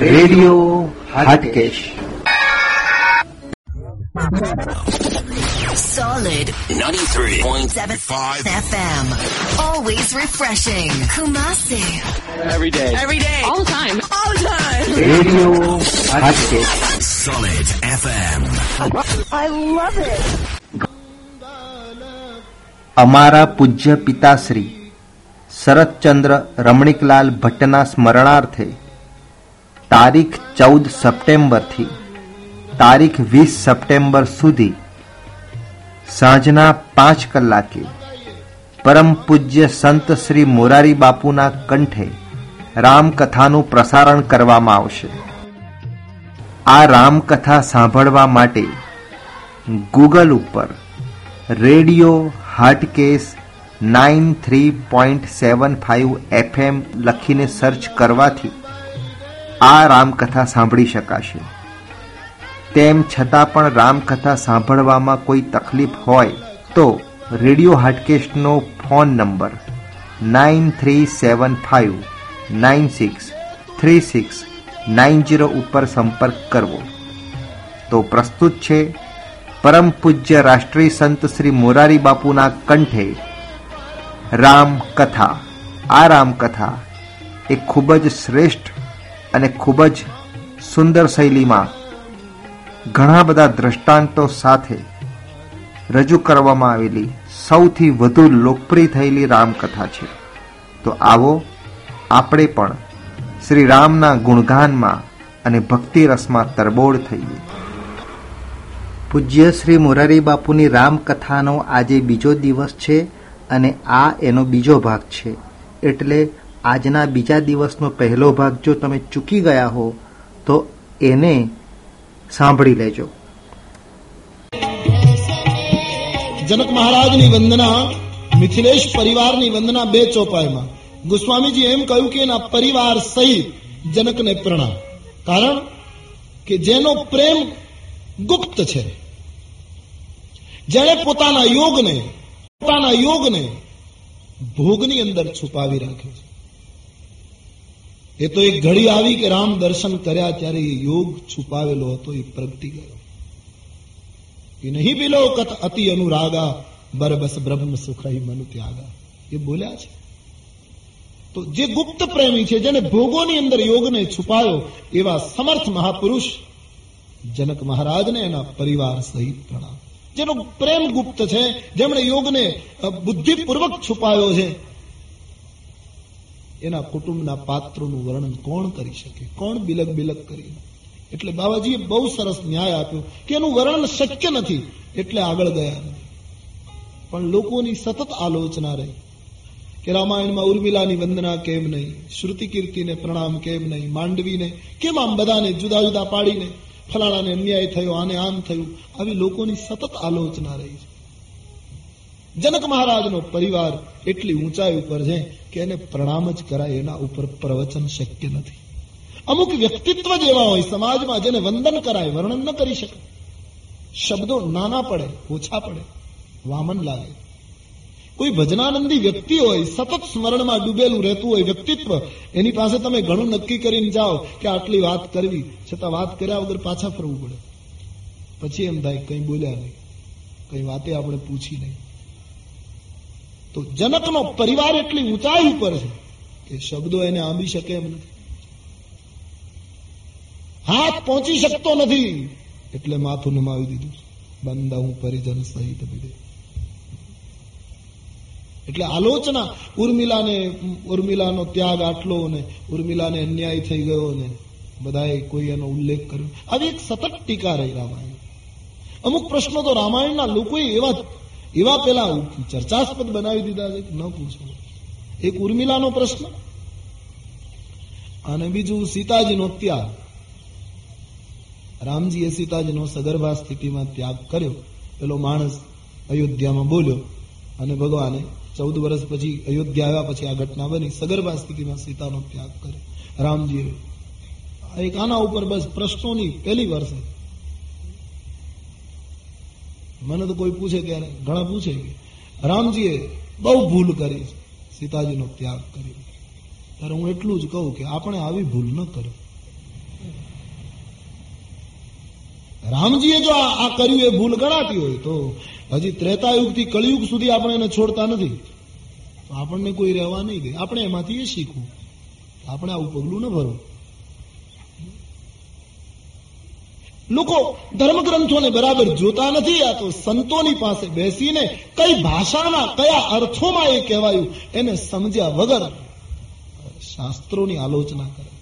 Radio Hatkesh Solid 93.75 FM. Always refreshing. Kumasi. Every day. Every day. All the time. All the time. Radio Hatke. Solid FM. I love it. हमारा पूज्य पिताश्री शरत चंद्र रमणिकलाल भट्ट ना स्मरणार्थे તારીખ ચૌદ સપ્ટેમ્બરથી, તારીખ વીસ સપ્ટેમ્બર સુધી, સાંજના પાંચ કલાકે, પરમ પૂજ્ય સંત શ્રી મોરારી બાપુના કંઠે રામકથાનું પ્રસારણ કરવામાં આવશે. આ રામકથા સાંભળવા માટે ગૂગલ ઉપર radio Hatkesh nine three point seven five FM લખીને સર્ચ કરવાથી આ રામકથા સાંભળી શકાશે. તેમ છતાં પણ રામકથા સાંભળવામાં કોઈ તકલીફ હોય તો radio હાટકેસ્ટનો phone number nine three seven five nine six three six nine zero ઉપર સંપર્ક કરવો. તો પ્રસ્તુત છે, પરમ પૂજ્ય રાષ્ટ્રીય સંત શ્રી મોરારી બાપુના કંઠે રામકથા. આ રામકથા એ ખૂબ જ શ્રેષ્ઠ અને ખૂબ જ સુંદર શૈલીમાં ઘણા બધા દ્રષ્ટાંતો સાથે રજૂ કરવામાં આવેલી સૌથી વધુ લોકપ્રિય થયેલી રામકથા છે. તો આવો આપણે પણ શ્રી રામના ગુણગાનમાં અને ભક્તિ રસમાં તરબોળ થઈએ. પૂજ્ય શ્રી મોરારી બાપુની રામકથાનો આજે બીજો દિવસ છે અને આ એનો બીજો ભાગ છે. એટલે આજના બીજા દિવસનો પહેલો ભાગ જો તમે ચૂકી ગયા હો, તો એને સાંભળી લેજો. જનક મહારાજની વંદના, મિથિલેશ પરિવારની વંદના બે ચોપાઈમાં. ગોસ્વામીજી એમ કહ્યું કે એના પરિવાર સહિત જનકને પ્રણામ. કારણ કે જેનો પ્રેમ ગુપ્ત છે. જેણે પોતાના યોગને પોતાના યોગને ભોગની અંદર છુપાવી રાખે છે. એ તો એક ઘડી આવી કે રામ દર્શન કર્યા ત્યારે એ યોગ છુપાવેલો હતો, એ પ્રગટી ગયો. એ નહીં બિલો કત અતિ અનુરાગા બરબસ બ્રહ્મ સુખઈ મનુ ત્યાગા. એ બોલ્યા છે. તો જે ગુપ્ત પ્રેમી છે, જેને ભોગોની અંદર યોગને છુપાયો, એવા સમર્થ મહાપુરુષ જનક મહારાજને એના પરિવાર સહિત પ્રણામ. જેનો પ્રેમ ગુપ્ત છે, જેમણે યોગને બુદ્ધિપૂર્વક છુપાયો છે એના કુટુંબના પાત્રોનું વર્ણન કોણ કરી શકે? કોણ બિલક બિલક કરી? એટલે બાબાજીએ બહુ સરસ ન્યાય આપ્યો કે એનું વર્ણન શક્ય નથી, એટલે આગળ ગયા. પણ લોકોની સતત આલોચના રહી કે રામાયણમાં ઉર્મિલાની વંદના કેમ નહીં શ્રુતિ કીર્તિને પ્રણામ કેમ નહીં, માંડવીને કેમ આમ બધાને જુદા જુદા પાડીને ફલાણાને અન્યાય થયો, આને આમ થયું, આવી લોકોની સતત આલોચના રહી છે. જનક મહારાજનો પરિવાર એટલી ઊંચાઈ ઉપર છે કે એને પ્રણામ જ કરાય, એના ઉપર પ્રવચન શક્ય નથી. અમુક વ્યક્તિત્વ જેવા હોય, સમાજમાં જેને વંદન કરાય, વર્ણન ન કરી શકે. શબ્દો નાના પડે, ઓછા પડે, વામન લાગે. કોઈ ભજનાનંદી વ્યક્તિ હોય, સતત સ્મરણમાં ડૂબેલું રહેતું હોય વ્યક્તિત્વ, એની પાસે તમે ઘણું નક્કી કરીને જાઓ કે આટલી વાત કરવી, છતાં વાત કર્યા વગર પાછા ફરવું પડે. પછી એમ થાય, કઈ બોલ્યા નહીં. કઈ વાતે આપણે પૂછી નહીં. તો જનકનો પરિવાર એટલી ઊંચાઈ ઉપર છે કે શબ્દો એને આંબી શકે એમ નથી. હાથ પહોંચી શકતો નથી. એટલે માથું નમાવી દીધું બંધા હું પરિજન સહિત વિદે. એટલે આલોચના ઉર્મિલાને, ઉર્મિલાનો ત્યાગ આટલો ને ઉર્મિલાને અન્યાય થઈ ગયો ને બધાએ કોઈ એનો ઉલ્લેખ કર્યો. આવી એક સતત ટીકા રહી રામાયણ અમુક પ્રશ્નો તો રામાયણના લોકોએ એવા એવા પેલા ચર્ચાસ્પદ બનાવી દીધા છે ન પૂછો. એક ઉર્મિલાનો પ્રશ્ન. અને બીજું સીતાજીનો ત્યાગ. રામજીએ સીતાજીનો સગર્ભા સ્થિતિમાં ત્યાગ કર્યો. પેલો માણસ અયોધ્યામાં બોલ્યો અને ભગવાને ચૌદ વર્ષ પછી અયોધ્યા આવ્યા પછી આ ઘટના બની. સગર્ભા સ્થિતિમાં સીતાનો ત્યાગ કર્યો. રામજીએ એક આના ઉપર બસ પ્રશ્નોની પહેલી વર્ષે મને તો કોઈ પૂછે ત્યારે ઘણા પૂછે રામજીએ બહુ ભૂલ કરી સીતાજીનો ત્યાગ કરી. ત્યારે હું એટલું જ કહું કે આપણે આવી ભૂલ ન કરી. રામજીએ જો આ કર્યું, એ ભૂલ ગણાતી હોય તો હજી ત્રેતા ત્રેતાયુગથી કળિયુગ સુધી આપણે એને છોડતા નથી. તો આપણને કોઈ રહેવા નહીં દે. આપણે એમાંથી એ શીખવું. આપણે આવું પગલું ન ભરવું. લોકો ધર્મગ્રંથોને બરાબર જોતા નથી, આ તો સંતોની પાસે બેસીને કઈ ભાષામાં કયા અર્થોમાં એ કહેવાયું, એને સમજ્યા વગર શાસ્ત્રોની આલોચના કરે.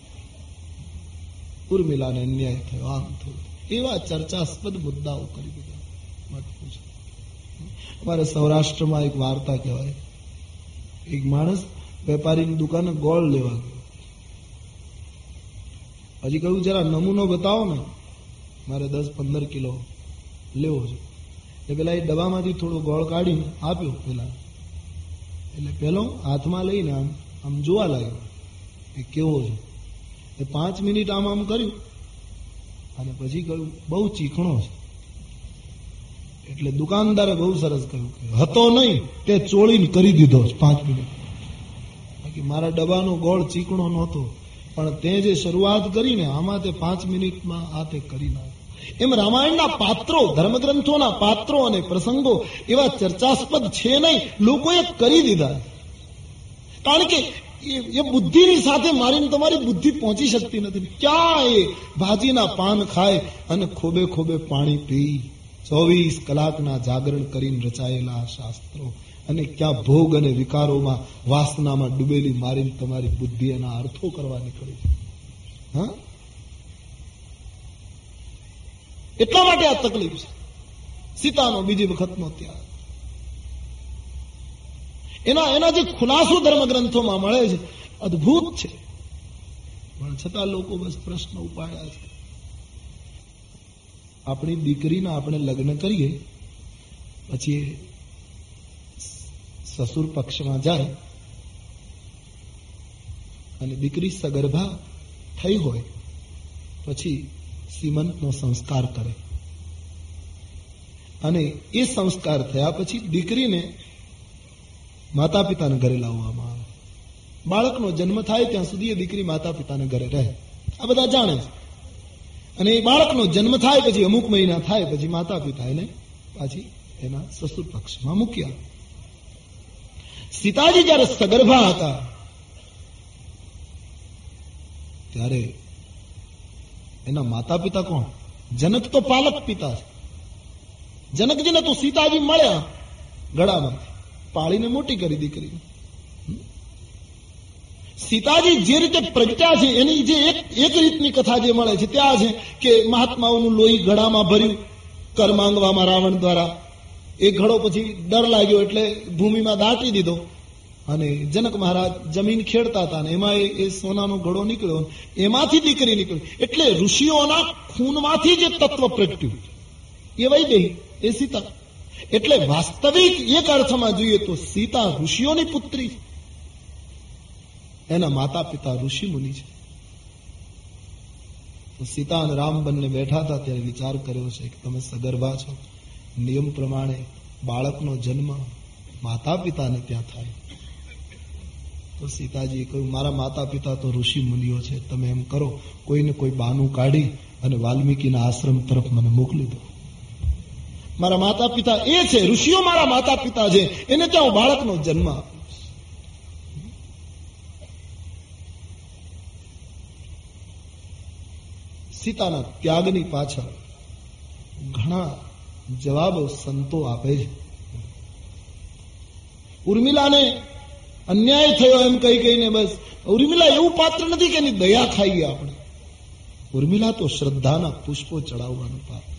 ઉર્મિલાને અન્યાય થયો, આમ થયું. એવા ચર્ચાસ્પદ મુદ્દાઓ કરી દીધા. અમારે સૌરાષ્ટ્રમાં એક વાર્તા કહેવાય. એક માણસ વેપારીની દુકાને ગોળ લેવા ગયો. હજી કહ્યું, જરા નમૂનો બતાવો ને. મારે દસ પંદર કિલો લેવો છે. એટલે પેલા એ ડબ્બામાંથી થોડો ગોળ કાઢીને આપ્યો પેલા. એટલે પેલો હાથમાં લઈને આમ આમ જોવા લાગ્યો એ કેવો છે. એ પાંચ મિનિટ આમ આમ કર્યું અને પછી કહ્યું, બહુ ચીકણો છે. એટલે દુકાનદારે બહુ સરસ કહ્યું કે, હતો નહીં, તે ચોળીને કરી દીધો પાંચ મિનિટ. બાકી મારા ડબ્બાનો ગોળ ચીકણો નહોતો, પણ તે જે શરૂઆત કરીને આમાં તે પાંચ મિનિટમાં આ તે કરી નાખ્યું એમ રામાયણના પાત્રો, ધર્મગ્રંથોના પાત્રો અને પ્રસંગો એવા ચર્ચાસ્પદ છે નહીં. લોકોએ કરી દીધા. કારણ કે એ- બુદ્ધિની સાથે મારીને તમારી બુદ્ધિ પહોંચી શકતી નથી. ક્યાં એ ભાજીના પાન ખાય અને ખોબે ખોબે પાણી પી. ચોવીસ કલાકના જાગરણ કરીને રચાયેલા શાસ્ત્રો અને ક્યાં ભોગ અને વિકારોમાં વાસનામાં ડૂબેલી મારીને તમારી બુદ્ધિ એના અર્થો કરવા નીકળી. હા? એટલા માટે આ તકલીફ છે. સીતાનો બીજી વખતનો ત્યાગ. એના એના જે ખુલાસો ધર્મગ્રંથોમાં મળે છે, અદ્ભુત છે. પણ છતાં લોકો બસ પ્રશ્ન ઉપાડ્યા છે. આપણી દીકરીના આપણે લગ્ન કરીએ, પછી સસુર પક્ષમાં જાય, અને દીકરી સગર્ભા થઈ હોય, પછી સીમંતનો સંસ્કાર કરે. અને એ સંસ્કાર થયા પછી દીકરીને માતા પિતાને ઘરે લાવવામાં આવે. બાળકનો જન્મ થાય ત્યાં સુધી એ દીકરી માતા પિતાને ઘરે રહે. આ બધા જાણે છે. અને એ બાળકનો જન્મ થાય પછી, અમુક મહિના થાય પછી માતા પિતા એને પાછી એના સસુર પક્ષમાં મૂક્યા. સીતાજી જયારે સગર્ભા હતા, ત્યારે એના માતા પિતા કોણ? જનક તો પાલક પિતા છે. જનકજીને તો સીતાજી મળ્યા ગળામાં. પાળીને મોટી કરી દીકરી. સીતાજી જે રીતે પ્રગટ્યા છે, એની જે એક એક રીતની કથા જે મળે છે, ત્યાં છે કે મહાત્માઓનું લોહી ગળામાં ભર્યું કર માંગવામાં રાવણ દ્વારા. એ ઘડો પછી ડર લાગ્યો એટલે ભૂમિમાં દાટી દીધો. અને જનક મહારાજ જમીન ખેડતા હતા અને એમાં એ- સોનાનો ઘડો નીકળ્યો એમાંથી દીકરી નીકળી. એટલે ઋષિઓના ખૂનમાંથી જે તત્વ પ્રગટ્યું. એ વૈદેહી એ સીતા. એટલે વાસ્તવિક એક અર્થમાં જોઈએ તો સીતા ઋષિઓની પુત્રી. એના માતા પિતા ઋષિ મુનિ છે. સીતા અને રામ બંને બેઠા હતા ત્યારે વિચાર કર્યો છે કે તમે સગર્ભા છો. નિયમ પ્રમાણે બાળકનો જન્મ માતા પિતાને ત્યાં થાય. તો સીતાજીએ કહ્યું, મારા માતા પિતા તો ઋષિ મુનિઓ છે. તમે એમ કરો, કોઈને કોઈ બાનું કાઢી અને વાલ્મીકીના આશ્રમ તરફ મને મોકલી દો. મારા માતા પિતા એ છે, ઋષિઓ મારા માતા પિતા છે. એને ત્યાં હું બાળકનો જન્મ સીતાના ત્યાગની પાછળ ઘણા જવાબો સંતો આપે છે. ઉર્મિલાને અન્યાય થયો એમ કહી કહીને બસ. ઉર્મિલા એવું પાત્ર નથી કે એની દયા ખાઈએ આપણે. ઉર્મિલા તો શ્રદ્ધાના પુષ્પો ચડાવવાનું પાત્ર.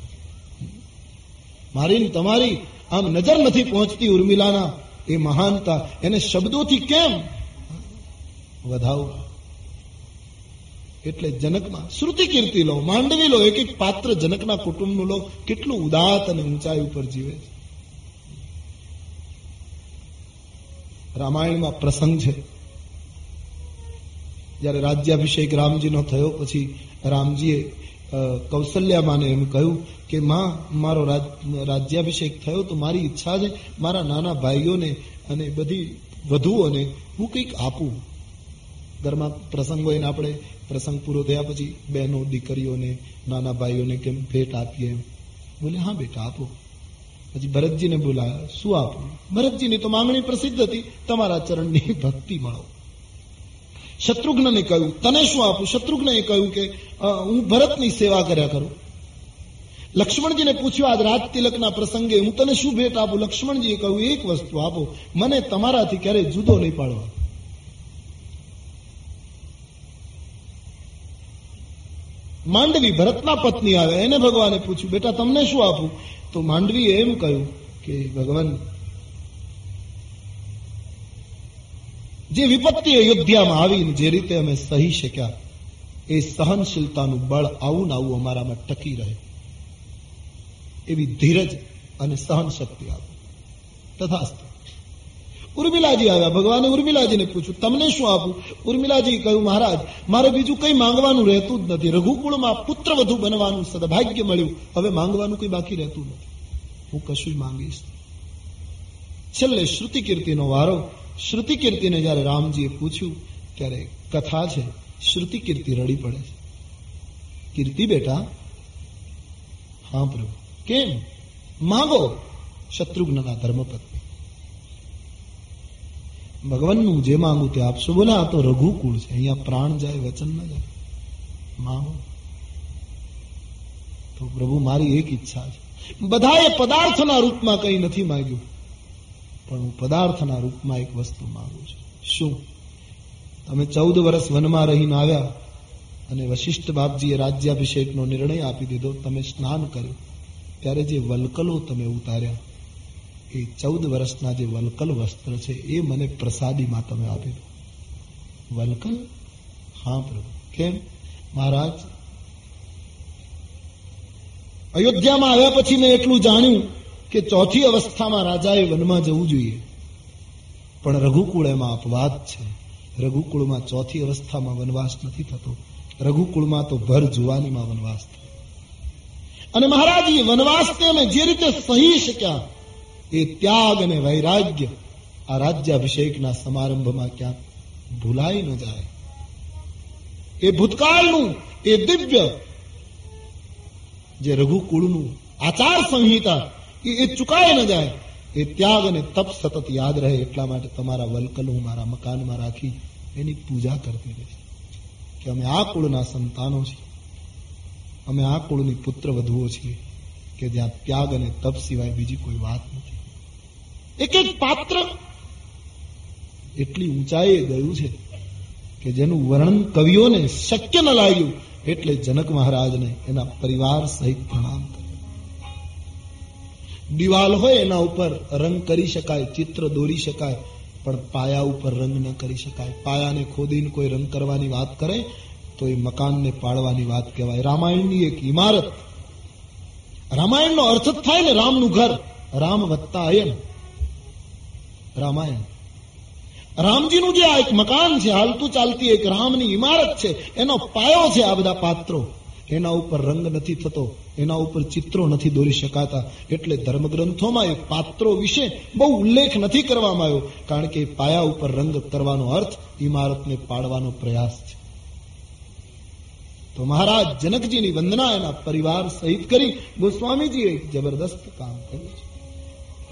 મારી તમારી આમ નજર નથી પહોંચતી ઉર્મિલાના એ મહાનતા. એને શબ્દોથી કેમ વધાવવા? એટલે જનકમાં શ્રુતિ કીર્તિ લો, માંડવી લો, એક એક પાત્ર જનકના કુટુંબનું લો. કેટલું ઉદાત અને ઊંચાઈ ઉપર જીવે છે. રામાયણમાં પ્રસંગ છે. જ્યારે રાજ્યાભિષેક રામજીનો થયો, પછી રામજીએ કૌશલ્યામાને એમ કહ્યું કે, માં, મારો રાજ- રાજ્યાભિષેક થયો તો મારી ઈચ્છા છે, મારા નાના ભાઈઓને અને બધી વધુઓને હું કંઈક આપું. ઘરમાં પ્રસંગ હોય ને આપણે પ્રસંગ પૂરો થયા પછી બહેનો, દીકરીઓને, નાના ભાઈઓને કેમ ભેટ આપીએ એમ. બોલે, હા બેટા, આપો. પછી ભરતજીને બોલાયા, શું આપું ભરતજીની તો માંગણી પ્રસિદ્ધ હતી. તમારા ચરણની ભક્તિ મળો. શત્રુઘ્નને કહ્યું, તને શું આપું? શત્રુઘ્નએ કહ્યું કે હું ભરતની સેવા કર્યા કરું. લક્ષ્મણજીને પૂછ્યું, આજ રાજ તિલકના પ્રસંગે હું તને શું ભેટ આપું? લક્ષ્મણજીએ કહ્યું, એક વસ્તુ આપો. મને તમારાથી ક્યારેય જુદો નહીં પાડવા માંડવી ભરતના પત્ની આવે, એને ભગવાને પૂછ્યું, બેટા, તમને શું આપું? તો માંડવીએ એમ કહ્યું કે, ભગવાન, જે વિપત્તિ અયોધ્યામાં આવીને જે રીતે અમે સહી શક્યા, એ સહનશીલતાનું બળ આવું ને આવું અમારામાં ટકી રહે. એવી ધીરજ અને સહન શક્તિ આપો. તથાસ્તુ. ઉર્મિલાજી આવ્યા. ભગવાને ઉર્મિલાજીને પૂછ્યું, તમને શું આપું? ઉર્મિલાજી કહ્યું, મહારાજ, મારે બીજું કંઈ માંગવાનું રહેતું જ નથી. રઘુકુળમાં પુત્ર વધુ બનવાનું સદભાગ્ય મળ્યું. હવે માંગવાનું કંઈ બાકી રહેતું નથી. હું કશું માંગીશ. છેલ્લે શ્રુતિ કીર્તિનો વારો. શ્રુતિ કીર્તિને જ્યારે રામજીએ પૂછ્યું, ત્યારે કથા છે શ્રુતિ કીર્તિ રડી પડે છે. કીર્તિ બેટા, હા પ્રભુ. કેમ? માંગો. શત્રુઘ્નના ધર્મપત્ની. ભગવાનનું જે માંગુ તે આપશો. બોલે, આ તો રઘુકુળ છે. અહીંયા પ્રાણ જાય, વચન ન જાય. માંગો. તો પ્રભુ, મારી એક ઈચ્છા છે. બધાએ પદાર્થના રૂપમાં કંઈ નથી માંગ્યું. પણ હું પદાર્થના રૂપમાં એક વસ્તુ માંગુ છું. શું? તમે ચૌદ વર્ષ વનમાં રહીને આવ્યા અને વશિષ્ઠ બાપજીએ રાજ્યાભિષેકનો નિર્ણય આપી દીધો. તમે સ્નાન કર્યું. ત્યારે જે વલકલો તમે ઉતાર્યા એ ચૌદ વર્ષના જે વલકલ વસ્ત્ર છે, એ મને પ્રસાદીમાં તમે આપી દો. વલકલ? હા, પ્રભુ. કેમ? મહારાજ, અયોધ્યામાં આવ્યા પછી મેં એટલું જાણ્યું કે ચોથી અવસ્થામાં રાજાએ વનમાં જવું જોઈએ. પણ રઘુકુળ એમાં અપવાદ છે. રઘુકુળમાં ચોથી અવસ્થામાં વનવાસ નથી થતો. રઘુકુળમાં તો ભર જુવાનીમાં વનવાસ થયો. અને મહારાજ, એ વનવાસને અમે જે રીતે સહી શક્યા એ ત્યાગ અને વૈરાગ્ય આ રાજ્યાભિષેકના સમારંભમાં ક્યાં ભૂલાઈ ન જાય. એ ભૂતકાળનું, એ દિવ્ય જે રઘુકુળનું આચાર સંહિતા, એ ચુકાય ન જાય. એ ત્યાગ અને તપ સતત યાદ રહે એટલા માટે તમારા વલકલ હું મારા મકાનમાં રાખી એની પૂજા કરતી રહીશ કે અમે આ કુળના સંતાનો છીએ. અમે આ કુળની પુત્ર વધુઓ છીએ. કે જ્યાં ત્યાગ અને તપ સિવાય બીજી કોઈ વાત નથી. એક એક પાત્ર એટલી ઊંચાઈએ ગયું છે કે જેનું વર્ણન કવિઓને શક્ય ન લાગ્યું, એટલે જનક મહારાજને એના પરિવાર સહિત પ્રણામ દિવાલ હોય એના ઉપર રંગ કરી શકાય, ચિત્ર દોરી શકાય, પણ પાયા ઉપર રંગ ન કરી શકાય. પાયાને ખોદીને કોઈ રંગ કરવાની વાત કરે, તો એ મકાનને પાડવાની વાત કહેવાય. રામાયણની એક ઇમારત રામાયણનો અર્થ જ થાય ને રામનું ઘર. રામ વત્તા અયન રામાયણ. રામજીનું જે આ એક મકાન છે, હાલતું ચાલતી એક રામની ઇમારત છે, એનો પાયો છે આ બધા પાત્રો. એના ઉપર રંગ નથી થતો, એના ઉપર ચિત્રો નથી દોરી શકાતા, એટલે ધર્મગ્રંથોમાં એ પાત્રો વિશે બહુ ઉલ્લેખ નથી કરવામાં આવ્યો, કારણ કે પાયા ઉપર રંગ કરવાનો અર્થ ઇમારતને પાડવાનો પ્રયાસ છે. તો મહારાજ જનકજીની વંદના એના પરિવાર સહિત કરી, ગોસ્વામીજીએ જબરદસ્ત કામ કર્યું છે.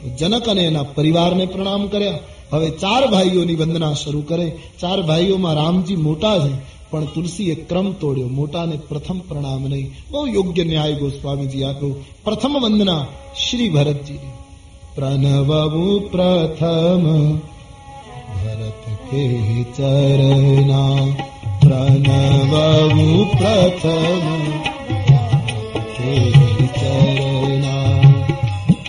જનક અને એના પરિવારને પ્રણામ કર્યા. હવે ચાર ભાઈઓની વંદના શરૂ કરે. ચાર ભાઈઓમાં રામજી મોટા છે, પણ તુલસીએ ક્રમ તોડ્યો. મોટાને પ્રથમ પ્રણામ નહીં. બહુ યોગ્ય ન્યાય ગોસ્વામીજી આપ્યો. પ્રથમ વંદના શ્રી ભરતજી પ્રણવુ પ્રથમ ભરત કે ચરણા પ્રણવુ પ્રથમ કે ચરણા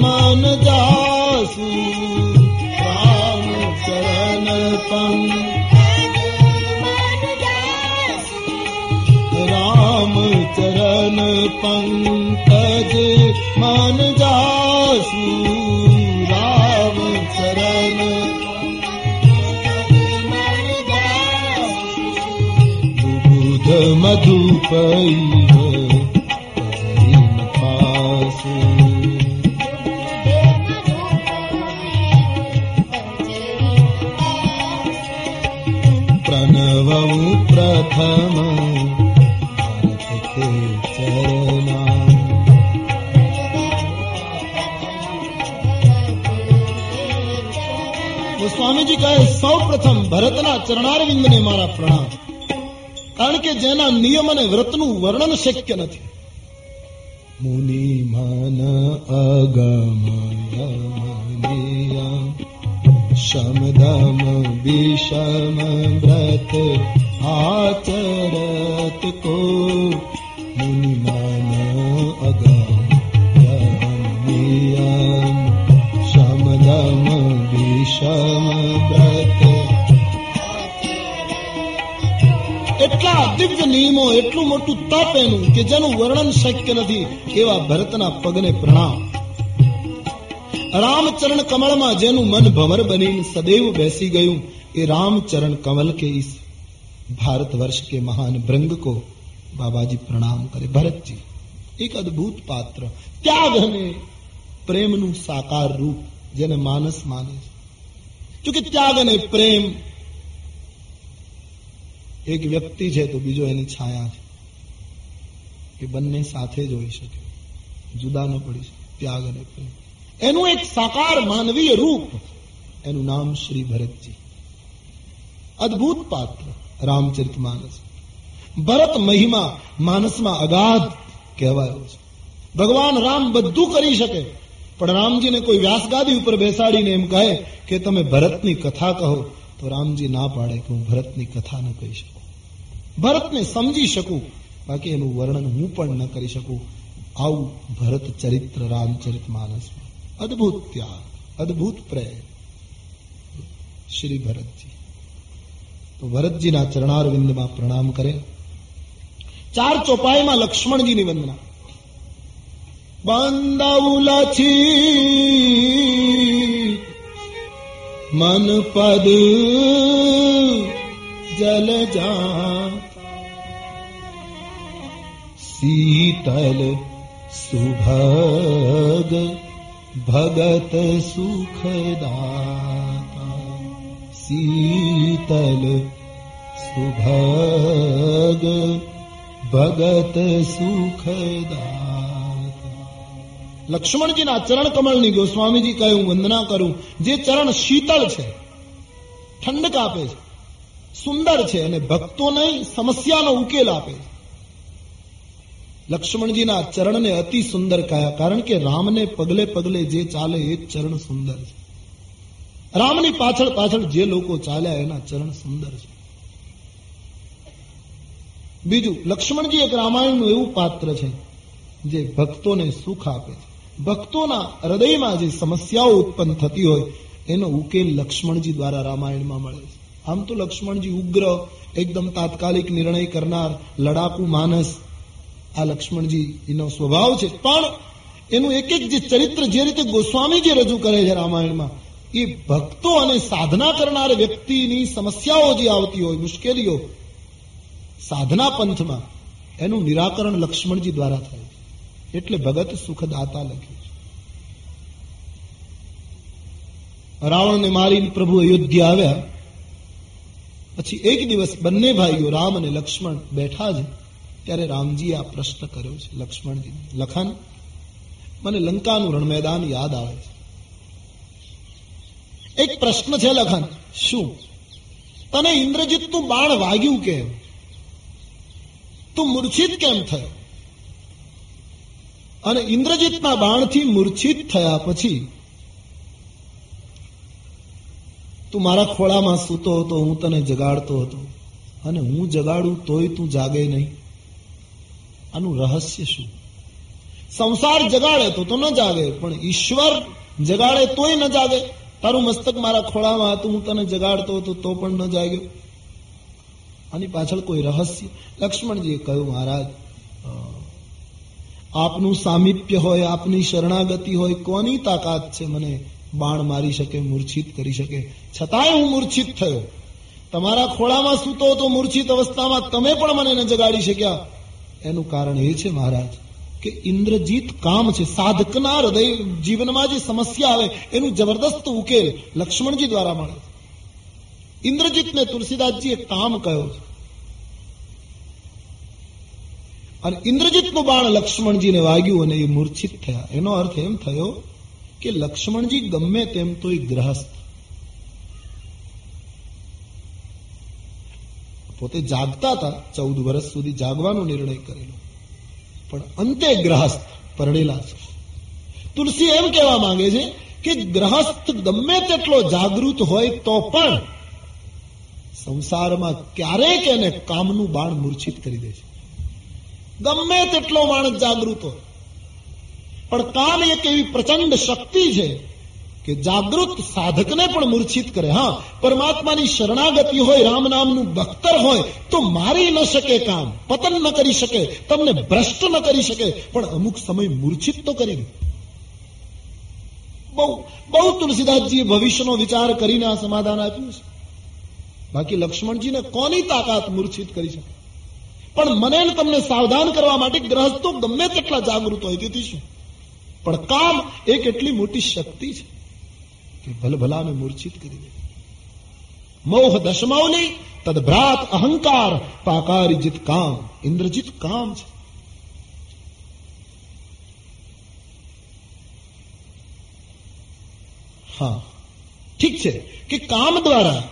मान जासू राम चरण पंख राम चरण पंख मान जासू राम चरण। बुध मधु पई प्रथम भारते चरणा તો સ્વામીજી કહે સૌ પ્રથમ ભરતના ચરણારવિંદને મારા પ્રણામ કારણ કે જેના નિયમ અને વ્રતનું વર્ણન શક્ય નથી મુનિ મન અગમય શમદમ વિષમ વ્રત આચરત કો મુનિમાન અગમ શમદમ વિષમ વ્રત એટલા દિવ્ય નિયમો એટલું મોટું તપ એનું કે જેનું વર્ણન શક્ય નથી એવા ભરતના પગને પ્રણામ रामचरण कमल में जेनु मन भंवर बनी सदैव बैसी गयू ये रामचरण कमल के इस भारत वर्ष के महान भृंग को बाबा जी प्रणाम करे भरत जी एक अद्भुत पात्र त्याग ने प्रेम નું સાકાર રૂપ જેને માનસ માને છે ચૂંકि ત્યાગ અને પ્રેમ એક વ્યક્તિ છે તો બીજો એની છાયા છે એ બંને સાથે જ હોઈ શકે જુદા ન પડી શકે ત્યાગ અને પ્રેમ એનું એક સાકાર માનવીય રૂપ એનું નામ શ્રી ભરતજી અદ્ભુત પાત્ર રામચરિત માનસ. ભરત મહિમા માનસમાં અગાધ કહેવાયો છે. ભગવાન રામ બધું કરી શકે, પણ રામજીને કોઈ વ્યાસગાદી ઉપર બેસાડીને એમ કહે કે તમે ભરતની કથા કહો, તો રામજી ના પાડે કે હું ભરતની કથા ન કહી શકું. ભરતને સમજી શકું, બાકી એનું વર્ણન હું પણ ન કરી શકું. આવું ભરત ચરિત્ર રામચરિત માનસ અદભુત ત્યાગ, અદભુત પ્રેમ. શ્રી ભરતજી. તો ભરતજીના ચરણારવિંદમાં પ્રણામ કરે. ચાર ચોપાઈમાં લક્ષ્મણજીની વંદના. બંદૌલછી મન પદ જલ જા શીતલ સુભગ ભગત સુખદાતા શીતલ સુભગ ભગત સુખદાતા લક્ષ્મણજીના ચરણ કમળની ગોસ્વામીજી કહે હું વંદના કરું જે ચરણ શીતળ છે ઠંડક આપે છે સુંદર છે અને ભક્તોને સમસ્યાનો ઉકેલ આપે છે લક્ષ્મણજીના ચરણને અતિ સુંદર કહ્યા કારણ કે રામને પગલે પગલે જે ચાલે એ ચરણ સુંદર છે રામની પાછળ પાછળ જે લોકો ચાલ્યા એના ચરણ સુંદર છે. બીજું, લક્ષ્મણજી એક રામાયણનું એવું પાત્ર છે જે ભક્તોને સુખ આપે છે. ભક્તોના હૃદયમાં જે સમસ્યાઓ ઉત્પન્ન થતી હોય, એનો ઉકેલ લક્ષ્મણજી દ્વારા રામાયણમાં મળે છે. આમ તો લક્ષ્મણજી ઉગ્ર, એકદમ તાત્કાલિક નિર્ણય કરનાર, લડાકુ માનસ, આ લક્ષ્મણજી એનો સ્વભાવ છે. પણ એનું એક એક જે ચરિત્ર જે રીતે ગોસ્વામી જે રજૂ કરે છે રામાયણમાં એ ભક્તો અને સાધના કરનાર વ્યક્તિની સમસ્યાઓ જે આવતી હોય, મુશ્કેલીઓ, સાધના પંથમાં એનું નિરાકરણ લક્ષ્મણજી દ્વારા થાય છે. એટલે ભગત સુખદાતા લખ્યું છે. રાવણને મારીને પ્રભુ અયોધ્યા આવ્યા. પછી એક દિવસ બંને ભાઈઓ રામ અને લક્ષ્મણ બેઠા છે, ત્યારે રામજીએ આ પ્રશ્ન કર્યો છે, લક્ષ્મણજી, લખન, મને લંકાનું રણમેદાન યાદ આવે છે. એક પ્રશ્ન છે લખન. શું? તને ઇન્દ્રજીતનું બાણ વાગ્યું કેમ? તું મૂર્છિત કેમ થયો? અને ઇન્દ્રજીતના બાણથી મૂર્છિત થયા પછી તું મારા ખોળામાં સૂતો હતો, હું તને જગાડતો હતો. અને હું જગાડું તોય તું જાગે નહીં. આનું રહસ્ય શું? સંસાર જગાડે તો તો ન જાગે, પણ ઈશ્વર જગાડે તોય ન જાગે. તારું મસ્તક મારા ખોળામાં હતું, હું તને જગાડતો હતો, તો પણ ન જાગ્યો. આની પાછળ કોઈ રહસ્ય? લક્ષ્મણજીએ કહ્યું, મહારાજ આપનું સામીપ્ય હોય, આપની શરણાગતિ હોય, કોની તાકાત છે મને બાણ મારી શકે, મૂર્છિત કરી શકે? છતાંય હું મૂર્છિત થયો. તમારા ખોળામાં સૂતો હતો મૂર્છિત અવસ્થામાં તમે પણ મને ન જગાડી શક્યા. એનું કારણ એ છે, મહારાજ કે ઇન્દ્રજીત કામ છે, સાધકના હૃદય જીવનમાં જે સમસ્યા આવે, એનું જબરદસ્ત ઉકેલ લક્ષ્મણજી દ્વારા મળે. છે ઇન્દ્રજીતને તુલસીદાસજીએ કામ કહ્યો. છે અને ઇન્દ્રજીતનું બાણ લક્ષ્મણજીને વાગ્યું અને એ મૂર્છિત થયા. એનો અર્થ એમ થયો કે લક્ષ્મણજી ગમે તેમ તો એ ગ્રહસ્થ. પોતે જાગતા હતા, ચૌદ વર્ષ સુધી જાગવાનો નિર્ણય કરેલો. પણ અંતે ગ્રહસ્થ પરણેલા છે. તુલસી એમ કહેવા માંગે છે કે ગ્રહસ્થ ગમે તેટલો જાગૃત હોય તો પણ સંસારમાં ક્યારેક એને કામનું બાણ મૂર્છિત કરી દે છે. ગમે તેટલો માણસ જાગૃત હોય. પણ કામ એક એવી પ્રચંડ શક્તિ છે કે જાગૃત સાધકને પણ મૂર્છિત કરે. હા, પરમાત્માની શરણાગતિ હોય, રામ નામનું બખ્તર હોય, તો મારી ન શકે કામ, પતન ન કરી શકે, તમને ભ્રષ્ટ ન કરી શકે, પણ અમુક સમય મૂર્છિત તો કરી બહુ બહુ તુલસીદાસજીએ ભવિષ્યનો વિચાર કરીને આ સમાધાન આપ્યું છે. બાકી લક્ષ્મણજીને કોની તાકાત મૂર્છિત કરી શકે? પણ મને તમને સાવધાન કરવા માટે ગ્રહસ્થો ગમે તેટલા જાગૃત હોય, તેથી શું? પણ કામ એક એટલી મોટી શક્તિ છે. કે ભલભલાને મૂર્છિત કરી દે. મોહ દશમૌલી તદભ્રાત અહંકાર, પાકારિજિત કામ, ઇન્દ્રજીત કામ છે. હા, ઠીક છે કે કામ દ્વારા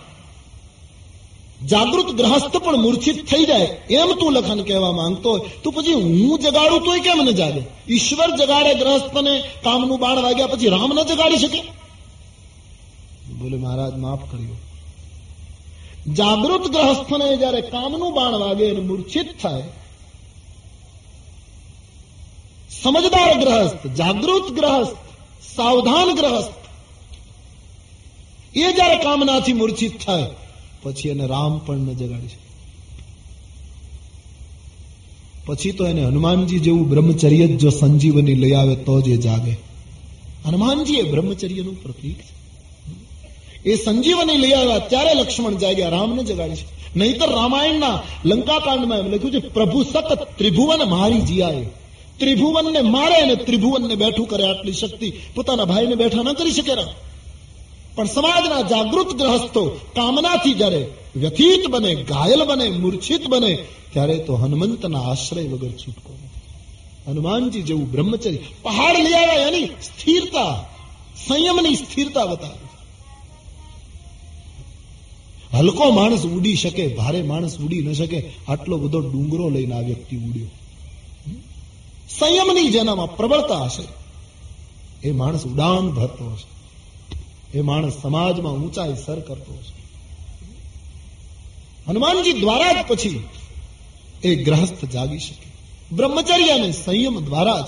જાગૃત ગ્રહસ્થ પણ મૂર્છિત થઈ જાય એમ તું લખન કહેવા માંગતો હોય, તો પછી હું જગાડું તોય કેમ ન જાગે? ઈશ્વર જગાડે ગ્રહસ્થને કામનું બાણ વાગ્યા પછી રામ ન જગાડી શકે? બોલે, મહારાજ, માફ કર્યો. જાગૃત ગ્રહસ્થને જયારે કામનું બાણ વાગે અને મૂર્છિત થાય, સમજદાર ગ્રહસ્થ, જાગૃત ગ્રહસ્થ, સાવધાન ગ્રહસ્થ, એ જયારે કામનાથી મૂર્છિત થાય, પછી એને રામ પણ ન જગાડી શકે. પછી તો એને હનુમાનજી જેવું બ્રહ્મચર્ય જ સંજીવની લઈ આવે તો જ એ જાગે. હનુમાનજી એ બ્રહ્મચર્યનું પ્રતીક છે. એ સંજીવની લઈ આવ્યા, ત્યારે લક્ષ્મણ જાગ્યા, રામને જગાડી છે. નહીતર રામાયણના લંકાકાંડમાં એમ લખ્યું છે, પ્રભુ સત ત્રિભુવન મારી જીયાએ. ત્રિભુવનને મારે અને ત્રિભુવનને બેઠું કરે આટલી શક્તિ. પોતાના ભાઈને બેઠા ન કરી શકે પણ સમાજના જાગૃત ગ્રહસ્થો કામનાથી જ્યારે વ્યથિત બને, ઘાયલ બને, મૂર્છિત બને, ત્યારે તો હનુમંતના આશ્રય વગર છૂટકો હનુમાનજી જેવું બ્રહ્મચર્ય, પહાડ લઈ આવ્યા એની સ્થિરતા, સંયમની સ્થિરતા બતાવે. હલકો માણસ ઉડી શકે, ભારે માણસ ઉડી ન શકે, આટલો બધો ડુંગરો લઈને આ વ્યક્તિ ઉડ્યો. સંયમની જેનામાં પ્રબળતા હશે, એ માણસ ઉડાન ભરતો હશે. એ માણસ સમાજમાં ઊંચાઈ સર કરતો હશે. હનુમાનજી દ્વારા જ પછી એ ગ્રહસ્થ જાગી શકે. બ્રહ્મચર્ય અને સંયમ દ્વારા જ.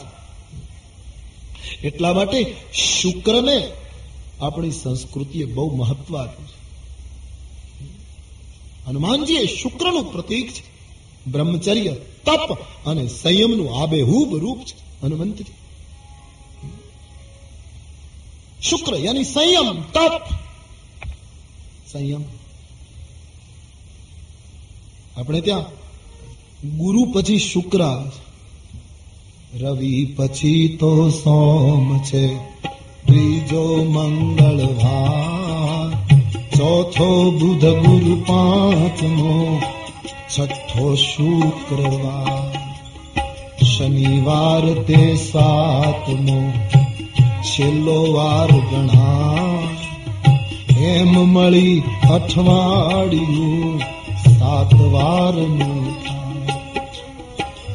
એટલા માટે શુક્રને આપણી સંસ્કૃતિએ બહુ મહત્વ આપ્યું છે. હનુમાનજી એ શુક્રનું પ્રતીક છે. બ્રહ્મચર્ય, તપ અને સંયમનું આબેહૂબ રૂપ છે, હનુમંતજી. શુક્ર યાની સંયમ, તપ. સંયમ. આપણે ત્યાં ગુરુ પછી શુક્ર રવિ પછી તો સોમ છે. ત્રીજો મંગળવાર. ચોથો બુધ ગુરુ પાંચમો, છઠ્ઠો શુક્રવાર. શનિવાર તે સાતમો, છેલ્લો વાર ગણા એમ મળી અઠવાડિયું સાત વાર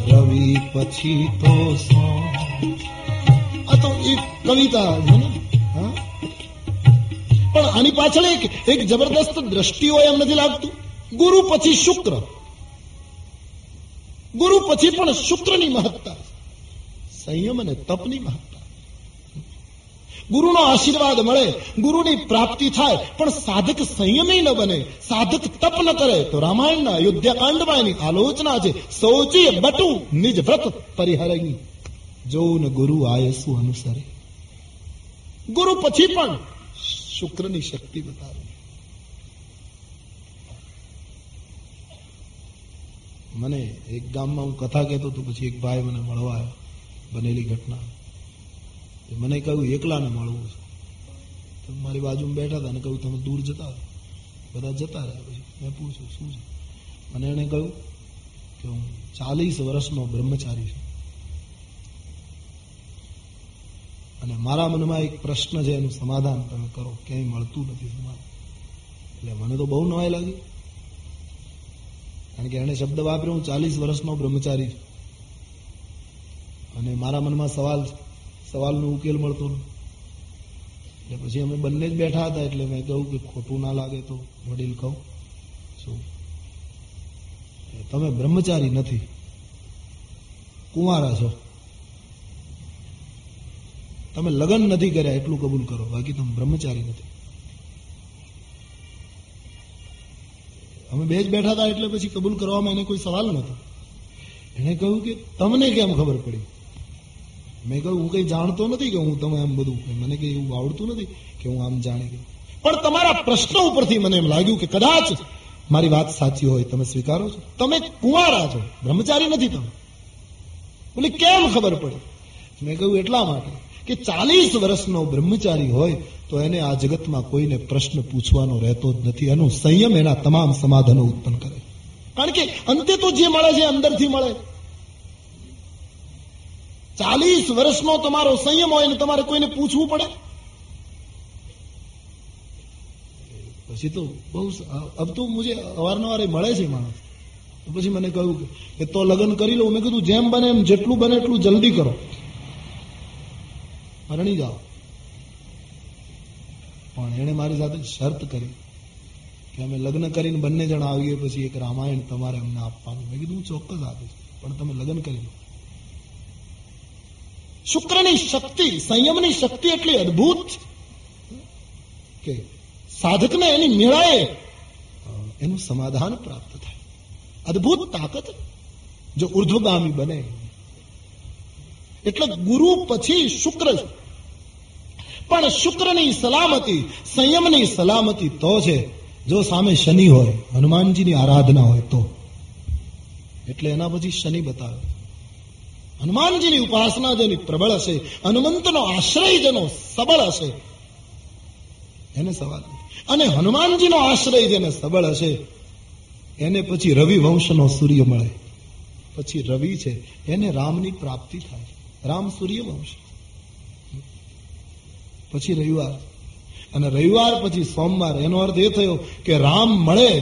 રવિ પછી તો સો આ તો એક કવિતા છે ને? પણ આની પાછળ એક એક જબરદસ્ત દ્રષ્ટિ હોય એમ નથી લાગતું. ગુરુ પછી શુક્ર. ગુરુ પછી પણ શુક્રની મહત્તા. સંયમ અને તપની મહત્તા. ગુરુનો આશીર્વાદ મળે, ગુરુની પ્રાપ્તિ થાય, પણ સાધક સંયમી ન બને, સાધક તપ ન કરે, તો રામાયણના યુદ્ધકાંડમાં એની આલોચના છે સૌચી બટુ નિજ વ્રત પરિહરણી જોઉં ગુરુ આયસુ અનુસરે. ગુરુ પછી પણ શુક્રની શક્તિ બતાવે. મને એક ગામમાં હું કથા કહેતો હતો, પછી એક ભાઈ મને મળવા આવ્યો બનેલી ઘટના. મને કહ્યું, એકલાને મળવું છે. મારી બાજુમાં બેઠા હતા અને કહ્યું, તમે દૂર જતા. બધા જતા રહ્યા. પછી મેં પૂછ્યું, શું છે? મને એણે કહ્યું કે હું ચાલીસ વર્ષનો બ્રહ્મચારી છું. અને મારા મનમાં એક પ્રશ્ન છે, એનું સમાધાન તમે કરો. ક્યાંય મળતું નથી સમાધાન એટલે મને તો બહુ નવાઈ લાગી. કારણ કે એણે શબ્દ વાપર્યો, હું ચાલીસ વર્ષનો બ્રહ્મચારી છું. અને મારા મનમાં સવાલ સવાલનો ઉકેલ મળતો એટલે પછી અમે બંને જ બેઠા હતા, એટલે મેં કહ્યું કે ખોટું ના લાગે તો વડીલ કહું. શું? તમે બ્રહ્મચારી નથી. કુંવારા છો. તમે લગ્ન નથી કર્યા એટલું કબૂલ કરો, બાકી તમે બ્રહ્મચારી નથી. અમે બે જ બેઠા હતા એટલે પછી કબૂલ કરવામાં એને કોઈ સવાલ નહોતો એણે કહ્યું કે તમને કેમ ખબર પડી? મેં કહ્યું, હું કઈ જાણતો નથી કે હું તમે આમ બધું મને કઈ એવું આવડતું નથી કે હું આમ જાણી ગયો પણ તમારા પ્રશ્ન ઉપરથી મને એમ લાગ્યું કે કદાચ મારી વાત સાચી હોય, તમે સ્વીકારો છો. તમે કુંવારા છો, બ્રહ્મચારી નથી તમે. બોલે કેમ ખબર પડી? મેં કહ્યું, એટલા માટે. કે ચાલીસ વર્ષનો બ્રહ્મચારી હોય તો એને આ જગતમાં કોઈને પ્રશ્ન પૂછવાનો રહેતો જ નથી. એનો સંયમ એના તમામ સમાધાનો ઉત્પન્ન કરે. કારણ કે અંતે તો જે મળે છે અંદરથી મળે. ચાલીસ વર્ષનો તમારો સંયમ હોય ને તમારે કોઈને પૂછવું પડે? પછી તો બહુ અબ તો મુજે અવારનવાર મળે છે માણસ. પછી મને કહ્યું કે- તો લગ્ન કરી લઉં. મેં કીધું, જેમ બને એમ જેટલું બને એટલું જલ્દી કરો. પરણી જાઓ. પણ એણે મારી સાથે શરત કરી કે અમે લગ્ન કરીને બંને જણા આવીએ પછી એક રામાયણ તમારે અમને આપવાનું. મેં કીધું ચોક્કસ આપીશ, પણ તમે લગ્ન કરી લો. શુક્રની શક્તિ, સંયમની શક્તિ એટલી અદભુત કે સાધકને એની મેળાએ એનું સમાધાન પ્રાપ્ત થાય. અદભુત તાકાત, જો ઉર્ધ્વગામી બને એટલે ગુરુ પછી શુક્ર પણ શુક્રની સલામતી, સંયમની સલામતી તો છે. જો સામે શનિ હોય, હનુમાનજીની આરાધના હોય તો. એટલે એના પછી શનિ બતાવે. હનુમાનજીની ઉપાસના જેની પ્રબળ હશે, હનુમંતનો આશ્રય જેનો સબળ હશે, એને સવાલ. અને હનુમાનજીનો આશ્રય જેને સબળ હશે, એને પછી રવિ વંશનો સૂર્ય મળે. પછી રવિ છે, એને રામની પ્રાપ્તિ થાય રામ સૂર્યવંશ પછી રવિવાર. અને રવિવાર પછી સોમવાર. એનો અર્થ એ થયો કે રામ મળે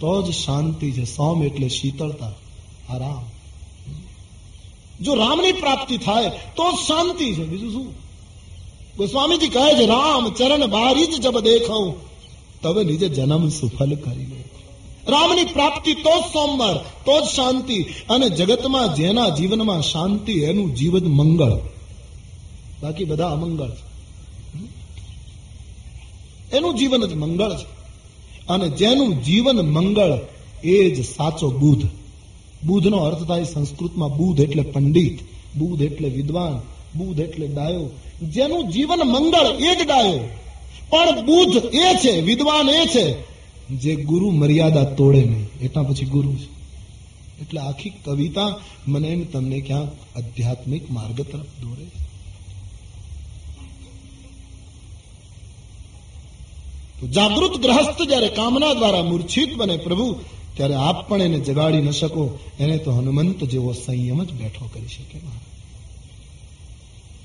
તો જ શાંતિ છે. સોમ એટલે શીતળતા. આરામ જો રામની પ્રાપ્તિ થાય તો જ શાંતિ છે. બીજું શું? ગોસ્વામીજી કહે છે, રામ ચરણ બારી જ જબ દેખાઉં. તવે નીચે જન્મ સુફલ કરી લે રામની પ્રાપ્તિ તો જ સોમવાર, તો જ શાંતિ. અને જગતમાં જેના જીવનમાં શાંતિ, એનું જીવન મંગળ. બાકી બધા અમંગળ છે. એનું જીવન જ મંગળ છે. અને જેનું જીવન મંગળ, એ જ સાચો બુધ. બુધનો અર્થ થાય સંસ્કૃતમાં બુધ એટલે પંડિત, બુધ એટલે વિદ્વાન, બુધ એટલે ડાયો. જેનું જીવન મંગળ, એ જ ડાયો. પણ બુધ એ છે, વિદ્વાન એ છે. જે ગુરુ મર્યાદા તોડે નહીં એટલા પછી ગુરુ છે. એટલે આખી કવિતા મને એમ તમને ક્યાંક આધ્યાત્મિક માર્ગ તરફ દોરે જાગૃત ગ્રહસ્થ જ્યારે કામના દ્વારા મૂર્છિત બને પ્રભુ, ત્યારે આપ પણ એને જગાડી ન શકો. એને તો હનુમંત જેવો સંયમ જ બેઠો કરી શકે મહારાજ.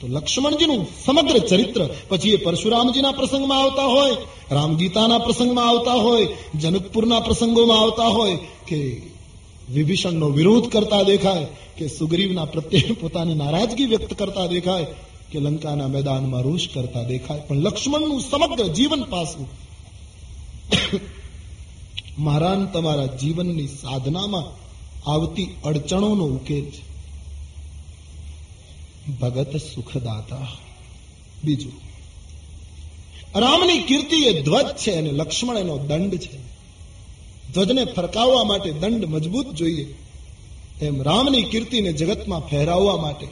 તો લક્ષ્મણજીનું સમગ્ર ચરિત્ર પછી એ પરશુરામજીના પ્રસંગમાં આવતા હોય, રામગીતાના પ્રસંગમાં આવતા હોય, જનકપુરના પ્રસંગોમાં આવતા હોય કે વિભીષણનો વિરોધ કરતા દેખાય, કે સુગ્રીવના પ્રત્યે પોતાની નારાજગી વ્યક્ત કરતા દેખાય, કે લંકાના મેદાનમાં રોષ કરતા દેખાય. પણ લક્ષ્મણનું સમગ્ર જીવન પાસું મારા તમારા જીવનની સાધનામાં આવતી અડચણોનો ઉકેલ છે. ભગત સુખદાતા. બીજું, રામની કીર્તિ એ ધ્વજ છે અને લક્ષ્મણ એનો દંડ છે. ધ્વજને ફરકાવવા માટે દંડ મજબૂત જોઈએ. એમ રામની કીર્તિને જગતમાં ફેરાવવા માટે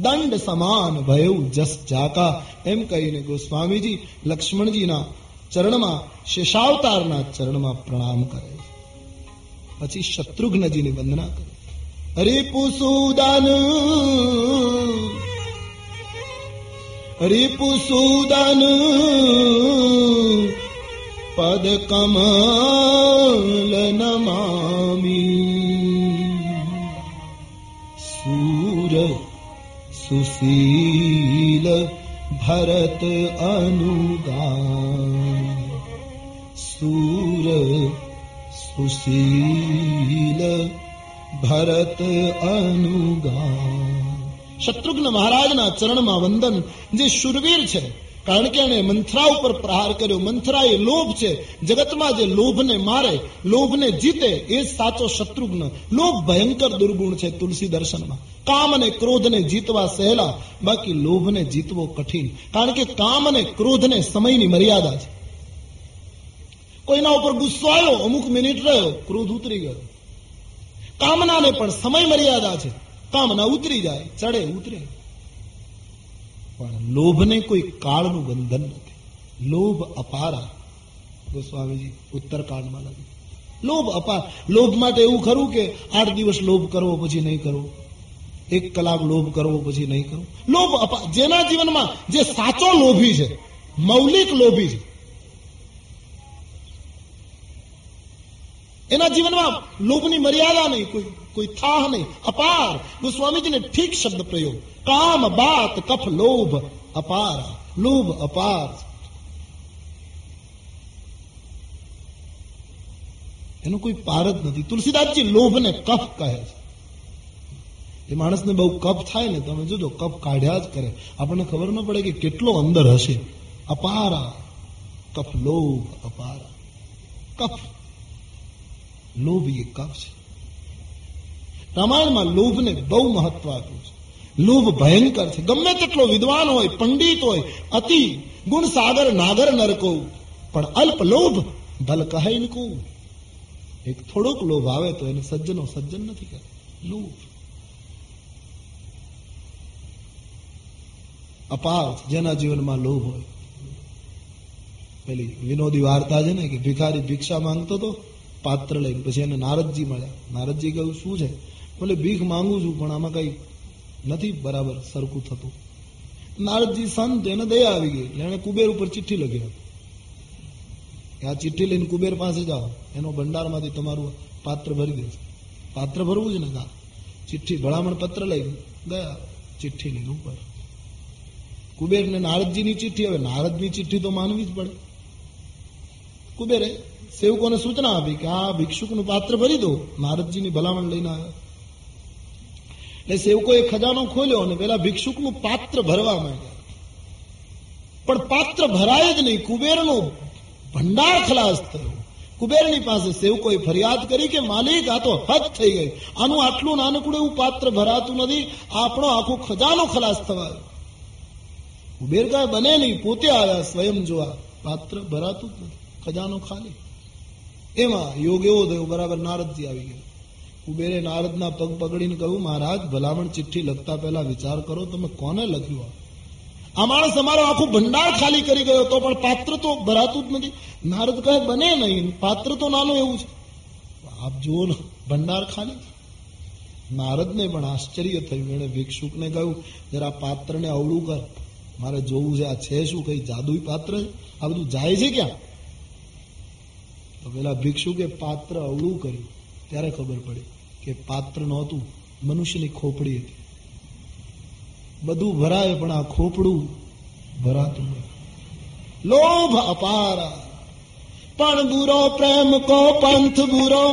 દંડ સમાન ભયઉ જસ જાકા એમ કહીને ગોસ્વામીજી લક્ષ્મણજીના ચરણમાં, શેષાવતારના ચરણમાં પ્રણામ કરે. પછી શત્રુઘ્નજીની વંદના કરે. रिपुसूदन। रिपुसूदन। पदकमल नमामि। सूर सुशील भरत अनुगा सूर सुशील ભરત અનુગા શત્રુઘ્ન મહારાજના ચરણમાં વંદન જે શુરવીર છે, કારણ કે એણે મંથરા ઉપર પ્રહાર કર્યો. મંથરા એ લોભ છે. જગતમાં જે લોભને મારે, લોભને જીતે, એ જ સાચો શત્રુઘ્ન. લોભ ભયંકર દુર્ગુણ છે તુલસી દર્શનમાં. કામ અને ક્રોધને જીતવા સહેલા, બાકી લોભને જીતવો કઠિન. કારણ કે કામ અને ક્રોધને સમયની મર્યાદા છે. કોઈના ઉપર ગુસ્સો આવ્યો, અમુક મિનિટ રહ્યો, ક્રોધ ઉતરી ગયો. કામનાને પણ સમય મર્યાદા છે. કામના ઉતરી જાય, ચડે, ઉતરે. પણ લોભને કોઈ કાળનું બંધન નથી. લોભ અપારા. ગોસ્વામીજી, ઉત્તરકાંડમાં લખ્યું લોભ અપાર. લોભ માટે એવું ખરું કે આઠ દિવસ લોભ કરવો પછી નહીં કરવો એક કલાક લોભ કરવો પછી નહીં કરવો લોભ અપાર જેના જીવનમાં જે સાચો લોભી છે, મૌલિક લોભી છે એના જીવનમાં લોભની મર્યાદા નહીં, કોઈ કોઈ થાહ નહીં. અપાર. સ્વામીજીને ઠીક શબ્દ પ્રયોગ. કામ, બાત, કફ, લોભ, અપાર. લોભ, અપાર. એનો કોઈ પાર જ નથી. તુલસીદાસજી લોભને કફ કહે છે. એ માણસને બહુ કફ થાય ને, તમે જોજો, કફ કાઢ્યા જ કરે. આપણને ખબર ન પડે કે કેટલો અંદર હશે. અપારા. કફ, લોભ, અપારા. કફ. લોભ એ કફ છે. રામાયણમાં લોભને બહુ મહત્વ આપ્યું છે. લોભ ભયંકર છે. ગમે તેટલો વિદ્વાન હોય, પંડિત હોય, અતિ ગુણ સાગર, નાગર, નરકો, પણ અલ્પ લોભ ભલ કહે ઇનકુ. એક થોડોક લોભ આવે તો એને સજ્જનો સજ્જન નથી કરે. લોભ. અપાર જેના જીવનમાં લોભ હોય. પેલી વિનોદી વાર્તા છે ને કે ભિખારી ભિક્ષા માંગતો હતો પાત્ર લઈને પછી એને નારદજી મળ્યા. નારદજી કહ્યું, શું છે? બોલે, ભીખ માંગુ છું, પણ આમાં કઈ નથી બરાબર સરખું થતું. નારદજી સંત એને દયા આવી ગઈ. એને કુબેર ઉપર ચિઠ્ઠી લખી આ ચિઠ્ઠી લઈને કુબેર પાસે જાઓ. એનો ભંડારમાંથી તમારું પાત્ર ભરી દેશે પાત્ર ભરવું જ ને કા ચિઠ્ઠી, ભલામણ પત્ર લઈને ગયા, ચિઠ્ઠી લઈને ઉપર. કુબેર ને નારદજીની ચિઠ્ઠી, હવે નારદની ચિઠ્ઠી તો માનવી જ પડે. કુબેરે સેવકોને સૂચના આપી કે આ ભિક્ષુકનું પાત્ર ભરી દો મહારાજજીની ભલામણ લઈને આવ્યા. એટલે સેવકોએ ખજાનો ખોલ્યો અને પેલા ભિક્ષુકનું પાત્ર ભરવા માંડ્યા. પણ પાત્ર ભરાય જ નહીં, કુબેરનો ભંડાર ખલાસ થયો. કુબેરની પાસે સેવકોએ ફરિયાદ કરી કે માલિક, આ તો હદ થઈ ગઈ. આનું આટલું નાનકડું એવું પાત્ર ભરાતું નથી, આપણો આખો ખજાનો ખલાસ થવાયો. કુબેર કાંઈ બને નહીં, પોતે આવ્યા, સ્વયં જોવા. પાત્ર ભરાતું જ નથી, ખજાનો ખાલી. એમાં યોગ એવો થયો બરાબર નારદજી આવી ગયા. કુબેરે નારદના પગ પકડીને કહ્યું, મહારાજ, ભલામણ ચિઠ્ઠી લખતા પહેલા વિચાર કરો, તમે કોને લખ્યું આ માણસ અમારો આખું ભંડાર ખાલી કરી ગયો, તો પણ પાત્ર તો ભરાતું જ નથી. નારદ કહે, બને નહીં, પાત્ર તો નાનું એવું છે. આપ જુઓ ને, ભંડાર ખાલી. નારદને પણ આશ્ચર્ય થયું. એણે ભિક્ષુકને કહ્યું, જરા પાત્રને અવળું કર. મારે જોવું છે આ છે શું, કઈ જાદુઈ પાત્ર છે? આ બધું જાય છે ક્યાં? તો પેલા ભિક્ષુકે પાત્ર અવળું કર્યું. ત્યારે ખબર પડી કે પાત્ર નહોતું, મનુષ્યની ખોપડી હતી. બધું ભરાય, પણ આ ખોપડું ભરાતું લોભ અપારા. પણ બુરો પ્રેમ કો પંથ બુરો.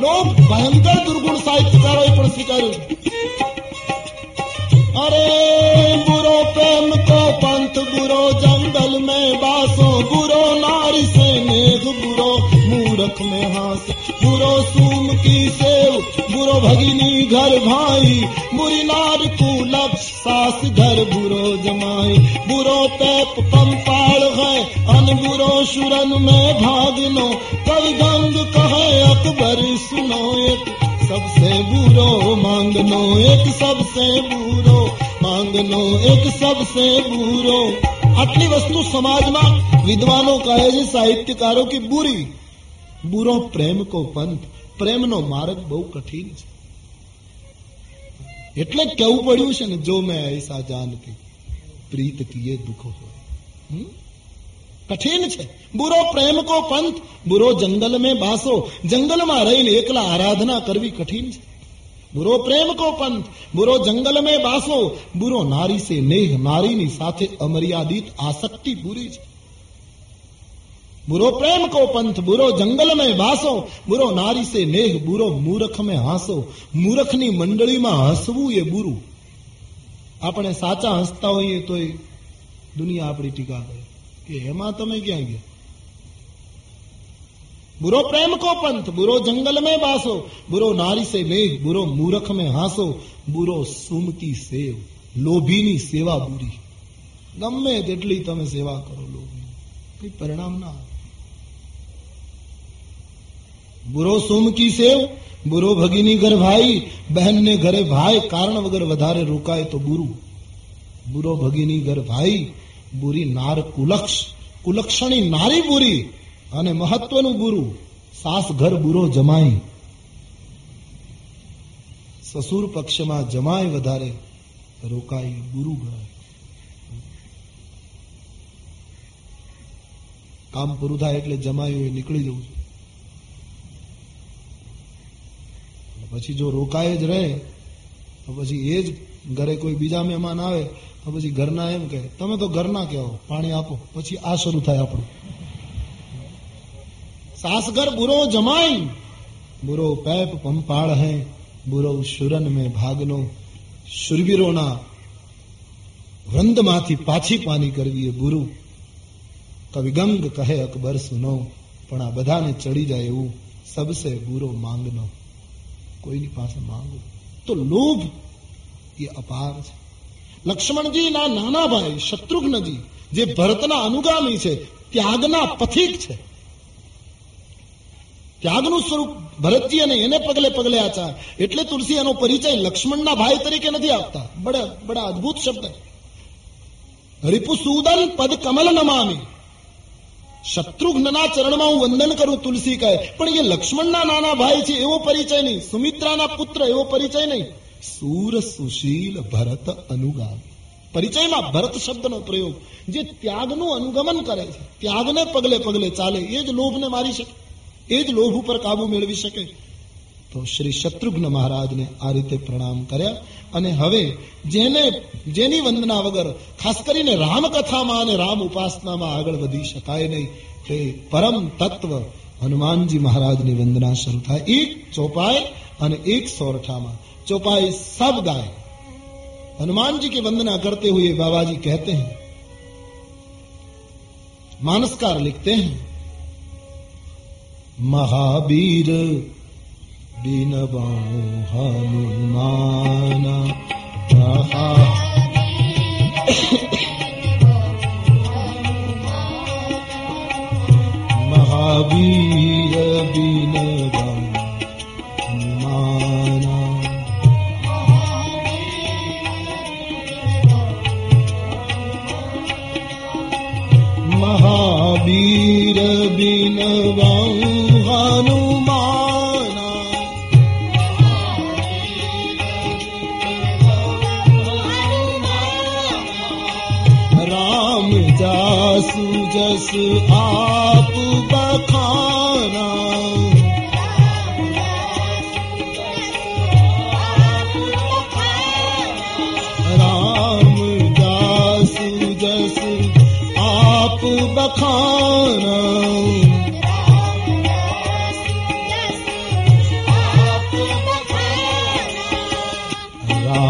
લોભ ભયંકર દુર્ગુણ સાહિત્યકારોએ પણ સ્વીકાર્યું. અરે प्रेम को पंथ बुरो जंगल में बासो गुरो, नारी से मेघ बुरो मूरख में हास। बुरो सूम की सेव, गुरो भगिनी घर भाई। बुरी नार कुलप सास घर बुरो जमाई। बुरो पैप पंपाल है, अन गुरो सुरन में भागनो कल गंग कहे, अकबर सुनो एक। सबसे बुरो मांगनो एक, सबसे बुरो માંગનો એક સબસે બૂરો. આટલી વસ્તુ સમાજમાં વિદ્વાનો કહે છે, સાહિત્યકારો કે બુરી. બુરો પ્રેમ કો પંથ. પ્રેમનો માર્ગ બહુ કઠિન છે. એટલે કેવું પડ્યું છે ને, જો મેં એસા જાનતી પ્રીત કિયે દુખો હોય. કઠિન છે. બુરો પ્રેમ કો પંથ. બુરો જંગલ મેં બાસો. જંગલમાં રહીને એકલા આરાધના કરવી કઠિન છે. બુરો પ્રેમ કો પંથ બુરો જંગલ મેં બાસો બુરો નારી સે નેહ નારીની સાથે અમર્યાદિત આસક્તિ બુરી છે બુરો પ્રેમ કો પંથ બુરો જંગલ મેં બાસો બુરો નારી સે નેહ બુરો મૂરખ મેં હાસો મૂરખની મંડળીમાં હસવું એ બુરું આપણે સાચા હસતા હોઈએ તો દુનિયા આપણી ટીકા કરે કે એમાં તમે ક્યાં ગયા बुरो प्रेम को पंथ बुरो जंगल में बासो बुरो नारी से मेघ बुरो मूरख में हासो बुरो સુમતી સેવ લોભીની સેવા બુરી ગમે તેટલી તમે સેવા કરો લોભી કઈ પરિણામ ના આવે બુરો સુમ કી સેવ બુરો ભગીની ઘર ભાઈ બહેનને ઘરે ભાઈ કારણ વગર વધારે રોકાય તો બુરું બુરો ભગીની ઘર ભાઈ બુરી નાર કુલક્ષ કુલક્ષણી નારી બુરી અને મહત્વનું ગુરુ, સાસ ઘર બુરો જમાઈ. સસુર પક્ષમાં જમાય વધારે, રોકાઈ ગુરુ ગણાય. કામ પૂરું થાય એટલે જમાયું એ નીકળી જવું પછી જો રોકાય જ રહે, તો પછી એ જ ઘરે કોઈ બીજા મહેમાન આવે, તો પછી ઘરના એમ કહે, તમે તો ઘરના કહેવો પાણી આપો, પછી આ શરૂ થાય આપણું. सासगर बुरो जमाई बुरो पैप पंपाड़ है बुरो શુરન में ભાગનો શુરવીરોના વૃંદમાંથી પાછી પાની કરવી એ બુરું કવિગંગ કહે અકબર સુનો પણ આ બધાને ચડી જાય એવું સબસે બુરો માંગનો કોઈની પાસે માંગો તો લોભ એ અપાર છે લક્ષ્મણજીના નાના ભાઈ શત્રુઘ્નજી જે ભરતના અનુગામી છે ત્યાગના પથિક છે ત્યાગનું સ્વરૂપ ભરતજી અને એને પગલે પગલે આચાર એટલે તુલસી એનો પરિચય લક્ષ્મણના ભાઈ તરીકે નથી આપતા. બડા બડા અદભુત શબ્દ. રિપુસૂદન પદ કમલ નમામી. શત્રુઘ્નના ચરણમાં હું વંદન કરું, તુલસી કહે. પણ એ લક્ષ્મણના નાના ભાઈ છે, એવો પરિચય નહીં. સુમિત્રાના પુત્ર, એવો પરિચય નહીં. સૂર સુશીલ ભરત અનુગામી. પરિચયમાં ભરત શબ્દનો પ્રયોગ. જે ત્યાગનું અનુગમન કરે છે. ત્યાગને પગલે પગલે ચાલે. એ જ લોભને મારી શકે. એ જ લોભ ઉપર કાબુ મેળવી શકે તો શ્રી શત્રુઘ્ન મહારાજને આ રીતે પ્રણામ કર્યા અને હવે જેને જેની વંદના વગર ખાસ કરીને રામકથામાં અને રામ ઉપાસનામાં આગળ વધી શકાય નહીં તે પરમ તત્વ હનુમાનજી મહારાજની વંદના શરૂ થાય એક ચોપાઈ અને એક સોરઠામાં चौपाई सब गाए हनुमान जी की वंदना करते हुए बाबा जी कहते हैं मानसकार लिखते हैं महावीर बिनबाऊ हनुमान महा महावीर बिनबाऊ हनुमाना महावीर बिनबाऊ हनुमाना राम जासु जस आप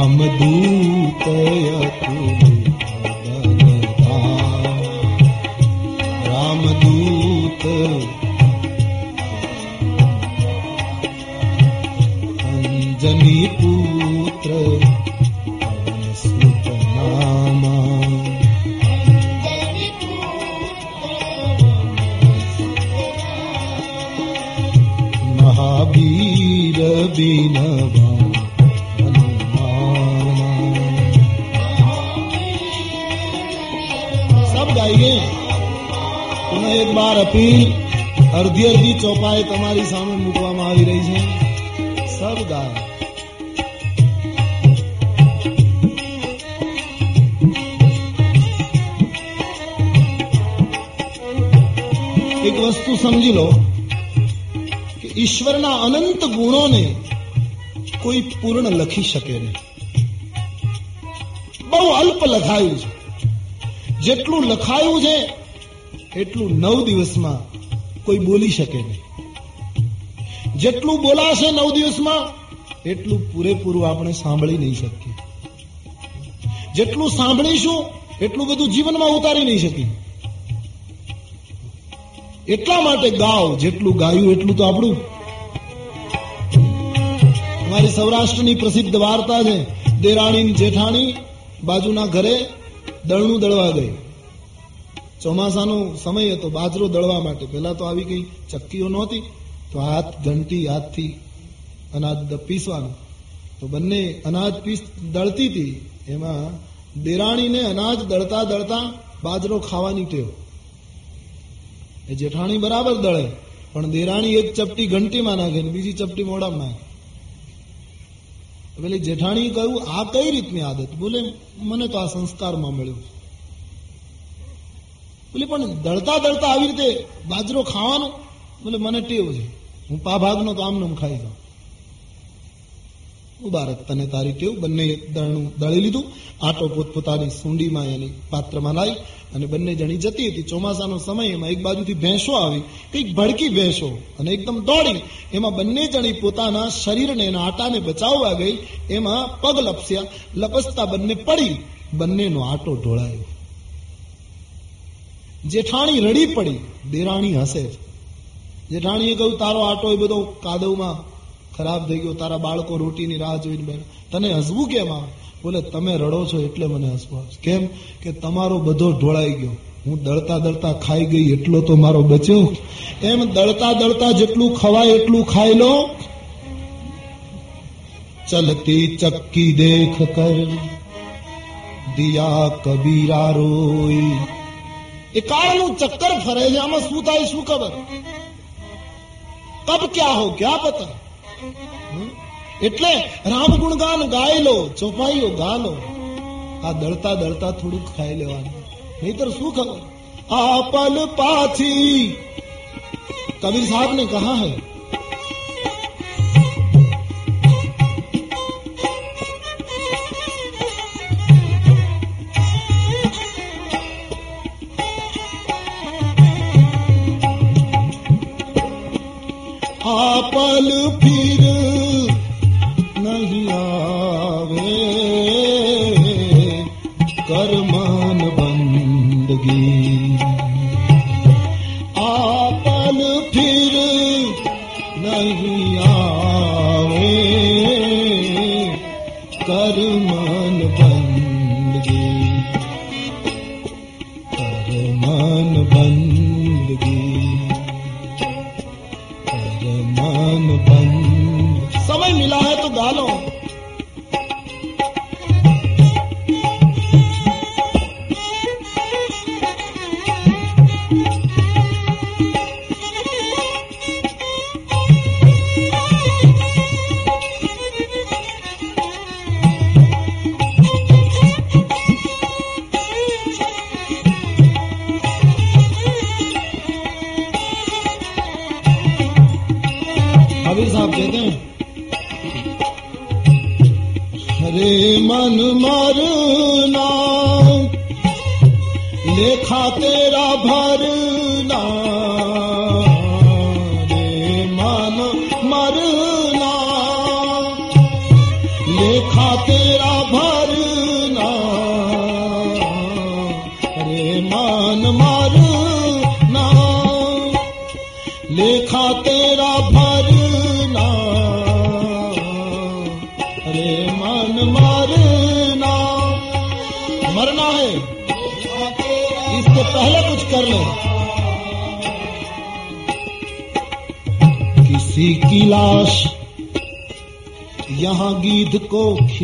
राम અપીલ અડધી અડધી ચોપાઈ તમારી સામે મૂકવામાં આવી રહી છે. સબ એક વસ્તુ સમજી લો કે ઈશ્વરના અનંત ગુણોને કોઈ પૂર્ણ લખી શકે નહીં. બહુ અલ્પ લખાયું છે. જેટલું લખાયું છે એટલું નવ દિવસમાં કોઈ બોલી શકે નહીં. જેટલું બોલાશે નવ દિવસમાં, એટલું પૂરેપૂરું આપણે સાંભળી નહીં શકીએ. જેટલું સાંભળીશું, એટલું બધું જીવનમાં ઉતારી નહીં શકીએ. એટલા માટે ગાવ, જેટલું ગાયું એટલું તો આપણું. અમારી સૌરાષ્ટ્રની પ્રસિદ્ધ વાર્તા છે દેરાણી જેઠાણી બાજુના ઘરે દળનું દળવા ગઈ. ચોમાસાનો સમય હતો, બાજરો દળવા માટે. પેલા તો આવી કઈ ચક્કીઓ નહોતી, તો હાથ ઘંટી હાથથી અનાજ પીસવાનું. તો બંને અનાજ પીસ, દળતી હતી. એમાં દેરાણીને અનાજ દળતા દળતા બાજરો ખાવાની ટેવ. એ જેઠાણી બરાબર દળે, પણ દેરાણી એક ચપટી ઘંટીમાં નાખે ને બીજી ચપટી મોઢામાં નાખે. પેલી જેઠાણી કહ્યું, આ કઈ રીતની આદત? બોલે, મને તો આ સંસ્કારમાં મળ્યું બોલે, પણ દળતા દળતા આવી રીતે બાજરો ખાવાનો? બોલે, મને ટેવ છે. હું પા ભાગનો તો આમનો આમ ખાઈ જાઉં. મુબારક તને તારી ટેવ બંને દળનું દળી લીધું. આટો પોતપોતાની સુંડીમાં એની પાત્રમાં લાવી અને બંને જણી જતી હતી. ચોમાસાનો સમય, એમાં એક બાજુથી ભેંસો આવી, કંઈક ભડકી ભેંસો અને એકદમ દોડી એમાં બંને જણી પોતાના શરીરને એના આટાને બચાવવા ગઈ. એમાં પગ લપસ્યા, લપસતા બંને પડી. બંનેનો આટો ઢોળાયો. જેઠાણી રડી પડી. દેરાણી હસે. જેઠાણીએ કહ્યું, તારો આટો એ બધો કાદવમાં ખરાબ થઈ ગયો. તારા બાળકો રોટીની રાહ જોઈને બેઠા. તને હસવું કેમ આવે? બોલે, તમે રડો છો એટલે મને હસવું આવે. કેમ કે તમારો બધો ઢોળાઈ ગયો. હું દળતા દળતા ખાઈ ગઈ, એટલો તો મારો બચ્યો. એમ દળતા દળતા જેટલું ખવાય એટલું ખાઈ લો. ચલતી ચક્કી દેખ કર. દિયા કબીરા રોઈ એ કાળનું ચક્કર ફરે છે. આમાં શું થાય, શું ખબર? કબ ક્યાં હો? ક્યાં પતા એટલે રામ ગુણગાન ગાય લો, ચોપાઈઓ ગા લો આ દળતા દળતા થોડુંક ખાઈ લેવાનું. નહીતર શું ખબર? આ પલ પાછી કબીર સાહેબ ને કહા હૈ આ પલ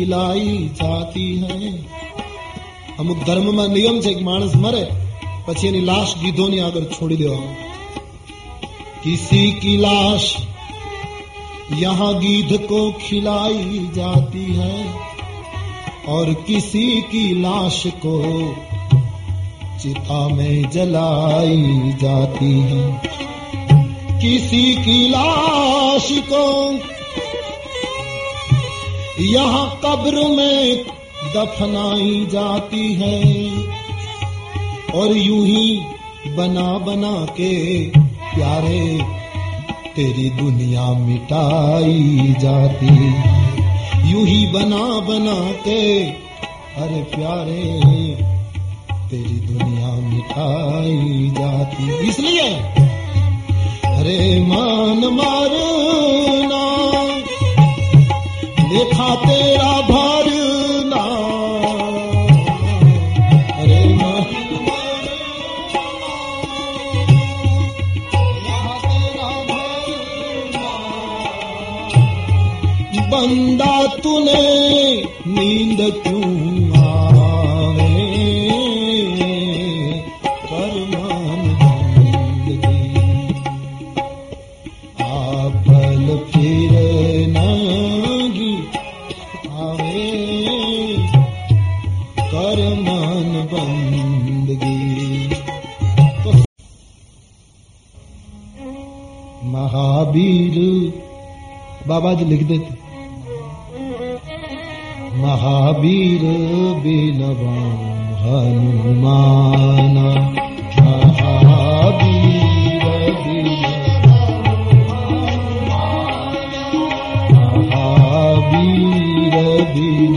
કો ખિલાઈ જાતી હૈ અમુક ધર્મમાં નિયમ છે કે માણસ મરે પછી એની લાશ ગીધોની આગળ છોડી દેવામાં કિસી કી લાશ यहाँ गीध को खिलाई जाती है और किसी की लाश को चिता में जलाई जाती है किसी की लाश को यहाँ कब्र में दफनाई जाती है और यूँ ही बना बना के प्यारे तेरी दुनिया मिटाई जाती। यूँ ही बना बना के, अरे प्यारे तेरी दुनिया मिटाई जाती। इसलिए, अरे मान मारना ख ते भरे बंदा तूने बाबा जी लिख देते महावीर बिनवा हनुमान महावीर महावीर बिन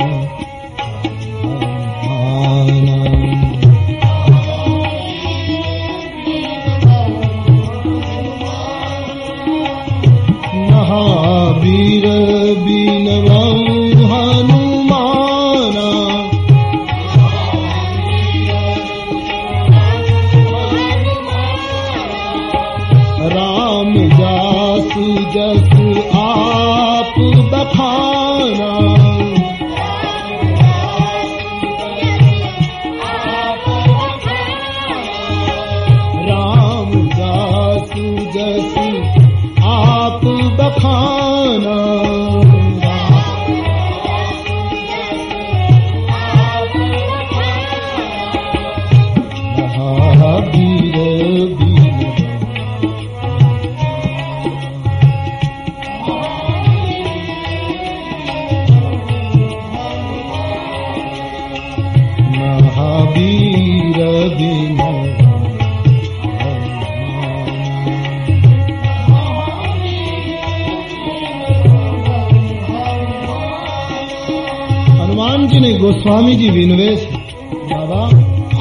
હનુમાનજીને ગોસ્વામીજી વિનવે છે. બાબા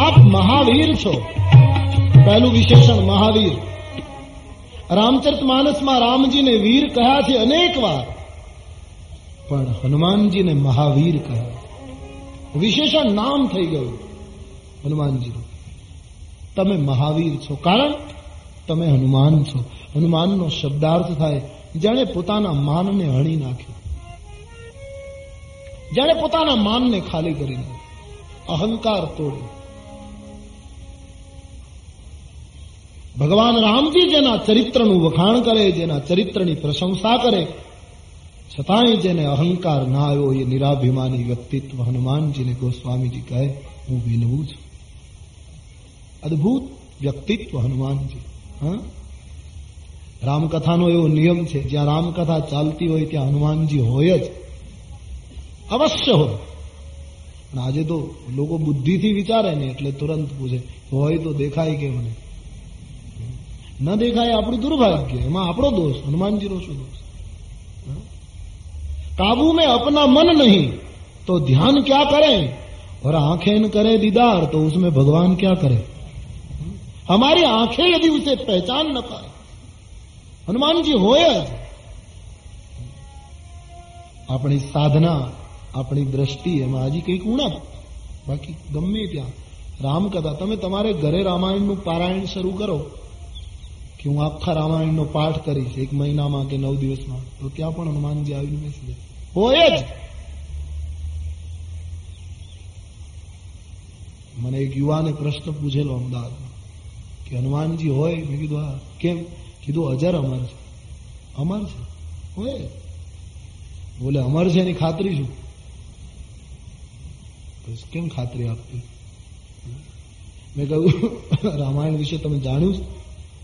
આપ મહાવીર છો. પહેલું વિશેષણ મહાવીર. રામચરિત માનસમાં રામજીને વીર કહ્યા છે અનેક વાર? પણ હનુમાનજીને મહાવીર કહ્યા વિશેષણ નામ થઈ ગયું હનુમાનજી તમે મહાવીર છો. કારણ? તમે હનુમાન છો. હનુમાનનો શબ્દાર્થ થાય. જેણે પોતાના માનને હણી નાખ્યું. જેણે પોતાના માનને ખાલી કરી અહંકાર તોડ્યો ભગવાન રામજી જેના ચરિત્રનું વખાણ કરે, જેના ચરિત્રની પ્રશંસા કરે, છતાંય જેને અહંકાર ના આવ્યો એ નિરાભિમાની વ્યક્તિત્વ હનુમાનજીને ગોસ્વામીજી કહે, હું વિનવું છું. અદભુત વ્યક્તિત્વ હનુમાનજી, હા? રામકથાનો એવો નિયમ છે, જ્યાં રામકથા ચાલતી હોય ત્યાં હનુમાનજી હોય જ. અવશ્ય હોય પણ આજે તો લોકો બુદ્ધિથી વિચારે ને એટલે તુરંત પૂછે હોય તો દેખાય કે મને ન દેખાય આપણું દુર્ભાગ્ય એમાં આપણો દોષ હનુમાનજીનો શું દોષ हाँ? काबू में अपना मन नहीं तो ध्यान क्या करें और आंखें न करे दीदार तो उसमें भगवान क्या करे हमारी आंखें यदि उसे पहचान न पाए हनुमान जी होय જ આપણી સાધના આપણી દ્રષ્ટિ એમાં હજી કંઈક ઉણપ. બાકી ગમે ત્યાં. રામકથા, તમે તમારે ઘરે રામાયણનું પારાયણ શરૂ કરો કે હું આખા રામાયણનો પાઠ કરીશ એક મહિનામાં કે નવ દિવસમાં. તો ત્યાં પણ હનુમાનજી આવીને બેસી જાય હોય જ. મને એક યુવાને પ્રશ્ન પૂછેલો અમદાવાદમાં કે હનુમાનજી હોય? મેં કીધું, હા. કેમ? કીધું, અજર અમર છે. અમર છે? હોય બોલે, અમર છે એની ખાતરી શું? કેમ ખાતરી આપતી મેં કહ્યું, રામાયણ વિશે તમે જાણ્યું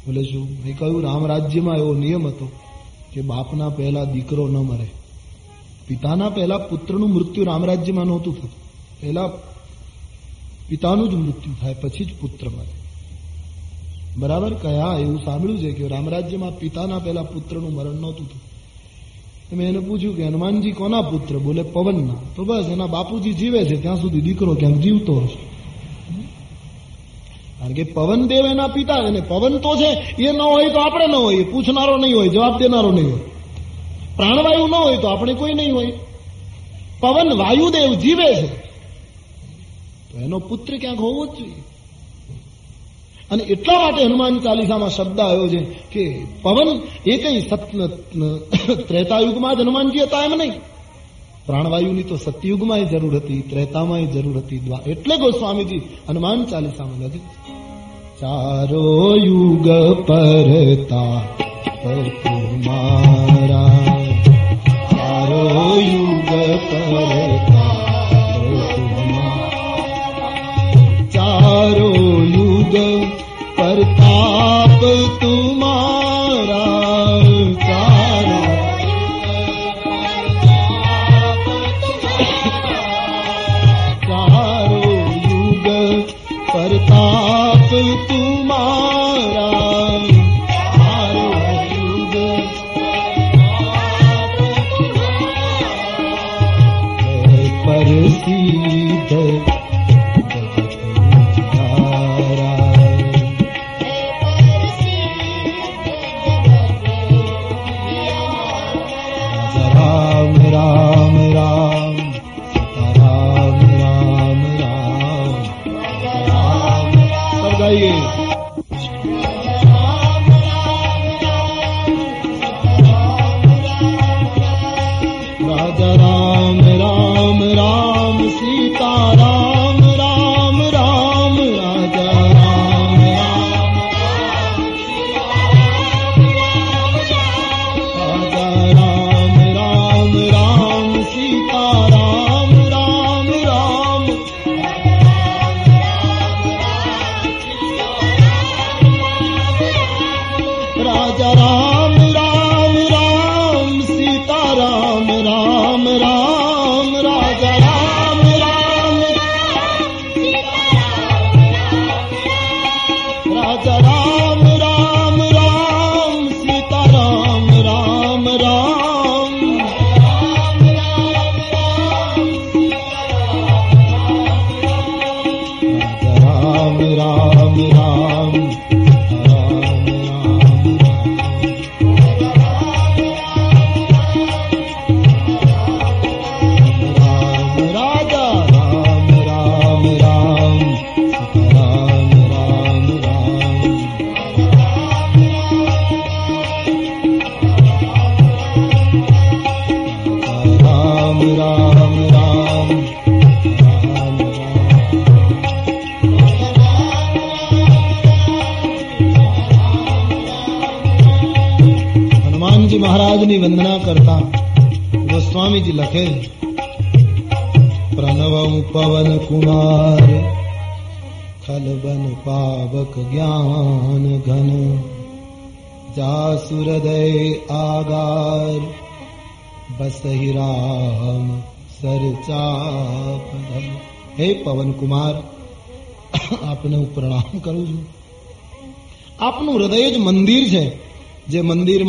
બોલે, શું? મેં કહ્યું, રામ રાજ્યમાં એવો નિયમ હતો કે બાપના પહેલા દીકરો ન મરે. પિતાના પહેલા પુત્રનું મૃત્યુ રામ રાજ્યમાં નહોતું થતું. પહેલા પિતાનું જ મૃત્યુ થાય, પછી જ પુત્ર મરે. બરાબર? કયા? એવું સાંભળ્યું છે કે રામ રાજ્યમાં પિતાના પહેલા પુત્રનું મરણ નહોતું થતું. મેં એને પૂછ્યું કે, હનુમાનજી, કોના પુત્ર? બોલે, પવનના. તો બસ, એના બાપુજી જીવે છે, ત્યાં સુધી દીકરો ક્યાંક જીવતો હશે કારણ કે પવનદેવ એના પિતા અને પવન તો છે, એ ન હોય તો આપણે ન હોય પૂછનારો નહીં હોય, જવાબ દેનારો નહીં હોય. પ્રાણવાયુ ન હોય તો આપણે કોઈ નહીં હોય. પવન વાયુદેવ જીવે છે. તો એનો પુત્ર ક્યાંક હોવો જ જોઈએ. અને એટલા માટે હનુમાન ચાલીસામાં શબ્દ આવ્યો છે કે પવન એ કઈ ત્રેતાયુગમાં જ હનુમાનજી હતા એમ નહીં. પ્રાણવાયુની તો સતયુગમાં જરૂર હતી, ત્રેતામાં જરૂર હતી દ્વા- એટલે ગોસ્વામીજી હનુમાન ચાલીસામાં લખી ચારો યુગ પરતા તુમારા ચારો યુગ પરતા आप तू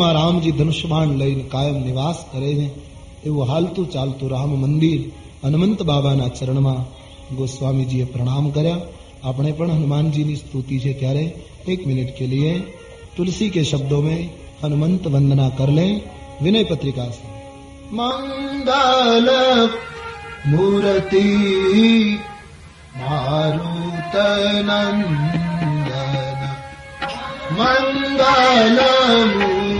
જે મંદિરમાં રામજી ધનુષ્યબાણ લઈને કાયમ નિવાસ કરે છે એવું હાલતું ચાલતું રામ મંદિર હનુમંત બાબાના ચરણમાં ગોસ્વામીજીએ પ્રણામ કર્યા આપણે પણ હનુમાનજીની સ્તુતિ છે ત્યારે એક મિનિટ કે लिए तुलसी के शब्दों में हनुमंत वंदना कर ले विनय पत्रिका से मंगल मूर्ति मारुत नंदन मंगल मूर्ति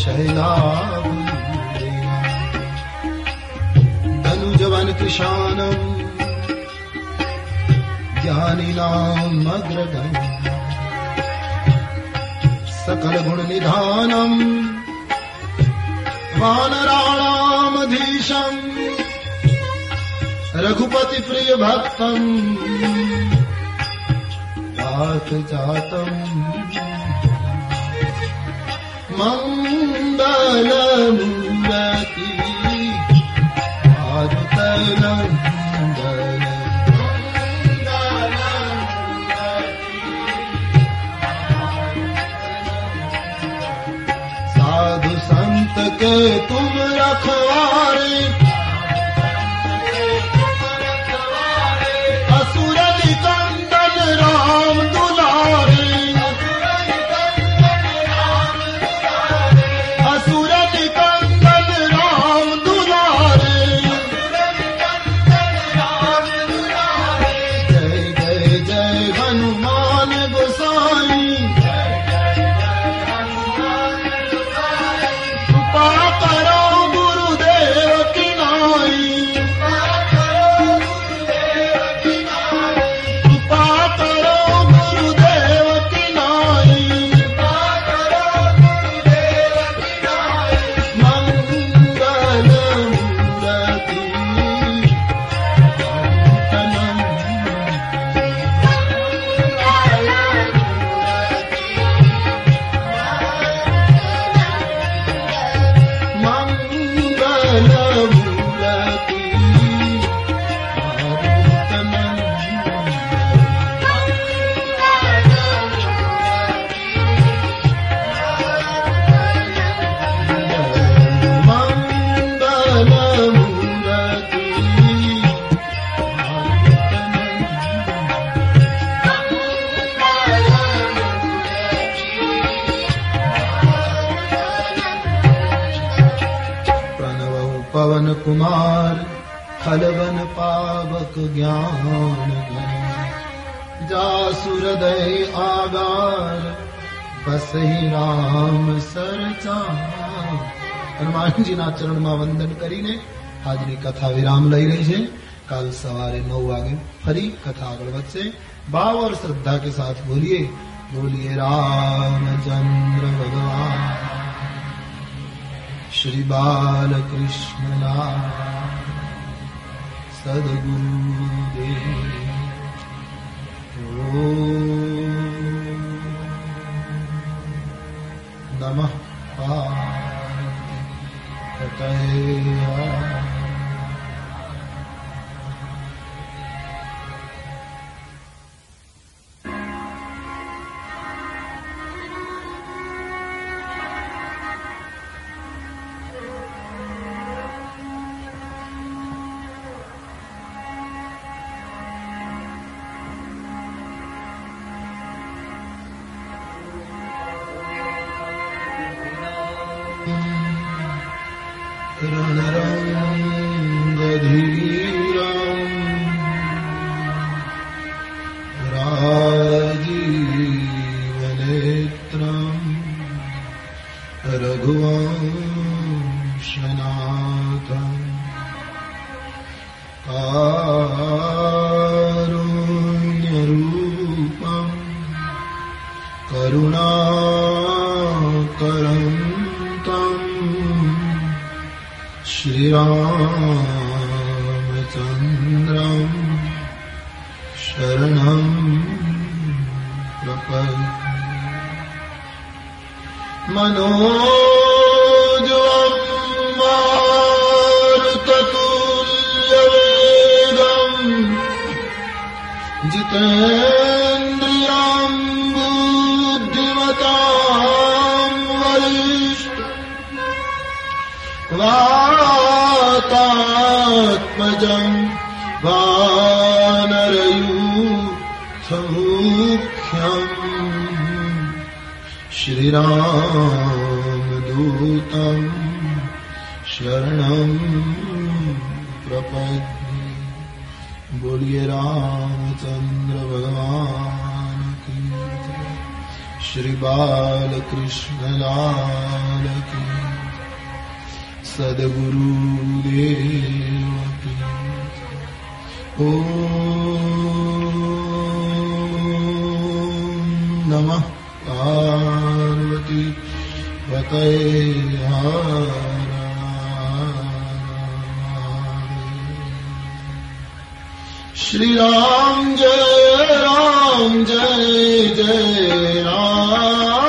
शैलानुजवन किशानम् ज्ञानिनाम् अग्रगम् सकलगुणनिधानम् वानराणामधीशम् रघुपतिप्रियभक्तम् जात जातम्। മംഗള മുണ്ടതി ആർത്തല സാധു സന്ത കെ തും രഖവാരേ ज्ञान जासुर दय आगार બસ રામ સરચા હનુમાનજીના ચરણમાં વંદન કરીને આજની કથા વિરામ લઈ રહી છે કાલ સવારે નવ વાગે ફરી કથા આગળ વધશે ભાવ और श्रद्धा के साथ बोलिए बोलिए रामचंद्र भगवान सद्गुरुदे नमः पातये जितेन्द्रियाम् बुद्धिमताम् वरिष्ठ वातात्मजम् वानरयूथमुख्यम् श्रीरामदूतम् शरणम् प्रपद्य બોલીએ રામચંદ્ર ભગવાન કી શ્રી બાલકૃષ્ણલાલ કી સદગુરુ દેવ ઓ નમઃ પાર્વતી પતય હા Shri Ram Jai Ram Jai Jai Ram.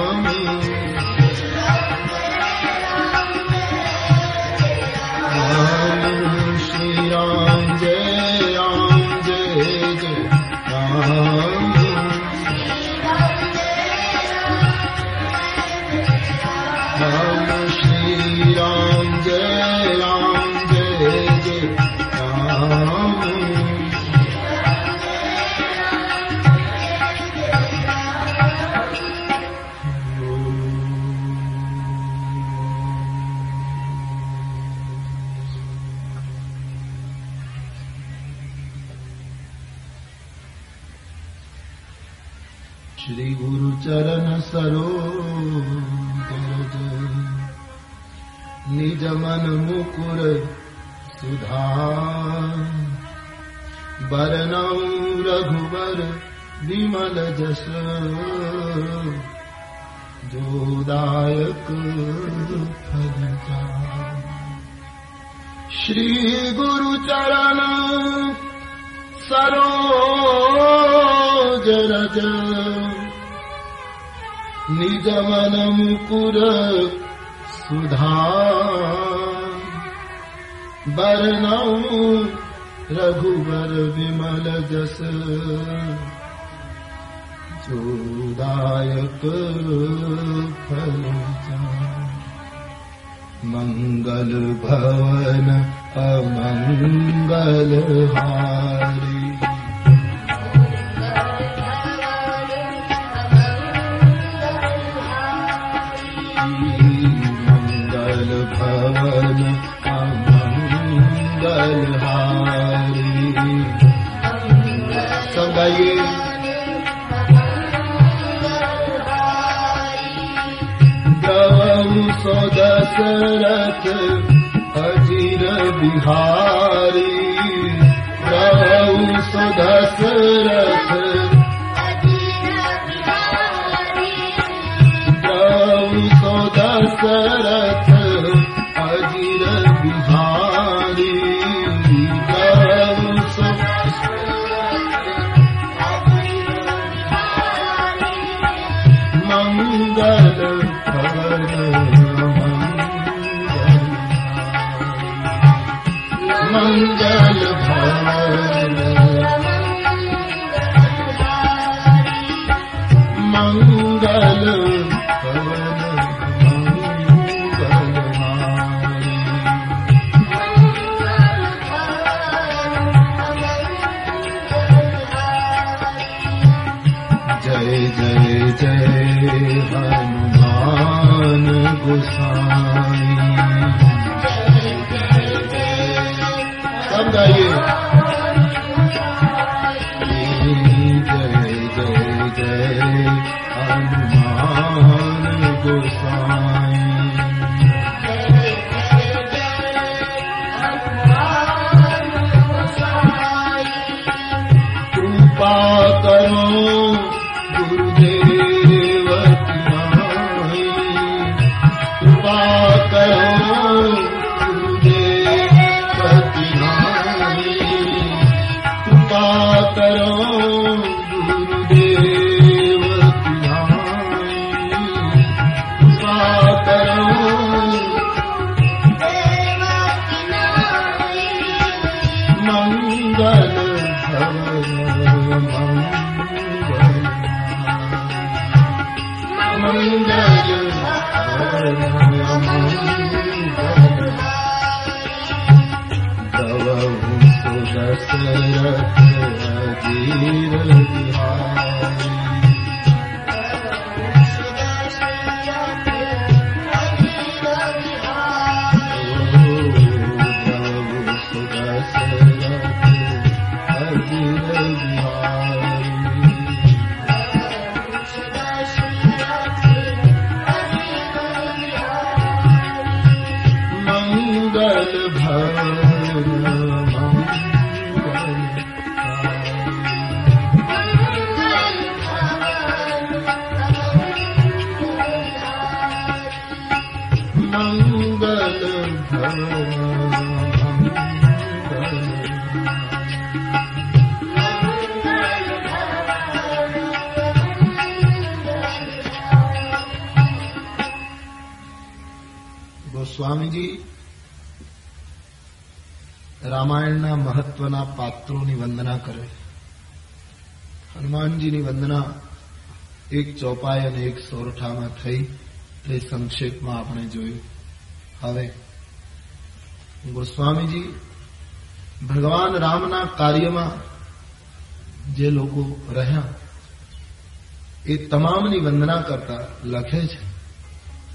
स्वामी કરે. હનુમાનજીની વંદના એક ચોપાઈ અને એક સોરઠામાં થઈ, તે સંક્ષેપમાં આપણે જોયું. હવે, ગોસ્વામીજી ભગવાન રામના કાર્યમાં જે લોકો રહ્યા, એ તમામની વંદના કરતા લખે છે.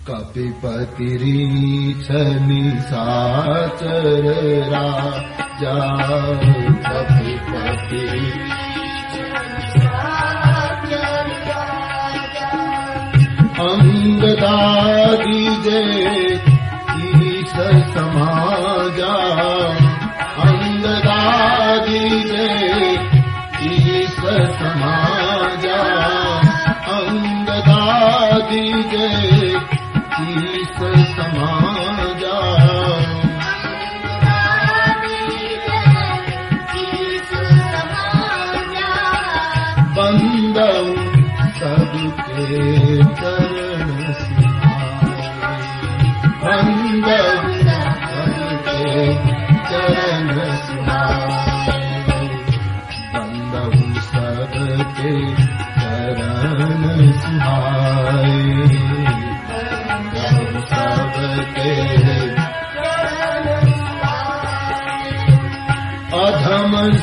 કપિપતિરી છની સાચર રાજા अङ्गदागिगे ई समाजा अङ्गदाे ई समाग अङ्गदाे ई समाज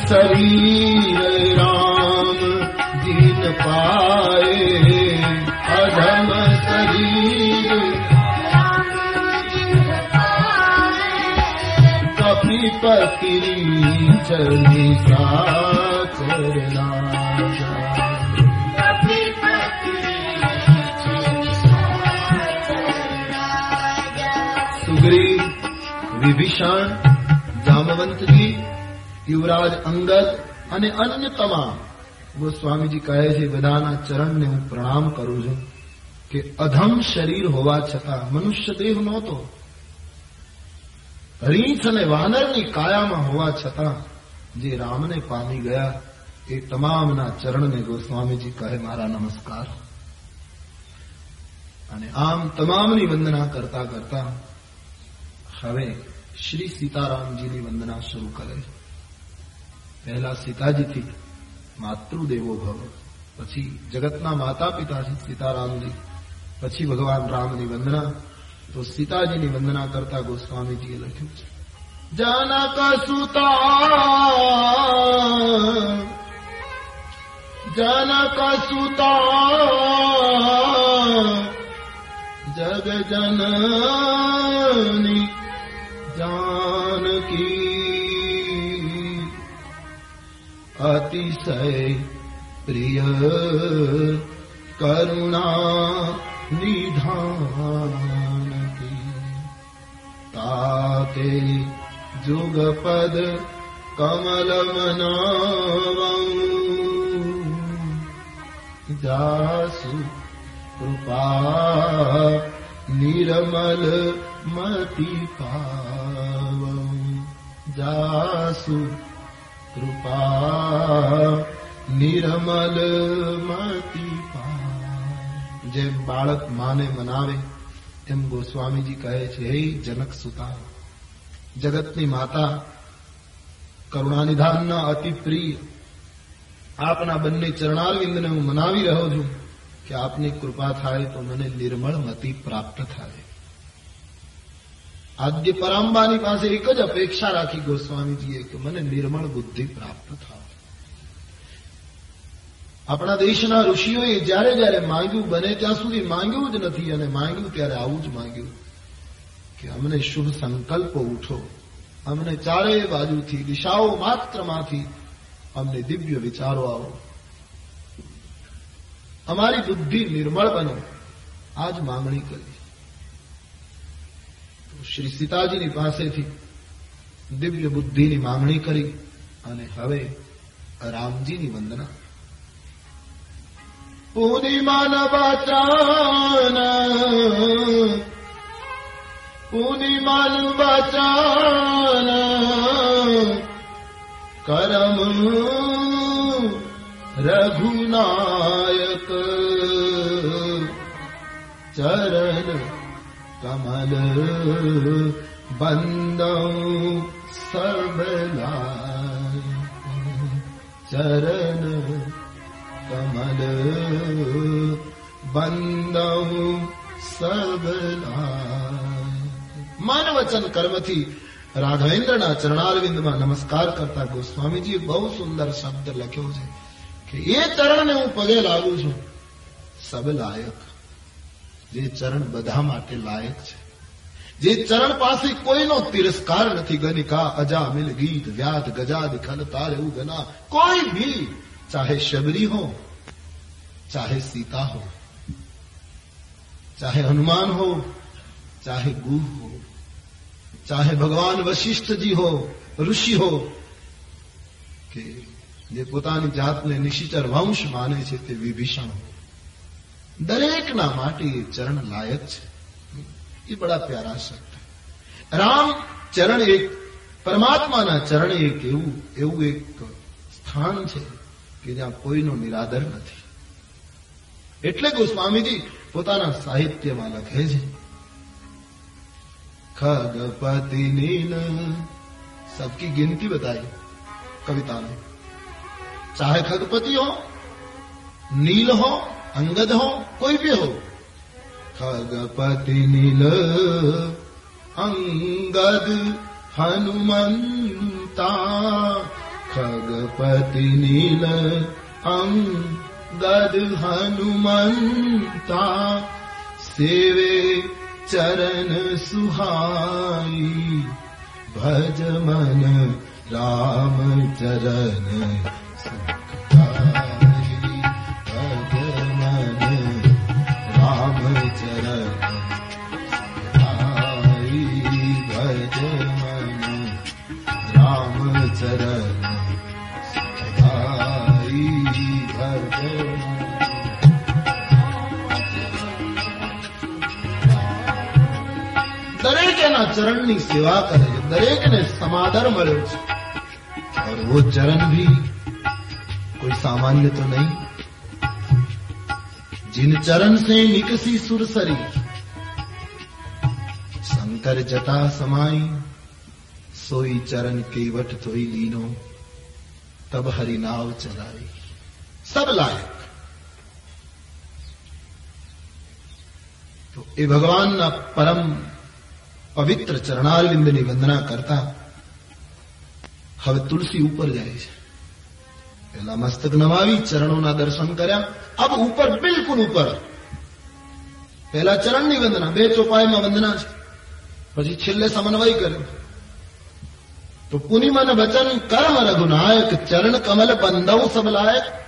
शरीर राम दीन पाए अधम शरीर कपिपति चली चरना સુગ્રીવ વિભીષણ જામવંતજી યુવરાજ અંગદ અને અન્ય તમામ ગોસ્વામીજી કહે છે બધાના ચરણને હું પ્રણામ કરું છું કે અધમ શરીર હોવા છતાં મનુષ્ય દેહ નહોતો. રીંછ અને વાનરની કાયામાં હોવા છતાં જે રામને પામી ગયા એ તમામના ચરણને ગોસ્વામીજી કહે મારા નમસ્કાર. અને આમ તમામની વંદના કરતા કરતા હવે શ્રી સીતારામજીની વંદના શરૂ કરે. પહેલા સીતાજીથી માતૃદેવો ભવ, પછી જગતના માતા પિતા છે સીતારામજી પછી ભગવાન રામની વંદના, તો સીતાજીની વંદના કરતા ગોસ્વામીજીએ લખ્યું છે. જનક સુતા જનક સુતા જગ જનની જાનકી અતિશય પ્રિય કરુણા निधाने ताते जुगपद कमलमनावम् जासु कृपा निरमल मति पाव जासु कृपा निरमल मति જેમ બાળક માને મનાવે, એમ ગોસ્વામીજી કહે છે, હે જનક સુતા જગતની માતા, કરુણાનિધાનના અતિ પ્રિય, આપના બંને ચરણારવિંદને હું મનાવી રહ્યો છું કે આપની કૃપા થાય તો મને નિર્મળ મતિ પ્રાપ્ત થાય. આદ્ય પરાંબાની પાસે એક જ અપેક્ષા રાખી ગોસ્વામીજીએ કે મને નિર્મળ બુદ્ધિ પ્રાપ્ત થાય. આપણા દેશના ઋષિઓએ જ્યારે જ્યારે માંગ્યું, બને ત્યાં સુધી માંગ્યું જ નથી અને માંગ્યું ત્યારે આવું જ માંગ્યું કે અમને શુભ સંકલ્પ ઉઠો. અમને ચારેય બાજુથી, દિશાઓ માત્રમાંથી અમને દિવ્ય વિચારો આવો. અમારી બુદ્ધિ નિર્મળ બનો. આ જ માંગણી કરી. શ્રી સીતાજીની પાસેથી દિવ્ય બુદ્ધિની માંગણી કરી અને હવે રામજીની વંદના. पूर्णिमा न करम रघुनायक। चरण कमल बन्दौ सम चरण કમલ બંદૌ સબલા વચન કર્મથી રાઘવેન્દ્રના ચરણારવિંદમાં નમસ્કાર કરતા ગોસ્વામીજી બહુ સુંદર શબ્દ લખ્યો છે કે, એ ચરણને હું પગે લાગુ છું. સબ લાયક. જે ચરણ બધા માટે લાયક છે. જે ચરણ પાસે કોઈનો તિરસ્કાર નથી, ગનિકા અજામિલ ગીત વ્યાધ ગજાદ ખલ તારે ગના. કોઈ ભી ચાહે શબરી હો ચાહે सीता हो चाहे हनुमान हो चाहे गुह हो चाहे ભગવાન વશિષ્ઠજી હો ઋષિ હો કે જે પોતાની જાતને નિશિચર વંશ માને છે તે વિભીષણ હો દરેકના માટે એ ચરણ લાયક છે એ બડા પ્યારા શબ્દ રામ ચરણ એક પરમાત્માના ચરણ એક એવું એવું એક સ્થાન છે કે જ્યાં કોઈનો નિરાદર નથી એટલે ગોસ્વામીજી પોતાના સાહિત્યમાં લખે છે खगपति नील सबकी गिनती बताई कविता में चाहे खगपति हो नील हो अंगद हो कोई भी हो खगपति नील अंगद हनुमंता खगपति नील अंगद हनुमंता सेवे चरण सुहाई भज मन राम चरण सुखाई भज मन राम चरण सुखाई भज मन राम चरण દરેક એના ચરણની સેવા કરે છે દરેકને સમાદર મળ્યો છે और वो चरण भी कोई सामान्य तो नहीं जिन चरण से निकसी सुरसरी शंकर जटा समाई सोई चरण केवट थोई लीनो तब हरि नाव चलाई सब लायक તો એ ભગવાનના પરમ પવિત્ર ચરણારવિંદની વંદના કરતા હવે તુલસી ઉપર જાય છે. પેલા મસ્તક નમાવી, ચરણોના દર્શન કર્યા. અબ ઉપર, બિલકુલ ઉપર. પહેલા ચરણની વંદના, બે ચોપાઈમાં વંદના છે. પછી છેલ્લે સમન્વય કર્યો. તો પુનિમન વચન, કર્મ રઘુનાયક, ચરણ કમલ બંધવ સબલાયક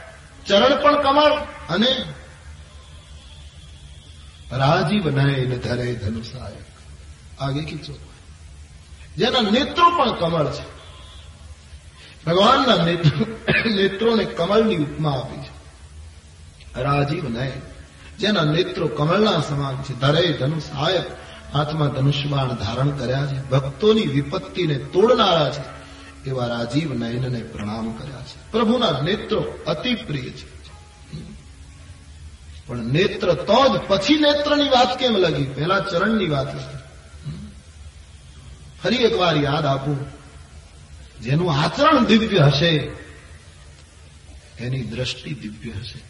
ચરણ પણ કમળ અને રાજીવ નયન ધરે ધનુષાયક. આગે કી ચોપાઈ જેના નેત્રો પણ કમળ છે. ભગવાનના નેત્રો નેત્રોને કમળની ઉપમા આપી છે. રાજીવ નયન જેના નેત્રો કમળના સમાન છે. ધરે ધનુષ આયક હાથમાં ધનુષ્યબાણ ધારણ કર્યા છે. ભક્તોની વિપત્તિને તોડનારા છે. એવા રાજીવ નયનને પ્રણામ કર્યા છે. પ્રભુના નેત્રો અતિ પ્રિય છે. પણ નેત્ર તો જ પછી નેત્રની વાત કેમ લગી? પહેલા ચરણની વાત લગી. ફરી એકવાર યાદ આપું, જેનું આચરણ દિવ્ય હશે, એની દ્રષ્ટિ દિવ્ય હશે.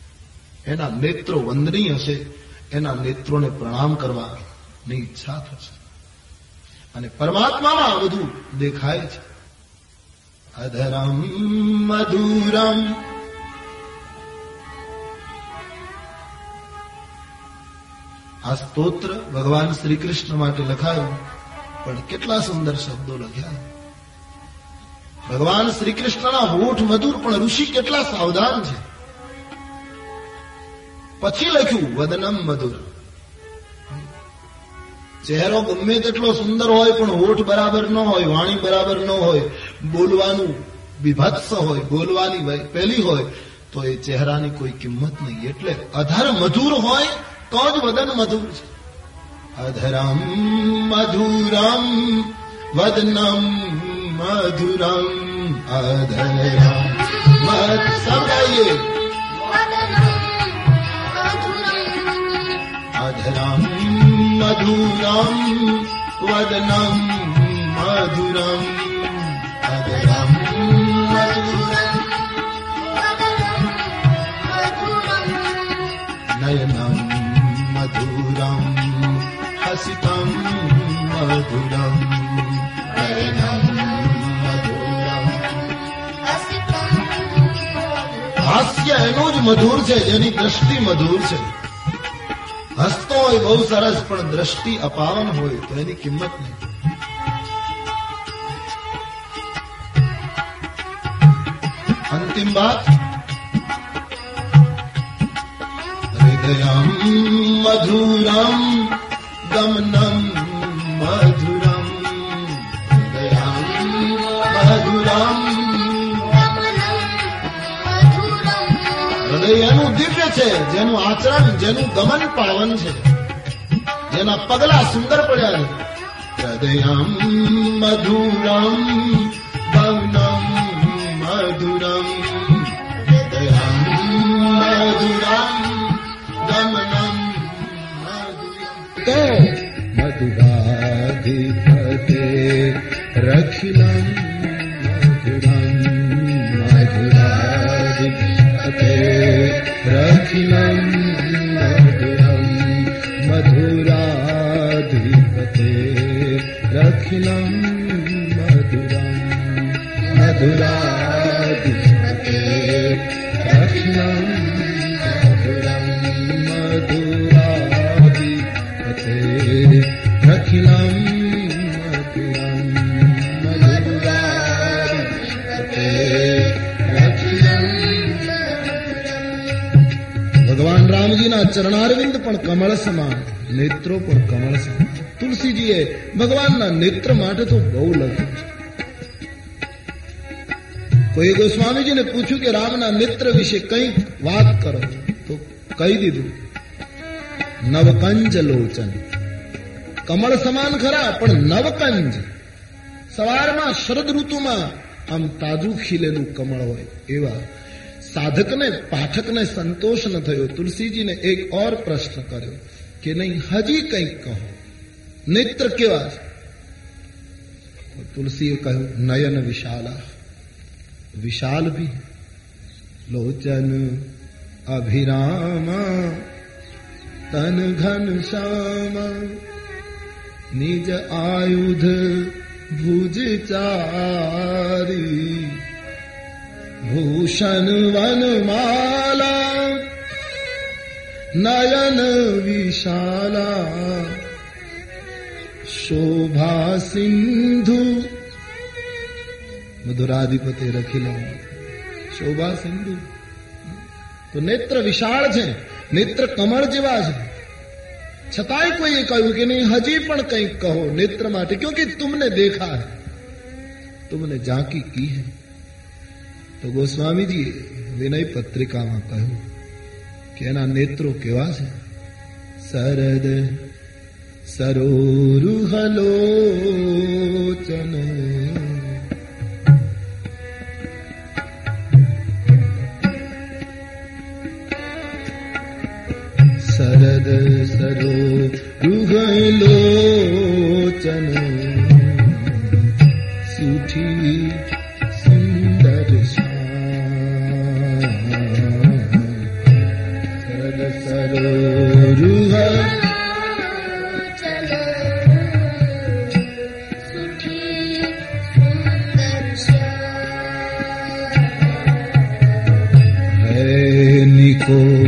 એના નેત્રો વંદનીય હશે, એના નેત્રોને પ્રણામ કરવાની ઈચ્છા થશે. અને પરમાત્મામાં બધું દેખાય છે. અધરમ મધુરમ. આ સ્તોત્ર ભગવાન શ્રી કૃષ્ણ માટે લખાયું. પણ કેટલા સુંદર શબ્દો લખ્યા. ભગવાન શ્રી કૃષ્ણના હોઠ મધુર, પણ ઋષિ કેટલા સાવધાન છે. પછી લખ્યું, વદનમ મધુર. ચહેરો ગમે તેટલો સુંદર હોય, પણ હોઠ બરાબર ન હોય, વાણી બરાબર ન હોય, બોલવાનું વિભત્સ હોય, બોલવાની પેલી હોય, તો એ ચહેરાની કોઈ કિંમત નહીં. એટલે અધર મધુર હોય, તો જ વદન મધુર છે. अधरम् मधुरम् वदनम् मधुरम् अधरम् मत्समये। अधरम् मधुरम् वदनम् मधुरम् अधरम् मधुरम् नयनम् मधुरम् નયનમ મધુરમ હાસ્ય એનું જ મધુર છે, જેની દ્રષ્ટિ મધુર છે. હસતો હોય બહુ સરસ, પણ દ્રષ્ટિ અપાવન હોય તો એની કિંમત નહીં. અંતિમ વાત. હૃદયમ મધુરમ મધુરમ હૃદયમ મધુરમ હૃદય એનું દિવ્ય છે, જેનું આચરણ, જેનું ગમન પાવન છે. જેના પગલા સુંદર પડ્યા છે. હૃદયમ, મધુરમ ભવનમ મધુરમ. હૃદયમ, મધુરમ, ગમનમ. मधुराधिपते रक्षिणम् मधुरम् मधुराधिपते रक्षिणम् मधुरम् मधुराधिपते रक्षिणम् मधुरम् मधुरा રામજીના ચરણારવિંદ પણ કમળ સમાન નેત્રો પણ કમળ સમાન તુલસીજીએ ભગવાનના નેત્ર માટે તો બહુ લખ્યું છે કોઈ ગોસ્વામીજીને પૂછ્યું કે રામના નેત્ર વિશે કઈ વાત કરો તો કહી દીધું નવકંજ લોચન કમળ સમાન ખરા પણ નવકંજ સવારમાં શરદ ઋતુમાં આમ તાજું ખીલેલું કમળ હોય એવા સાધકને પાઠકને સંતોષ ન થયો તુલસીજીને એક ઓર પ્રશ્ન કર્યો કે નહીં હજી કંઈક કહો નેત્ર કેવા તુલસીએ કહ્યું નયન વિશાલા વિશાલ ભી લોચન અભિરામ તન ઘન શ્યામ નિજ આયુધ ભુજ ચારી ભૂષણ વનમાલા નયન વિશાલા શોભા સિંધુ મધુરાધિપતે રખીલો શોભા સિંધુ તો નેત્ર વિશાળ છે નેત્ર કમળ જેવા છે છતાંય કોઈએ કહ્યું કે નહીં હજી પણ કંઈક કહો નેત્ર માટે ક્યોંકि તુમને દેખા હૈ તુમને ઝાંકી કી હૈ તો ગોસ્વામીજીએ વિનય પત્રિકામાં કહ્યું કે એના નેત્રો કેવા છે? શરદ સરોરુહલોચન. સરદ સરો રૂહલોચન है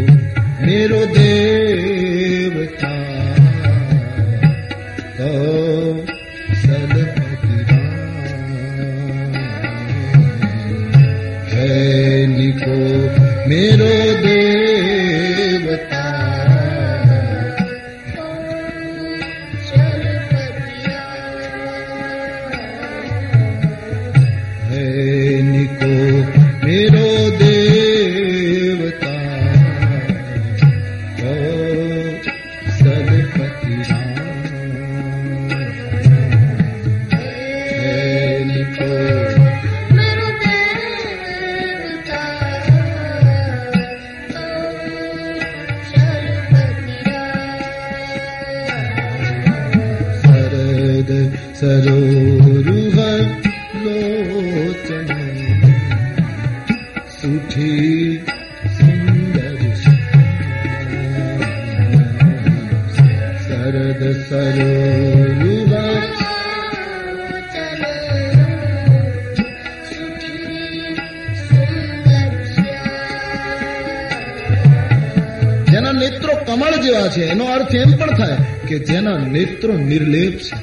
અર્થ એમ પણ થાય કે જેના નેત્રો નિર્લેપ છે.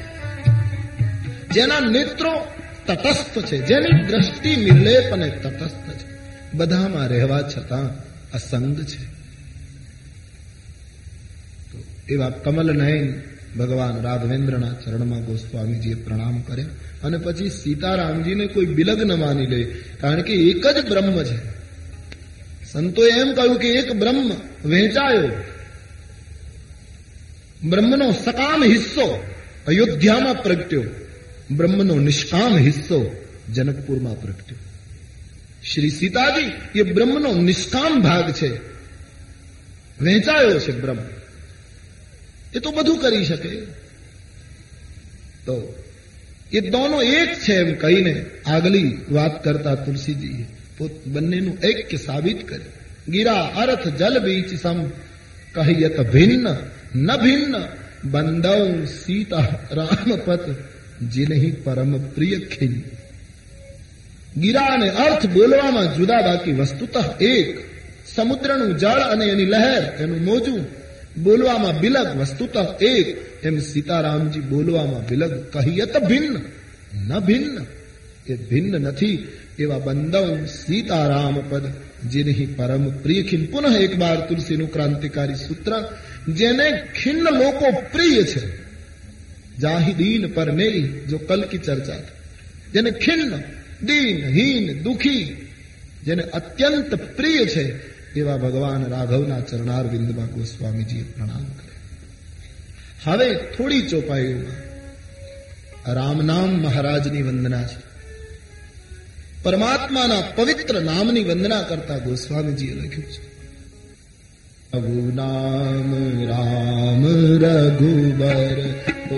જેના નેત્રો તટસ્થ છે. જેની દ્રષ્ટિ નિર્લેપ અને તટસ્થ છે. બધામાં રહેવા છતાં અસંગ છે. એવા કમલ નયન ભગવાન રાઘવેન્દ્રના ચરણમાં ગોસ્વામીજીએ પ્રણામ કર્યા અને પછી સીતારામજીને કોઈ બિલગ ન માની લે, કારણ કે એક જ બ્રહ્મ છે. સંતોએ એમ કહ્યું કે એક બ્રહ્મ વહેંચાયો બ્રહ્મનો સકામ હિસ્સો, અયોધ્યામાં પ્રગટ્યો. બ્રહ્મનો નિષ્કામ હિસ્સો, જનકપુરમાં પ્રગટ્યો. શ્રી સીતાજી, એ બ્રહ્મનો નિષ્કામ ભાગ છે. વહેંચાયો છે બ્રહ્મ. એ તો બધું કરી શકે. તો એ દોનો એક છે એમ કહીને આગલી વાત કરતા તુલસીજીએ પોત બંનેનું ઐક્ય સાબિત કર્યું. ગીરા અર્થ જલ બીચ સમ કહિયત ભિન્ન ન ભિન્ન सीता સીતા રામપત જીનહી પરમ પ્રિય ખિન ગીરા અને અર્થ બોલવામાં જુદા બાકી વસ્તુતઃ એક સમુદ્રનું જળ અને એની લહેર એનું મોજું બોલવામાં બિલગ વસ્તુતઃ એક એમ સીતારામજી બોલવામાં બિલગ કહિયત ભિન્ન ન ભિન્ન એ ભિન્ન નથી એવા બંદવ સીતારામ પદ જેની પરમ પ્રિય ખીન પુનઃ એક બાર તુલસીનું ક્રાંતિકારી સૂત્ર જેને ખિન્ન લોકો પ્રિય છે જાહી દીન પર જો કલ કી ચર્ચા જેને ખિન્ન દીન હીન દુખી જેને અત્યંત પ્રિય છે એવા ભગવાન રાઘવના ચરણાર બિંદમાં ગોસ્વામીજીએ પ્રણામ કરે હવે થોડી ચોપાઈઓમાં રામ નામ મહારાજની વંદના છે પરમાત્માના પવિત્ર નામની વંદના કરતા ગોસ્વામીજીએ લખ્યું છે. રઘુ નામ રામ રઘુબર. ઓ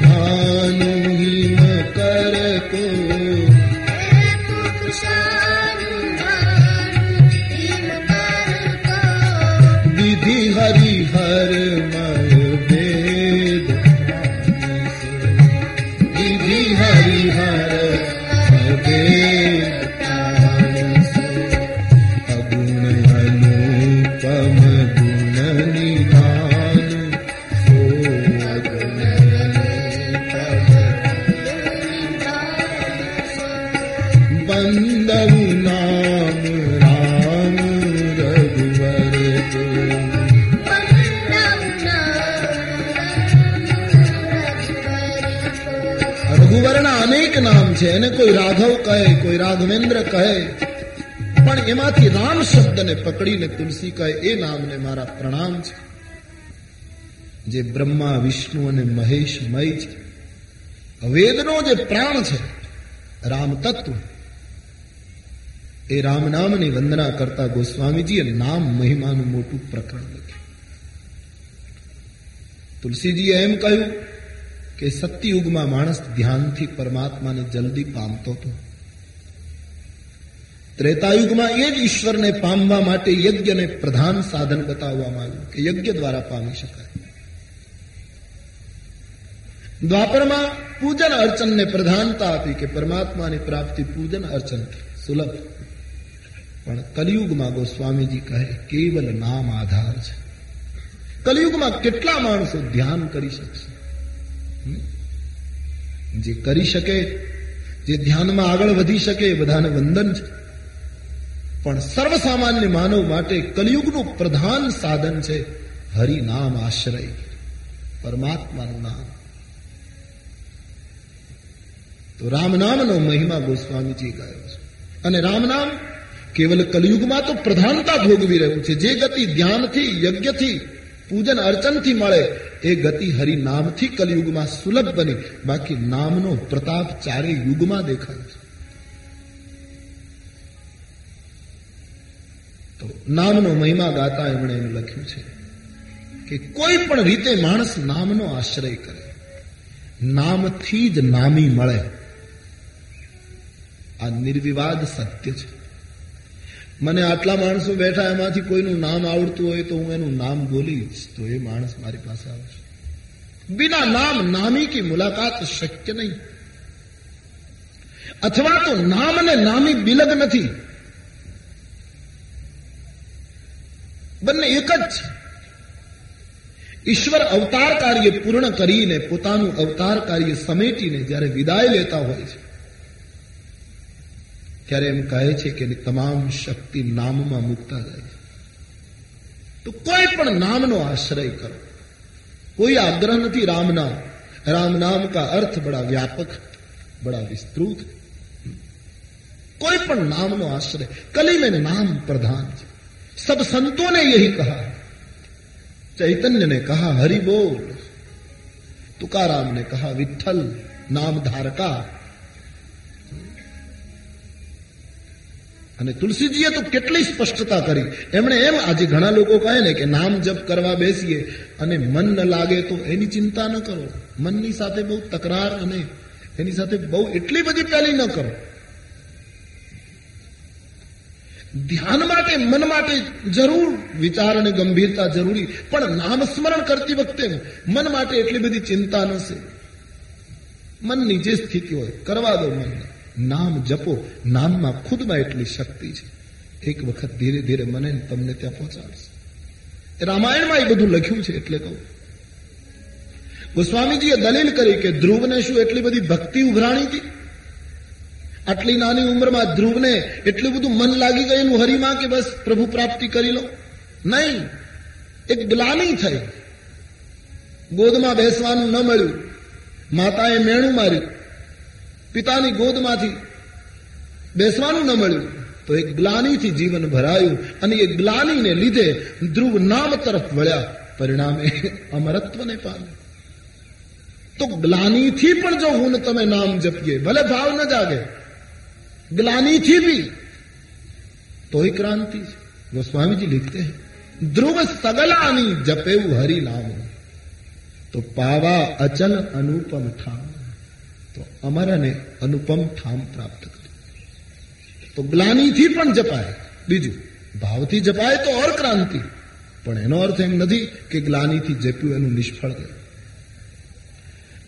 કોઈ રાઘવ કહે, કોઈ રાઘવેન્દ્ર કહે, પણ એમાંથી રામ શબ્દને પકડીને તુલસી કહે, એ નામને મારા પ્રણામ છે. જે બ્રહ્મા, વિષ્ણુ અને મહેશ છે. વેદનો જે પ્રાણ છે, રામ તત્વ, એ રામ નામની વંદના કરતા ગોસ્વામીજીએ નામ મહિમાનું મોટું પ્રકરણ લખ્યું. તુલસીજીએ એમ કહ્યું કે સત્યયુગમાં માણસ ધ્યાનથી પરમાત્માને જલ્દી પામતો હતો. ત્રેતાયુગમાં એ જ ઈશ્વરને પામવા માટે યજ્ઞને પ્રધાન સાધન બતાવવામાં આવ્યું કે યજ્ઞ દ્વારા પામી શકાય. દ્વાપરમાં પૂજન અર્ચનને પ્રધાનતા આપી કે પરમાત્માની પ્રાપ્તિ પૂજન અર્ચન સુલભ. પણ કલિયુગમાં ગોસ્વામીજી કહે, કેવલ નામ આધાર છે. કલિયુગમાં કેટલા માણસો ધ્યાન કરી શકશે? જે કરી શકે, જે ધ્યાનમાં આગળ વધી શકે બધાને વંદન છે. પણ સર્વસામાન્ય માનવ માટે કલિયુગનું પ્રધાન સાધન છે હરિ આશ્રય. પરમાત્માનું નામ. તો રામ નામનો મહિમા ગોસ્વામીજી ગાયો છે. અને રામ નામ કેવલ કલિયુગમાં તો પ્રધાનતા ભોગવી રહ્યું છે. જે ગતિ ધ્યાનથી, યજ્ઞથી પૂજન અર્ચનથી મળે, એ ગતિ હરિ નામથી કલયુગમાં સુલભ બની. બાકી નામનો પ્રતાપ ચારે યુગમાં દેખાય છે. તો નામનો મહિમા ગાતા એમણે એમ લખ્યું છે કે કોઈ પણ રીતે માણસ નામનો આશ્રય કરે. નામથી જ નામી મળે. આ નિર્વિવાદ સત્ય છે. મને આટલા માણસો બેઠા એમાંથી કોઈનું નામ આવડતું હોય તો હું એનું નામ બોલીશ તો એ માણસ મારી પાસે આવશે. બિના નામ નામી કી મુલાકાત શક્ય નહીં. અથવા તો નામ અને નામી બિલગ નથી. બંને એક જ છે. ઈશ્વર અવતાર કાર્ય પૂર્ણ કરીને પોતાનું અવતાર કાર્ય સમેટીને જ્યારે વિદાય લેતા હોય છે ત્યારે એમ કહે છે કે એની તમામ શક્તિ નામમાં મૂકતા જાય છે તો કોઈ પણ નામનો આશ્રય કરો कोई आग्रह नहीं राम नाम राम नाम का अर्थ बड़ा व्यापक बड़ा विस्तृत कोई पण नाम नो आश्रय कली में नाम प्रधान है सब संतों ने यही कहा चैतन्य ने कहा हरि बोल तुकाराम ने कहा विठल नाम धारका અને તુલસીજીએ તો કેટલી સ્પષ્ટતા કરી. એમણે એમ આજે ઘણા લોકો કહે ને કે નામ જપ કરવા બેસીએ અને મન ન લાગે તો એની ચિંતા ન કરો. મનની સાથે બહુ તકરાર અને એની સાથે બહુ એટલી બધી પેલી ન કરો. ધ્યાન માટે, મન માટે જરૂર વિચાર અને ગંભીરતા જરૂરી. પણ નામ સ્મરણ કરતી વખતે મન માટે એટલી બધી ચિંતા ન છે મનની જે સ્થિતિ હોય, કરવા દો મનને. નામ જપો. નામમાં ખુદમાં એટલી શક્તિ છે. એક વખત ધીરે ધીરે મને તમને ત્યાં પહોંચાડશે. રામાયણમાં એ બધું લખ્યું છે એટલે કહું. ગોસ્વામીજીએ દલીલ કરી કે ધ્રુવને શું એટલી બધી ભક્તિ ઉઘરાણી હતી? આટલી નાની ઉંમરમાં ધ્રુવને એટલું બધું મન લાગી ગયેલું હરિમાં કે બસ પ્રભુ પ્રાપ્તિ કરી લો? નહીં. એક ગ્લાની થઈ. ગોદમાં બેસવાનું ન મળ્યું. માતાએ મેણું માર્યું. પિતાની ગોદમાંથી બેસવાનું ન મળ્યું. તો એ ગ્લાનીથી જીવન ભરાયું અને એ ગ્લાનીને લીધે ધ્રુવ નામ તરફ વળ્યા. પરિણામે અમરત્વને પામ્યું. તો ગ્લાનીથી પણ જો હું તમે નામ જપીએ, ભલે ભાવ ન જાગે, ગ્લાનીથી બી. તો એ ક્રાંતિ છે. ગોસ્વામીજી લીખતે ધ્રુવ સગલાની જપેવું હરિ નામ તો પાવા અચલ અનુપમ થામ. તો અમારાને અનુપમ ઠામ પ્રાપ્ત કરી. તો ગ્લાનીથી પણ જપાય. બીજું, ભાવથી જપાય તો ઓર ક્રાંતિ પણ એનો અર્થ એમ નથી કે ગ્લાનીથી જપ્યું એનું નિષ્ફળ ગયું.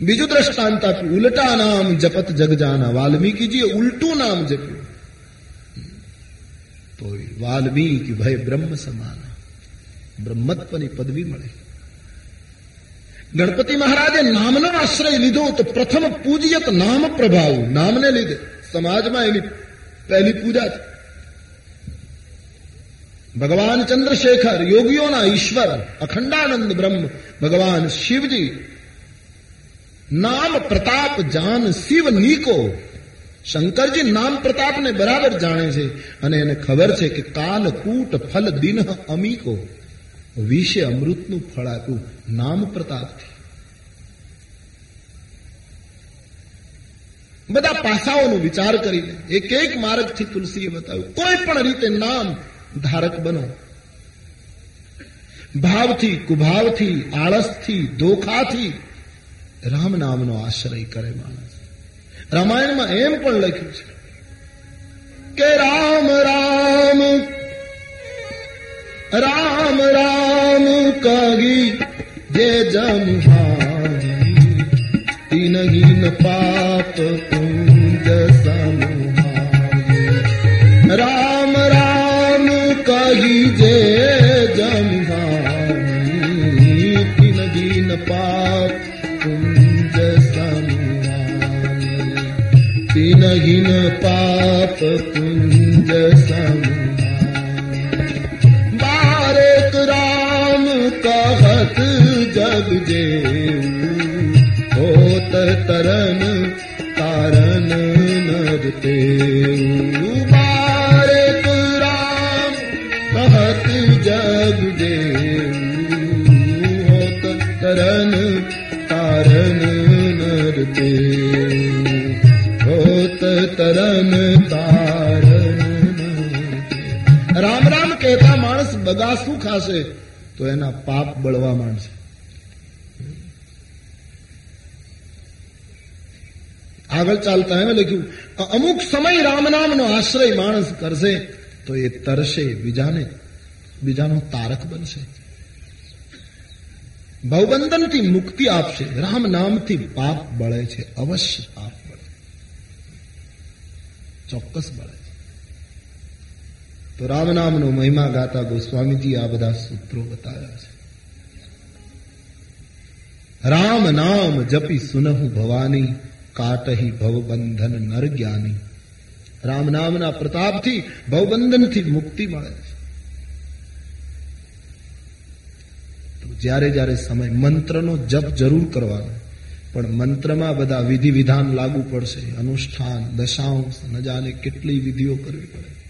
બીજું દ્રષ્ટાંત આપ્યું, ઉલટા નામ જપત જગજાના વાલ્મીકીજીએ ઉલટું નામ જપ્યું. તો વાલ્મીકી ભય બ્રહ્મ સમાન. બ્રહ્મત્વની પદવી મળી. ગણપતિ મહારાજે નામનો આશ્રય લીધો તો પ્રથમ પૂજ્યત નામ પ્રભાવ. નામને લીધે. સમાજમાં એની પહેલી પૂજા છે. ભગવાન ચંદ્રશેખર, યોગીઓના ઈશ્વર, અખંડાનંદ બ્રહ્મ, ભગવાન શિવજી, નામ પ્રતાપ જાન શિવ નીકો. શંકરજી નામ પ્રતાપને બરાબર જાણે છે અને એને ખબર છે કે કાલ કૂટ ફલ દિન અમીકો. વિશે અમૃતનું ફળ આપ્યું. નામ પ્રતાપથી બધા પાસાઓનો વિચાર કરીને એક એક માર્ગથી તુલસીએ બતાવ્યું. કોઈ પણ રીતે નામ ધારક બનો. ભાવથી, કુભાવથી, આળસથી, ધોખાથી રામ નામનો આશ્રય કરે માણસ. રામાયણમાં એમ પણ લખ્યું છે કે રામ રામ राम राम कगी जे कही जय जम्नगिन पापुज राम राम कही जय जिनगिन पापस तिनगिन पाप तुज कावत जग जे होत तरन तारन नरते बारक राम कहत जग जे होत तरन तारन नरते होत तरन तारन राम राम कहता मानस बगा सुख आसे તો એના પાપ બળવા માંડશે. આગળ ચાલતા એમ લખ્યું અમુક સમય રામ આશ્રય માણસ કરશે, તો એ તરશે બીજાને, બીજાનો તારક બનશે. ભવબંધનથી મુક્તિ આપશે, રામ નામથી પાપ બળે છે, અવશ્ય પાપ બળે. ચોક્કસ બળે. તો રામ નામનો મહિમા ગાતા ગોસ્વામીજી આ બધા સૂત્રો બતાવ્યા છે. રામ નામ જપી સુનહુ ભવાની, કાટહી ભવબંધન નર જ્ઞાની. રામ નામના પ્રતાપથી ભવબંધનથી મુક્તિ મળે છે. જ્યારે જ્યારે સમય મંત્રનો જપ જરૂર કરવાનો, પણ મંત્રમાં બધા વિધિ વિધાન લાગુ પડશે, અનુષ્ઠાન, દશાંશ, ન જાણે કેટલી વિધિઓ કરવી પડે.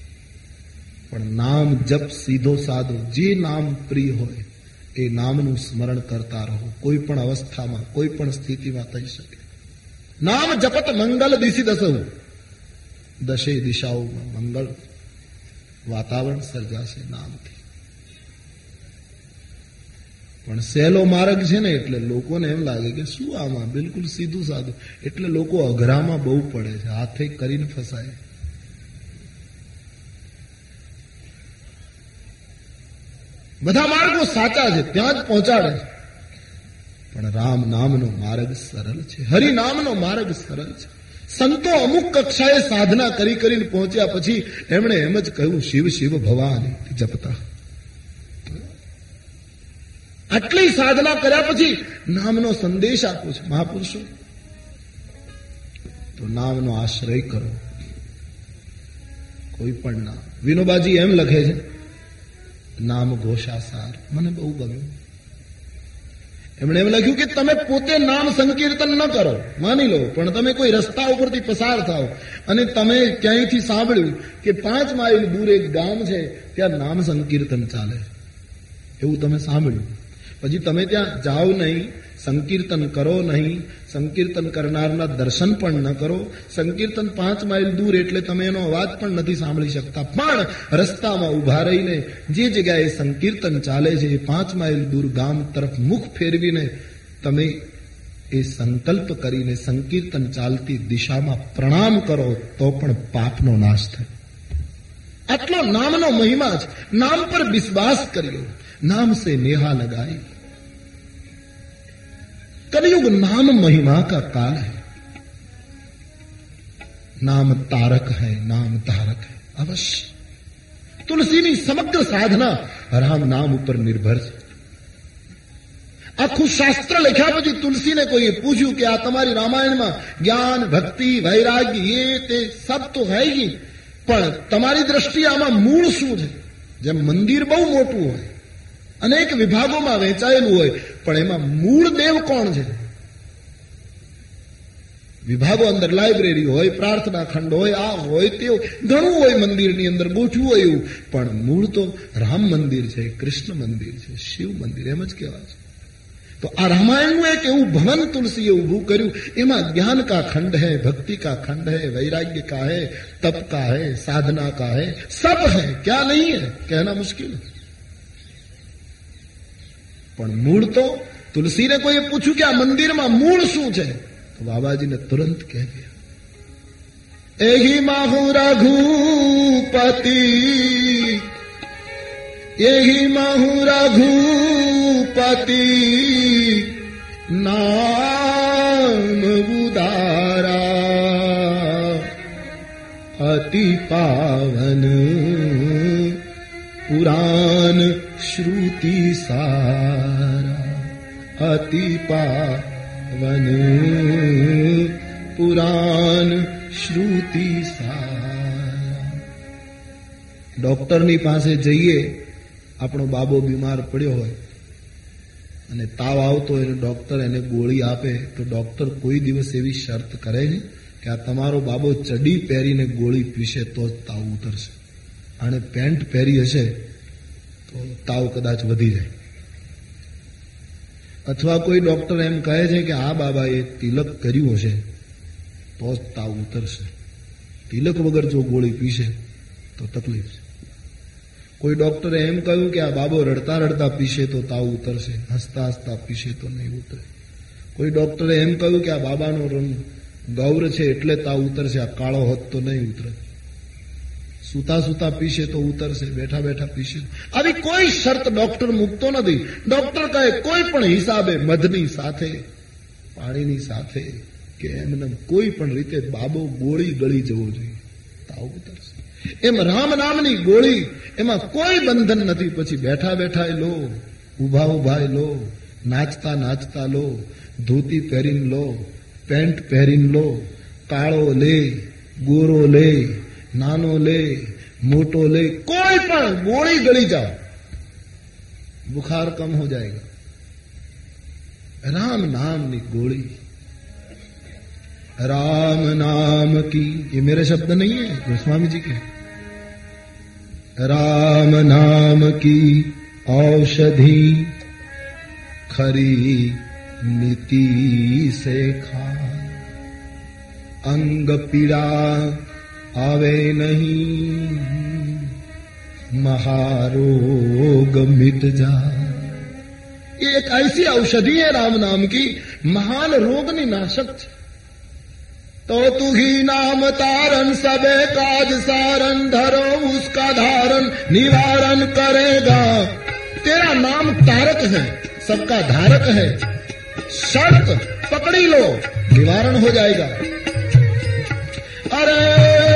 પણ નામ જપ સીધો સાધો, જે નામ પ્રિય હોય, એ નામનું સ્મરણ કરતા રહો. કોઈ પણ અવસ્થામાં, કોઈ પણ સ્થિતિમાં થઈ શકે. નામ જપત મંગલ દિશી દસવું દશે દિશાઓમાં મંગળ વાતાવરણ સર્જાશે નામથી. પણ સહેલો માર્ગ છે ને, એટલે લોકોને એમ લાગે કે શું આમાં? બિલકુલ સીધું સાધું. એટલે લોકો અઘરામાં બહુ પડે છે. હાથે કરીને ફસાય. બધા માર્ગો સાચા છે, ત્યાં જ પહોંચાડે પણ રામ નામનો માર્ગ સરળ છે, હરિ નામનો માર્ગ સરળ છે. સંતો અમુક કક્ષાએ સાધના કરી કરીને પહોંચ્યા પછી એમણે એમ જ કહ્યું, શિવ શિવ ભવાની, જપતા. આટલી સાધના કર્યા પછી નામનો સંદેશ આપો છે, મહાપુરુષો. તો નામનો આશ્રય કરો. કોઈ પણ નામ. વિનોબાજી એમ લખે છે નામ ઘોષાસાર. મને બહુ ગમ્યું. એમણે એમ લખ્યું કે તમે પોતે નામ સંકીર્તન ન કરો. માની લો, પણ તમે કોઈ રસ્તા ઉપરથી પસાર થાઓ. અને તમે ક્યાંયથી સાંભળ્યું કે પાંચ માઇલ દૂર એક ગામ છે, ત્યાં નામ સંકીર્તન ચાલે. એવું તમે સાંભળ્યું. પછી તમે ત્યાં જાઓ નહીં સંકીર્તન કરો નહીં. સંકીર્તન કરનારના દર્શન પણ ન કરો. સંકીર્તન પાંચ માઇલ દૂર એટલે તમે એનો અવાજ પણ નથી સાંભળી શકતા. પણ રસ્તામાં ઊભા રહીને જે જગ્યાએ સંકીર્તન ચાલે છે એ પાંચ માઇલ દૂર ગામ તરફ મુખ ફેરવીને તમે એ સંકલ્પ કરીને સંકીર્તન ચાલતી દિશામાં પ્રણામ કરો તો પણ પાપનો નાશ થાય. આટલો નામનો મહિમા જ નામ પર વિશ્વાસ કર્યો. નામ સે નેહા લગાઈ. कलयुग नाम महिमा का काल है नाम तारक है नाम तारक है अवश्य તુલસીની સમગ્ર સાધના રામ નામ ઉપર નિર્ભર છે આખું શાસ્ત્ર લખ્યા પછી તુલસીને કોઈએ પૂછ્યું કે આ તમારી રામાયણમાં જ્ઞાન ભક્તિ વૈરાગ્ય એ તે સબ તો હૈ જી પણ તમારી દ્રષ્ટિએ આમાં મૂળ શું છે જેમ મંદિર બહુ મોટું હોય અનેક વિભાગોમાં વહેંચાયેલું હોય પણ એમાં મૂળ દેવ કોણ છે? વિભાગો અંદર લાઇબ્રેરી હોય, પ્રાર્થના ખંડ હોય, આ હોય તેવું ઘણું હોય મંદિરની અંદર ગોઠવું હોય એવું. પણ મૂળ તો રામ મંદિર છે, કૃષ્ણ મંદિર છે, શિવ મંદિર, એમ જ કહેવાય છે. તો આ રામાયણનું એક એવું ભવન તુલસીએ ઉભું કર્યું. એમાં જ્ઞાન કા ખંડ હૈ, ભક્તિ કા ખંડ હૈ, વૈરાગ્ય કા હે, તપ કા હે, સાધના કા હૈ, સબ હૈ. ક્યાં નહીં હૈ? કહેના મુશ્કેલ હૈ પણ મૂળ તો તુલસીને કોઈએ પૂછ્યું કે આ મંદિરમાં મૂળ શું છે? તો બાબાજીને તુરંત કહી એહી માહુ રઘુપતિ, એહી માહુ રઘુપતિ, નામ ઉદારા, અતિ પાવન પુરાણ શ્રુતિ સારા અતિ પાવન પુરાણ શ્રુતિ ડોક્ટરની પાસે જઈએ આપણો બાબો બીમાર પડ્યો હોય અને તાવ આવતો હોય ડોક્ટર એને ગોળી આપે તો ડોક્ટર કોઈ દિવસ એવી શરત કરે ને કે આ તમારો બાબો ચડી પહેરીને ગોળી પીશે તો જ તાવ ઉતરશે અને પેન્ટ પહેરી હશે તો તાવ કદાચ વધી જાય. અથવા કોઈ ડોક્ટર એમ કહે છે કે, આ બાબાએ તિલક કર્યું હશે, તો જ તાવ ઉતરશે. તિલક વગર જો ગોળી પીશે, તો તકલીફ છે. કોઈ ડોક્ટરે એમ કહ્યું કે, આ બાબો રડતા રડતા પીશે તો તાવ ઉતરશે, હસતા હસતા પીશે તો નહીં ઉતરે. કોઈ ડોક્ટરે એમ કહ્યું કે, આ બાબાનો રંગ ગૌર છે એટલે તાવ ઉતરશે, આ કાળો હોત તો નહીં ઉતરે. સુતા સુતા પીશે તો ઉતરશે, બેઠા બેઠા પીશે. આવી કોઈ શરત ડોક્ટર મૂકતો નથી. ડોક્ટર કહે, કોઈ પણ હિસાબે મધની સાથે, પાણીની સાથે, કે એમને કોઈ પણ રીતે બાબો ગોળી ગળી જવો જોઈએ. તાવ ઉતરશે. એમ રામ નામની ગોળી, એમાં કોઈ બંધન નથી. પછી બેઠા બેઠા લો ઊભા ઊભા લો, નાચતા નાચતા લો, ધોતી પહેરીને લો, પેન્ટ પહેરીને લો, કાળો લે, ગોરો લે નાનો લે મોટો લે કોઈ પણ ગોળી ગળી જાઓ बुखार कम हो जाएगा राम नाम की गोली राम नाम की ये मेरे शब्द नहीं है गोस्वामी जी के राम नाम की औषधि खरी नीति से खा अंग पीड़ा आवे नहीं। महारोग मिट जा एक ऐसी औषधि है राम नाम की, महान रोगनी नाशक છે तो तू ही नाम तारन सबे काज सारन धरो उसका धारण, निवारण करेगा। तेरा नाम तारक है, सबका धारक है। शर्त पकड़ी लो, निवारण हो जाएगा। अरे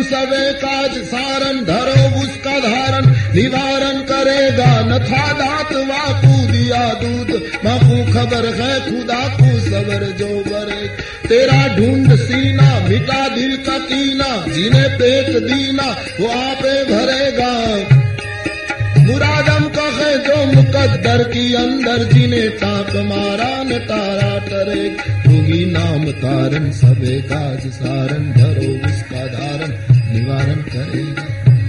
तारन सबे काज सारन धरो उसका धारण। निवारण करेगा न था दात वाकू दिया दूध। बापू खबर है, खुदा को सबर जो बरे। तेरा ढूंढ सीना, मिटा दिल का कीना जिन्हें पेट दीना, वो आपे भरेगा। मुरादम कहे, जो मुकद्दर की अंदर जिन्हें टाक मारा, न तारा टरे। होगी नाम तारन सबे काज सारन धरो उसका धारण। નિવારણ કરે.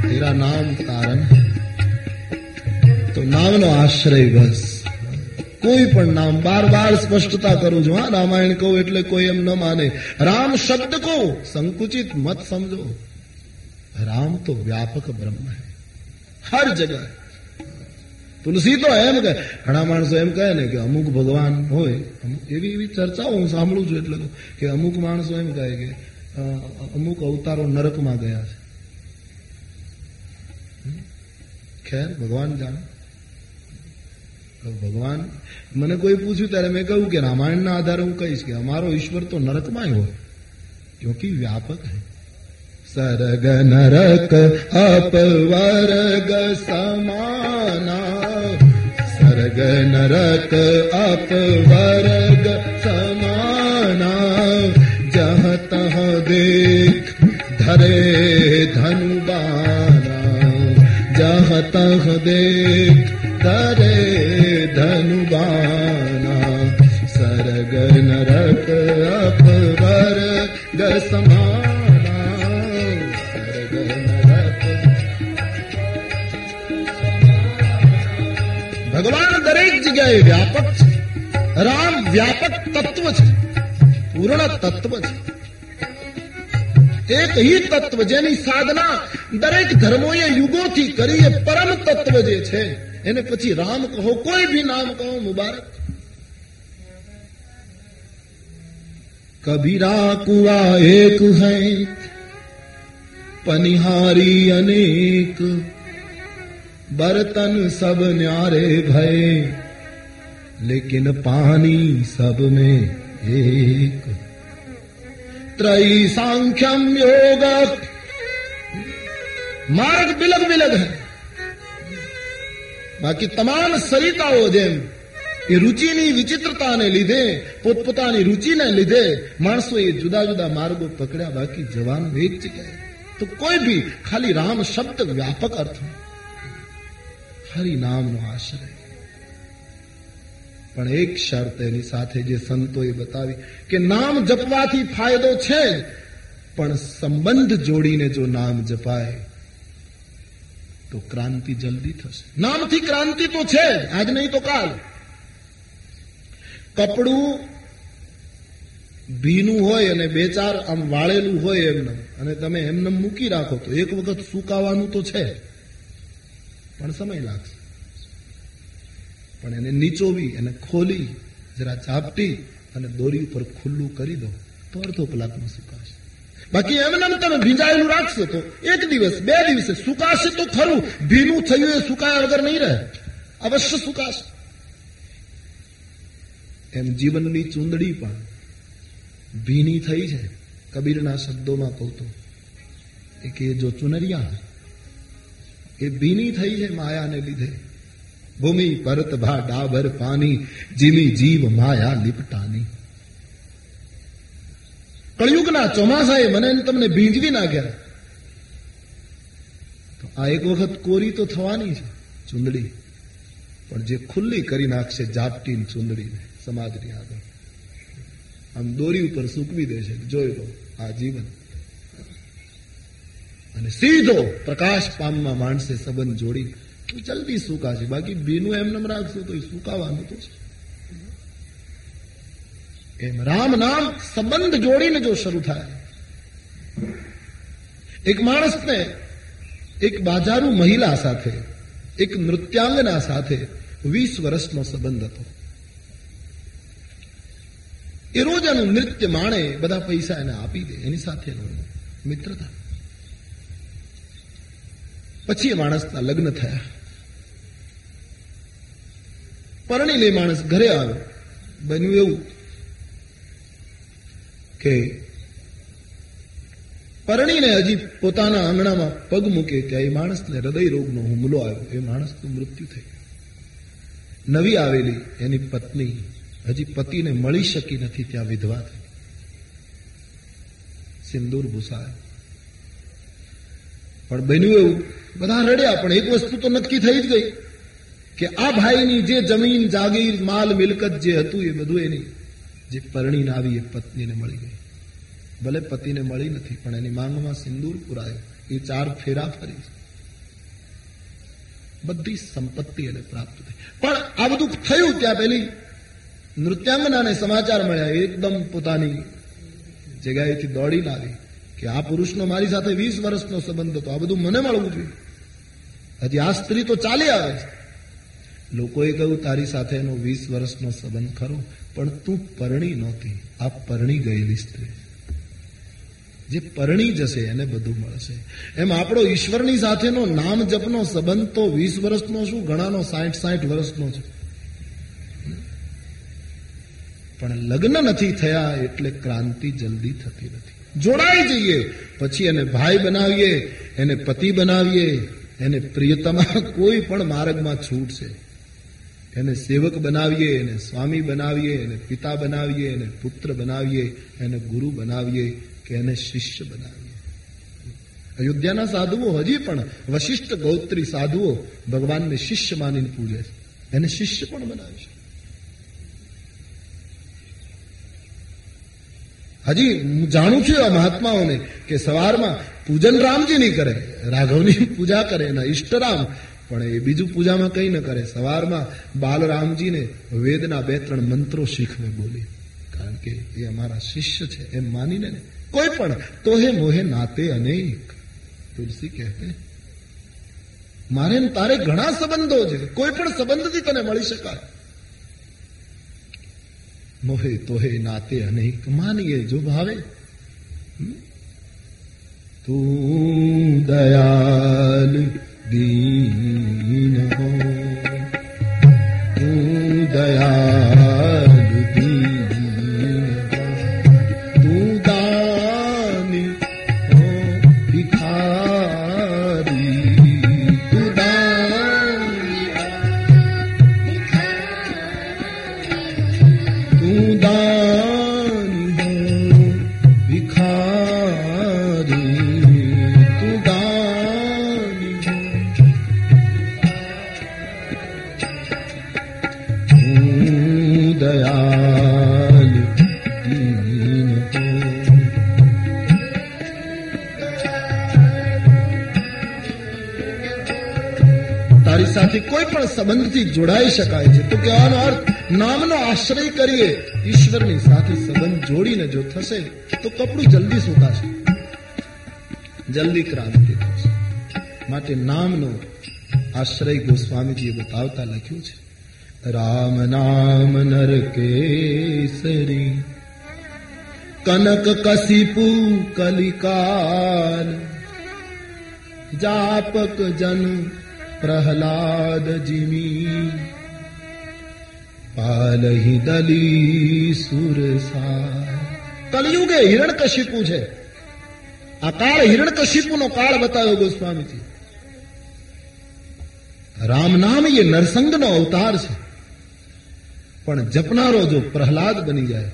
તેરા નામ તારણ તો નામનો આશ્રય બસ. કોઈ પણ નામ બાર બાર સ્પષ્ટતા કરું છું. હા, રામાયણ કહું એટલે કોઈ એમ ન માને. રામ શબ્દ કહો, સંકુચિત મત સમજો. રામ તો વ્યાપક બ્રહ્મ હે. હર જગ્યા તુલસી તો એમ કહે. ઘણા માણસો એમ કહે ને કે અમુક ભગવાન હોય. એવી એવી ચર્ચાઓ હું સાંભળું છું એટલે કે અમુક માણસો એમ કહે કે અમુક અવતારો નરકમાં ગયા છે. ખેર, ભગવાન જાણે. ભગવાન, મને કોઈ પૂછ્યું ત્યારે મેં કહ્યું કે રામાયણના આધારે હું કહીશ કે અમારો ઈશ્વર તો નરકમાં હોય. ક્યોંકि વ્યાપક હૈ સરગ નરક અપવર્ગ સમાના. સરગ નરક અપવર્ગ સમાના. જહ તહ દેખ ધરે ધનુબાના જહ તહ દેખ ધરે ધનુબાના સરગ નરક અપવર્ગ સમાના સરગ નરક ભગવાન દરેક જગ્યાએ વ્યાપક છે રામ વ્યાપક તત્વ છે પૂર્ણ તત્વ છે એક હિ તત્વ જેની સાધના દરેક ધર્મોએ યુગોથી કરી એ પરમ તત્વ જે છે, એને પછી રામ કહો, કોઈ ભી નામ કહો, મુબારક. કબીરા કુવા એક હૈ, પનિહારી અનેક. બરતન સબ ન્યારે ભય, લેકિન પાણી સબ મેં એક. त्रयी सांख्यम योग માર્ગ બિલગ બિલગ હે બાકી તમામ સરિતાઓ જેમ એ રુચિની વિચિત્રતાને લીધે પોતપોતાની રુચિને લીધે માણસોએ જુદા જુદા માર્ગો પકડ્યા બાકી જવાનું એક જગ્યાએ તો કોઈ ભી ખાલી રામ શબ્દ વ્યાપક અર્થમાં હરિ નામનો આશ્રય પણ એક શરત એની સાથે જે સંતોએ બતાવી કે નામ જપવાથી ફાયદો છે પણ સંબંધ જોડીને જો નામ જપાય, તો ક્રાંતિ જલ્દી થશે. નામથી ક્રાંતિ તો છે આજ નહીં તો કાલ. કપડું ભીનું હોય અને બે ચાર આમ વાળેલું હોય એમને અને તમે એમને મૂકી રાખો તો એક વખત સુકાવાનું તો છે પણ સમય લાગશે. પણ એને નીચોવી, એને ખોલી, જરા ચાપટી અને દોરી ઉપર ખુલ્લું કરી દો, તો અડધો કલાકમાં સુકાશે. બાકી એમને તમે ભીંજાયેલું રાખશો તો એક દિવસ, બે દિવસે સુકાશે તો ખરું. ભીનું થયું એ સુકાયા વગર નહીં રહે. અવશ્ય સુકાશે. એમ જીવનની ચૂંદડી પણ ભીની થઈ છે, કબીરના શબ્દોમાં કહું તો. કે જો ચુનરિયા, એ ભીની થઈ છે માયાને લીધે. ભૂમિ પરત ભા ડાબર પાની જીમી જીવ માયા લીપટાની. કળિયુગના ચોમાસાએ મને તમને ભીંજવી નાખ્યા તો આ એક વખત કોરી તો થવાની છે ચુંદડી, પણ જે ખુલ્લી કરી નાખશે જાપટી ચુંદડીને સમાજની આગળ. આમ દોરી ઉપર સૂકવી દેશે જોઈ લો આ જીવન. અને સીધો પ્રકાશ પામવા માણસે સંબંધ જોડી. તો જલ્દી સુકાશે બાકી બેનું એમને રાખશું તો સુકાવાનું તો છે. એમ રામ નામ સંબંધ જોડીને જો શરૂ થાય. એક માણસને એક બાજારુ મહિલા સાથે, એક નૃત્યાંગના સાથે વીસ વર્ષનો સંબંધ હતો. એ રોજ એનું નૃત્ય માણે બધા પૈસા એને આપી દે, એની સાથે મિત્રતા. પછી એ માણસના લગ્ન થયા. પરણીને લે માણસ, ઘરે આવ્યો બન્યું એવું કે પરણીને હજી પોતાના આંગણામાં પગ મૂકે ત્યાં એ માણસને હૃદય રોગનો હુમલો આવ્યો. એ માણસનું મૃત્યુ થયું. નવી આવેલી એની પત્ની હજી પતિને મળી શકી નથી, ત્યાં વિધવા થઈ. સિંદૂર ભૂસાય. પણ બન્યું એવું. બધા રડ્યા, પણ એક વસ્તુ તો નક્કી થઈ જ ગઈ. કે આ ભાઈની જે જમીન, જાગીર, માલ, મિલકત જે હતું એ બધું એની જે પરણીને આવી એ પત્નીને મળી ગઈ. ભલે પતિને મળી નથી, પણ એની માંગમાં સિંદૂર પુરાયો. એ ચાર ફેરા ફરી બધી સંપત્તિ એને પ્રાપ્ત થઈ. પણ આ બધું થયું ત્યાં પેલી નૃત્યાંગનાને સમાચાર મળ્યા. એકદમ પોતાની જગ્યાએથી દોડીને આવી કે આ પુરુષનો મારી સાથે વીસ વર્ષનો સંબંધ હતો. આ બધું મને મળવું જોઈએ. હજી આ સ્ત્રી તો ચાલી આવે છે. લોકોએ કહ્યું, તારી સાથે વીસ વર્ષનો સંબંધ ખરો, પણ તું પરણી નહોતી. આ પરણી ગયેલી સ્ત્રી. જે પરણી જશે, એને બધું મળશે. એમ આપણો ઈશ્વરની સાથેનો નામ જપનો સંબંધ તો વીસ વર્ષનો શું? ઘણાનો સાઠ સાઠ વર્ષનો છે. પણ લગ્ન નથી થયા એટલે ક્રાંતિ જલ્દી થતી નથી. જોડાઈ જઈએ, પછી એને ભાઈ બનાવીએ, એને પતિ બનાવીએ, એને પ્રિયતમા કોઈ પણ માર્ગમાં છૂટ છે એને સેવક બનાવીએ, એને સ્વામી બનાવીએ, એને પિતા બનાવીએ, એને પુત્ર બનાવીએ, એને ગુરુ બનાવીએ કે એને શિષ્ય બનાવીએ. અયોધ્યાના સાધુઓ હજી પણ વશિષ્ઠ ગૌત્રી સાધુઓ ભગવાનને શિષ્ય માનીને પૂજે છે. એને શિષ્ય પણ બનાવી છે. હજી હું જાણું છું આ મહાત્માઓને કે સવારમાં પૂજન રામજી નહીં કરે, રાઘવની પૂજા કરે, એના ઈષ્ટરામ પણ એ બીજું પૂજામાં કઈ ન કરે. સવારમાં બાલરામજીને વેદના બે ત્રણ મંત્રો શીખવે બોલી. કારણ કે એ અમારા શિષ્ય છે, એમ માનીને કોઈ પણ તો હે મોહે નાતે અનેક. તુલસી કહેતે મારે તારે ઘણા સંબંધો છે. કોઈ પણ સંબંધથી તને મળી શકાય. મોહે તોહે નાતે અનેક. માનીએ, જો ભાવે. તું દયાલ દીન તારી કોઈ પણ સંબંધથી જોડાઈ શકાય છે. તો કહેવાનો અર્થ, નામનો આશ્રય કરીએ, ઈશ્વરની સાથે સંબંધ જોડીને જો થશે, તો કપડું જલ્દી સુકાશે. જલ્દી ક્રાંતિ થશે માટે નામનો આશ્રય ગોસ્વામીજીએ બતાવતા લખ્યું છે. રામ નામ નર કેસરી કનક કસીપુ કલિકાલ જાપક જન પ્રહલાદ જીમી પાલહી દલી સુરસા કલયુગે હિરણ કશિપુ છે આ કાળ હિરણ કશિપુ નો કાળ બતાવ્યો ગોસ્વામીજી રામ નામ એ નરસંગનો અવતાર છે પણ જપનારો જો પ્રહલાદ બની જાય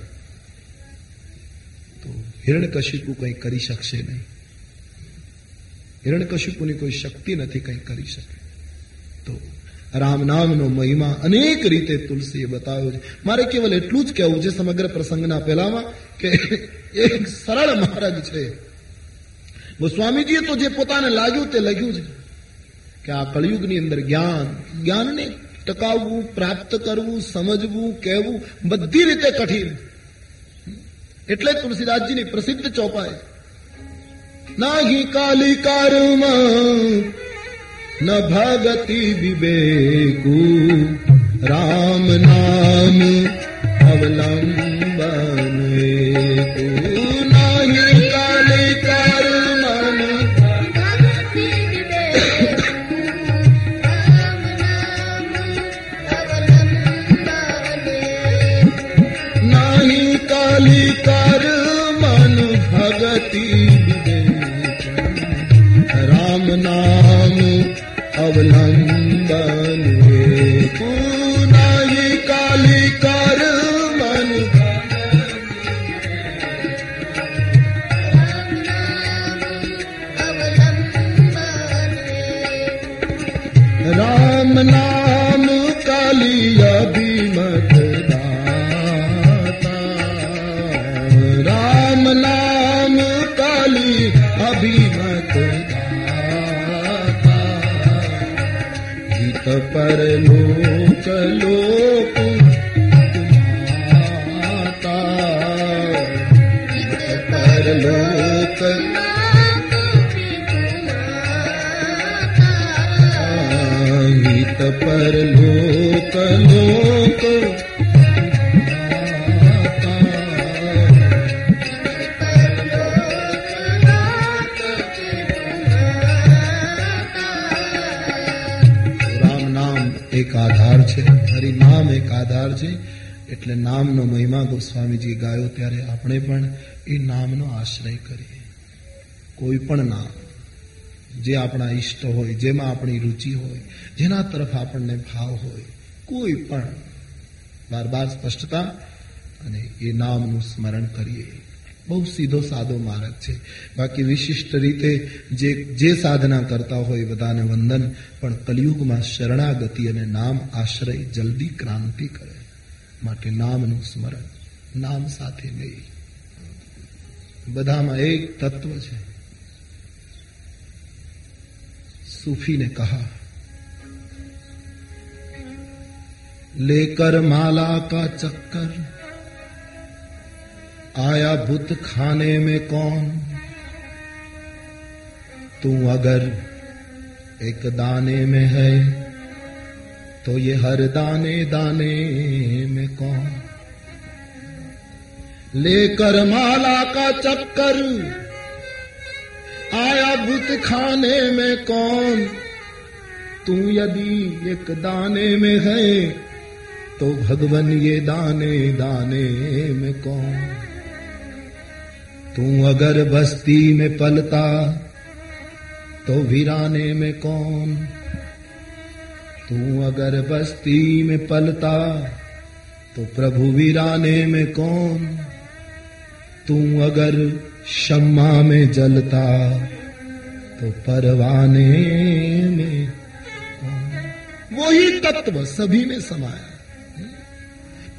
તો હિરણ્યકશિપુ કંઈ કરી શકશે નહીં હિરણ્યકશિપુની કોઈ શક્તિ નથી કંઈ કરી શકે તો રામ નામનો મહિમા અનેક રીતે તુલસીએ બતાવ્યો છે. મારે કેવલ એટલું જ કહેવું છે સમગ્ર પ્રસંગના પહેલામાં કે એક સરળ મહારાજ છે. સ્વામીજીએ તો જે પોતાને લાગ્યું તે લખ્યું છે કે આ કળિયુગની અંદર જ્ઞાન, જ્ઞાનને ટકાવવું, પ્રાપ્ત કરવું, સમજવું, કહેવું બધી રીતે કઠિન. એટલે તુલસીદાસજીની પ્રસિદ્ધ ચોપાઈ, નાહી કાલી કર્મ ન ભગતિ વિવેકુ રામ નામ અવલંબન हित पर એક આધાર છે હરિ નામ એક આધાર છે, એટલે નામનો મહિમા ગોસ્વામીજી ગાયો ત્યારે આપણે પણ એ નામનો આશ્રય કરીએ. કોઈ પણ નામ, જે આપણા ઈષ્ટ હોય, જેમાં આપણી રુચિ હોય, જેના તરફ આપણને ભાવ હોય, કોઈ પણ, બાર બાર સ્પષ્ટતા, અને એ નામનું સ્મરણ કરીએ. બહુ સીધો સાદો માર્ગ છે. બાકી વિશિષ્ટ રીતે જે જે સાધના કરતા હોય બધાને વંદન, પણ કલયુગમાં શરણાગતિ અને નામ આશ્રય જલ્દી ક્રાંતિ કરે. માટે નામનું સ્મરણ, નામ સાથે લઈ બધામાં એક તત્વ છે. સૂફીને કહા, લેકર માલા કા ચક્કર आया बुत खाने में कौन? तू अगर एक दाने में है तो ये हर दाने दाने में कौन? लेकर माला का चक्कर, आया बुत खाने में कौन? तू यदि एक दाने में है तो भगवन ये दाने दाने में कौन? तू अगर बस्ती में पलता तो वीराने में कौन? तू अगर बस्ती में पलता तो प्रभु वीराने में कौन? तू अगर शम्मा में जलता तो परवाने में वही तत्व सभी में समाया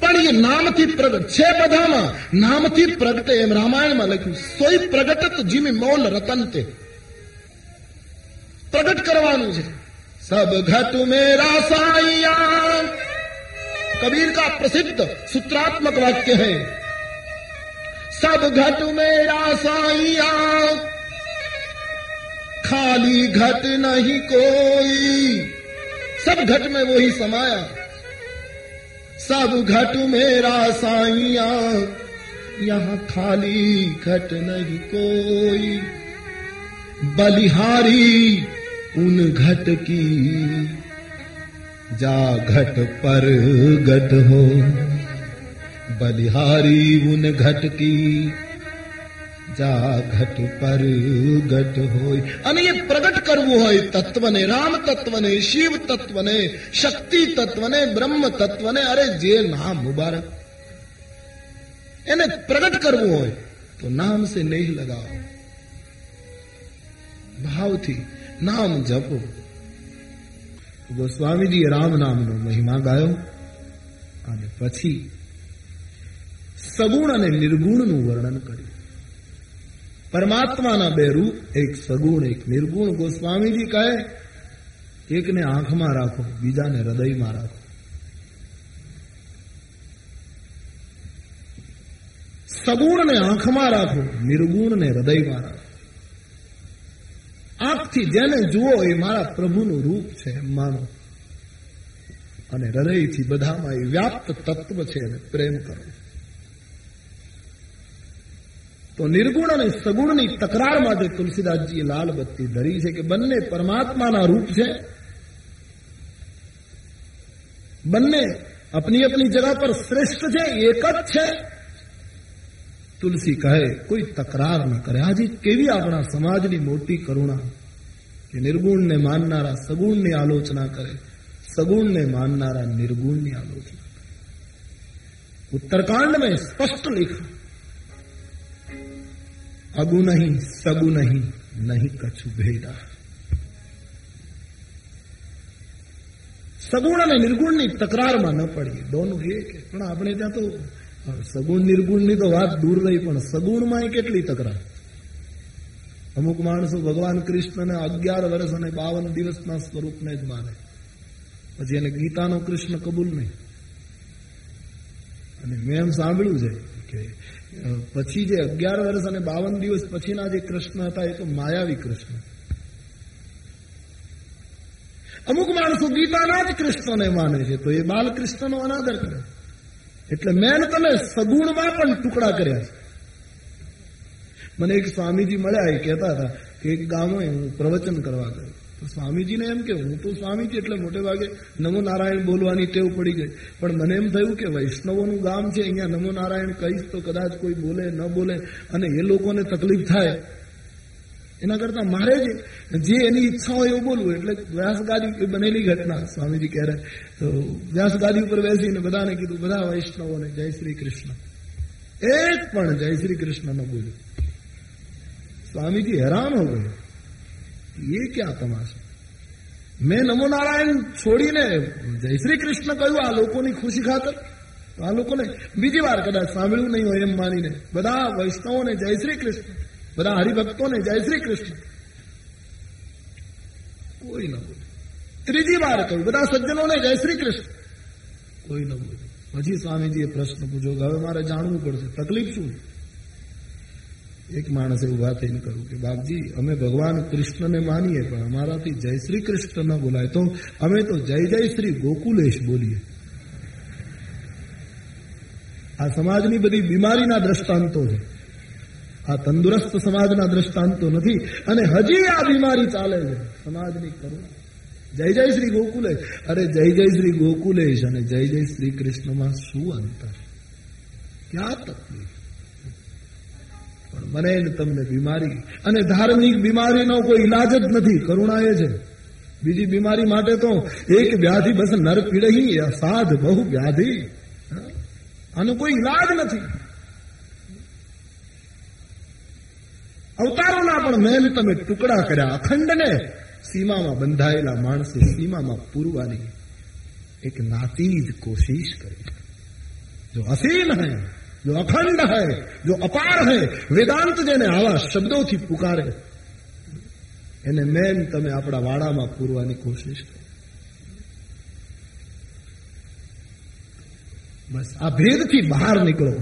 પણ એ નામથી પ્રગટ છે બધામાં નામથી પ્રગટે એમ રામાયણમાં લખ્યું સોય પ્રગટત જીમી મૌલ રતન તે પ્રગટ કરવાનું છે સબ ઘટ મેરા સાઈયા कबीर का प्रसिद्ध सूत्रात्मक वाक्य है सब घट मेरा साइया खाली घट नहीं कोई सब घट में वही समाया सब घट मेरा साइया यहाँ खाली घट नहीं कोई। बलिहारी उन घट की। जा घट पर गट हो। बलिहारी उन घट की। જા ઘટ પર ગટ હોય અને એ પ્રગટ કરવું હોય તત્વને રામ તત્વને શિવ તત્વને શક્તિ તત્વને બ્રહ્મ તત્વને અરે જે નામ મુબારક એને પ્રગટ કરવું હોય તો નામ સે નહીં લગાવો ભાવથી નામ જપો ગોસ્વામીજીએ રામ નામનો મહિમા ગાયો અને પછી સગુણ અને નિર્ગુણનું વર્ણન કર્યું પરમાત્માના બે રૂપ એક સગુણ, એક નિર્ગુણ ગોસ્વામીજી કહે, એકને આંખમાં રાખો, બીજાને હૃદયમાં રાખો. સગુણને આંખમાં રાખો, નિર્ગુણને હૃદયમાં રાખો. આંખથી જેને જુઓ એ મારા પ્રભુનું રૂપ છે માનો. અને હૃદયથી બધામાં એ વ્યાપ્ત તત્વ છે, એને પ્રેમ કરો. તો નિર્ગુણ અને સગુણની તકરાર માટે તુલસીદાસજીએ લાલ બત્તી ધરી છે કે બંને પરમાત્માના રૂપ છે બંને અપની અપની જગહ પર શ્રેષ્ઠ છે એક જ છે તુલસી કહે કોઈ તકરાર ન કરે આજે કેવી આપણા સમાજની મોટી કરુણા કે નિર્ગુણને માનનારા સગુણની આલોચના કરે સગુણને માનનારા નિર્ગુણની આલોચના કરે उत्तरकांड में स्पष्ट लिखा અગુ નહીં સગુ નહીં નહીં કછું ભેદા સગુણ અને નિર્ગુણની તકરારમાં ન પડીએ, દોનું એક પણ આપણે ત્યાં તો સગુણ નિર્ગુણની તો વાત દૂર રહી, પણ સગુણમાં કેટલી તકરાર? અમુક માણસો ભગવાન કૃષ્ણને અગિયાર વર્ષ અને બાવન દિવસના સ્વરૂપને જ માને. પછી એને ગીતાનો કૃષ્ણ કબૂલ નહીં. અને મેં એમ સાંભળ્યું છે કે પછી જે અગિયાર વર્ષ અને બાવન દિવસ પછીના જે કૃષ્ણ હતા, એ તો માયાવી કૃષ્ણ. અમુક માણસો ગીતાના જ કૃષ્ણને માને છે, તો એ બાલકૃષ્ણનો અનાદર કરે. એટલે મેન તમે સગુણમાં પણ ટુકડા કર્યા છે. મને એક સ્વામીજી મળ્યા એ કહેતા હતા કે એક ગામે હું પ્રવચન કરવા ગયો. સ્વામીજીને એમ કે, હું તો સ્વામીજી એટલે મોટે ભાગે નમો નારાયણ બોલવાની ટેવ પડી ગઈ. પણ મને એમ થયું કે વૈષ્ણવોનું ગામ છે, અહીંયા નમો નારાયણ કહીશ તો કદાચ કોઈ બોલે, ન બોલે અને એ લોકોને તકલીફ થાય. એના કરતા મારે જ, જે એની ઈચ્છા હોય એવું બોલવું, એટલે વ્યાસગાદી બનેલી ઘટના સ્વામીજી કહે તો વ્યાસગાદી ઉપર બેસીને બધાને કીધું, બધા વૈષ્ણવોને જય શ્રી કૃષ્ણ. એક પણ જય શ્રી કૃષ્ણ ન બોલ્યું. સ્વામીજી હેરાન હો ગયો ये क्या तमाशा મેં નમો નારાયણ છોડીને જય શ્રી કૃષ્ણ કહ્યું આ લોકોની ખુશી ખાતર આ લોકોને બીજી વાર કદાચ સાંભળ્યું નહીં હોય એમ માનીને બધા વૈષ્ણવોને જય શ્રી કૃષ્ણ બધા હરિભક્તોને જય શ્રી કૃષ્ણ કોઈ ન બોલે ત્રીજી વાર કહ્યું બધા સજ્જનોને જય શ્રી કૃષ્ણ કોઈ ન બોલે પછી સ્વામીજીએ પ્રશ્ન પૂછ્યો કે હવે મારે જાણવું પડશે તકલીફ શું એક માણસે ઊભા થઈને કહ્યું કે, બાપજી, અમે ભગવાન કૃષ્ણને માનીએ, પણ અમારાથી જય શ્રી કૃષ્ણ ન બોલાય. તો અમે તો જય જય શ્રી ગોકુલેશ બોલીએ. આ સમાજની બધી બીમારીના દ્રષ્ટાંતો છે. આ તંદુરસ્ત સમાજના દ્રષ્ટાંતો નથી. અને હજી આ બીમારી ચાલે છે. સમાજની કરુણા. જય જય શ્રી ગોકુલેશ. અરે જય જય શ્રી ગોકુલેશ અને જય જય શ્રી કૃષ્ણમાં શું અંતર? ક્યાં તકલીફ? પણ મને ને તમને બીમારી અને ધાર્મિક બીમારીનો કોઈ ઇલાજ જ નથી. કરુણા એ છે. બીજી બીમારી માટે તો એક વ્યાધિ બસ નર પીડહી અસાધ બહુ વ્યાધિ. આનો કોઈ ઇલાજ નથી. અવતારોના પણ મેલ તમે ટુકડા કર્યા. અખંડને સીમામાં બંધાયેલા માણસે સીમામાં પૂરવાની એક નાતીજ કોશિશ કરી. જો અસીમ હૈ जो अखंड है जो अपार है વેદાંત જેને આવા શબ્દોથી પુકારે એને મેન તમે આપણા વાડામાં પૂરવાની કોશિશ કરો બસ આ ભેદથી બહાર નીકળો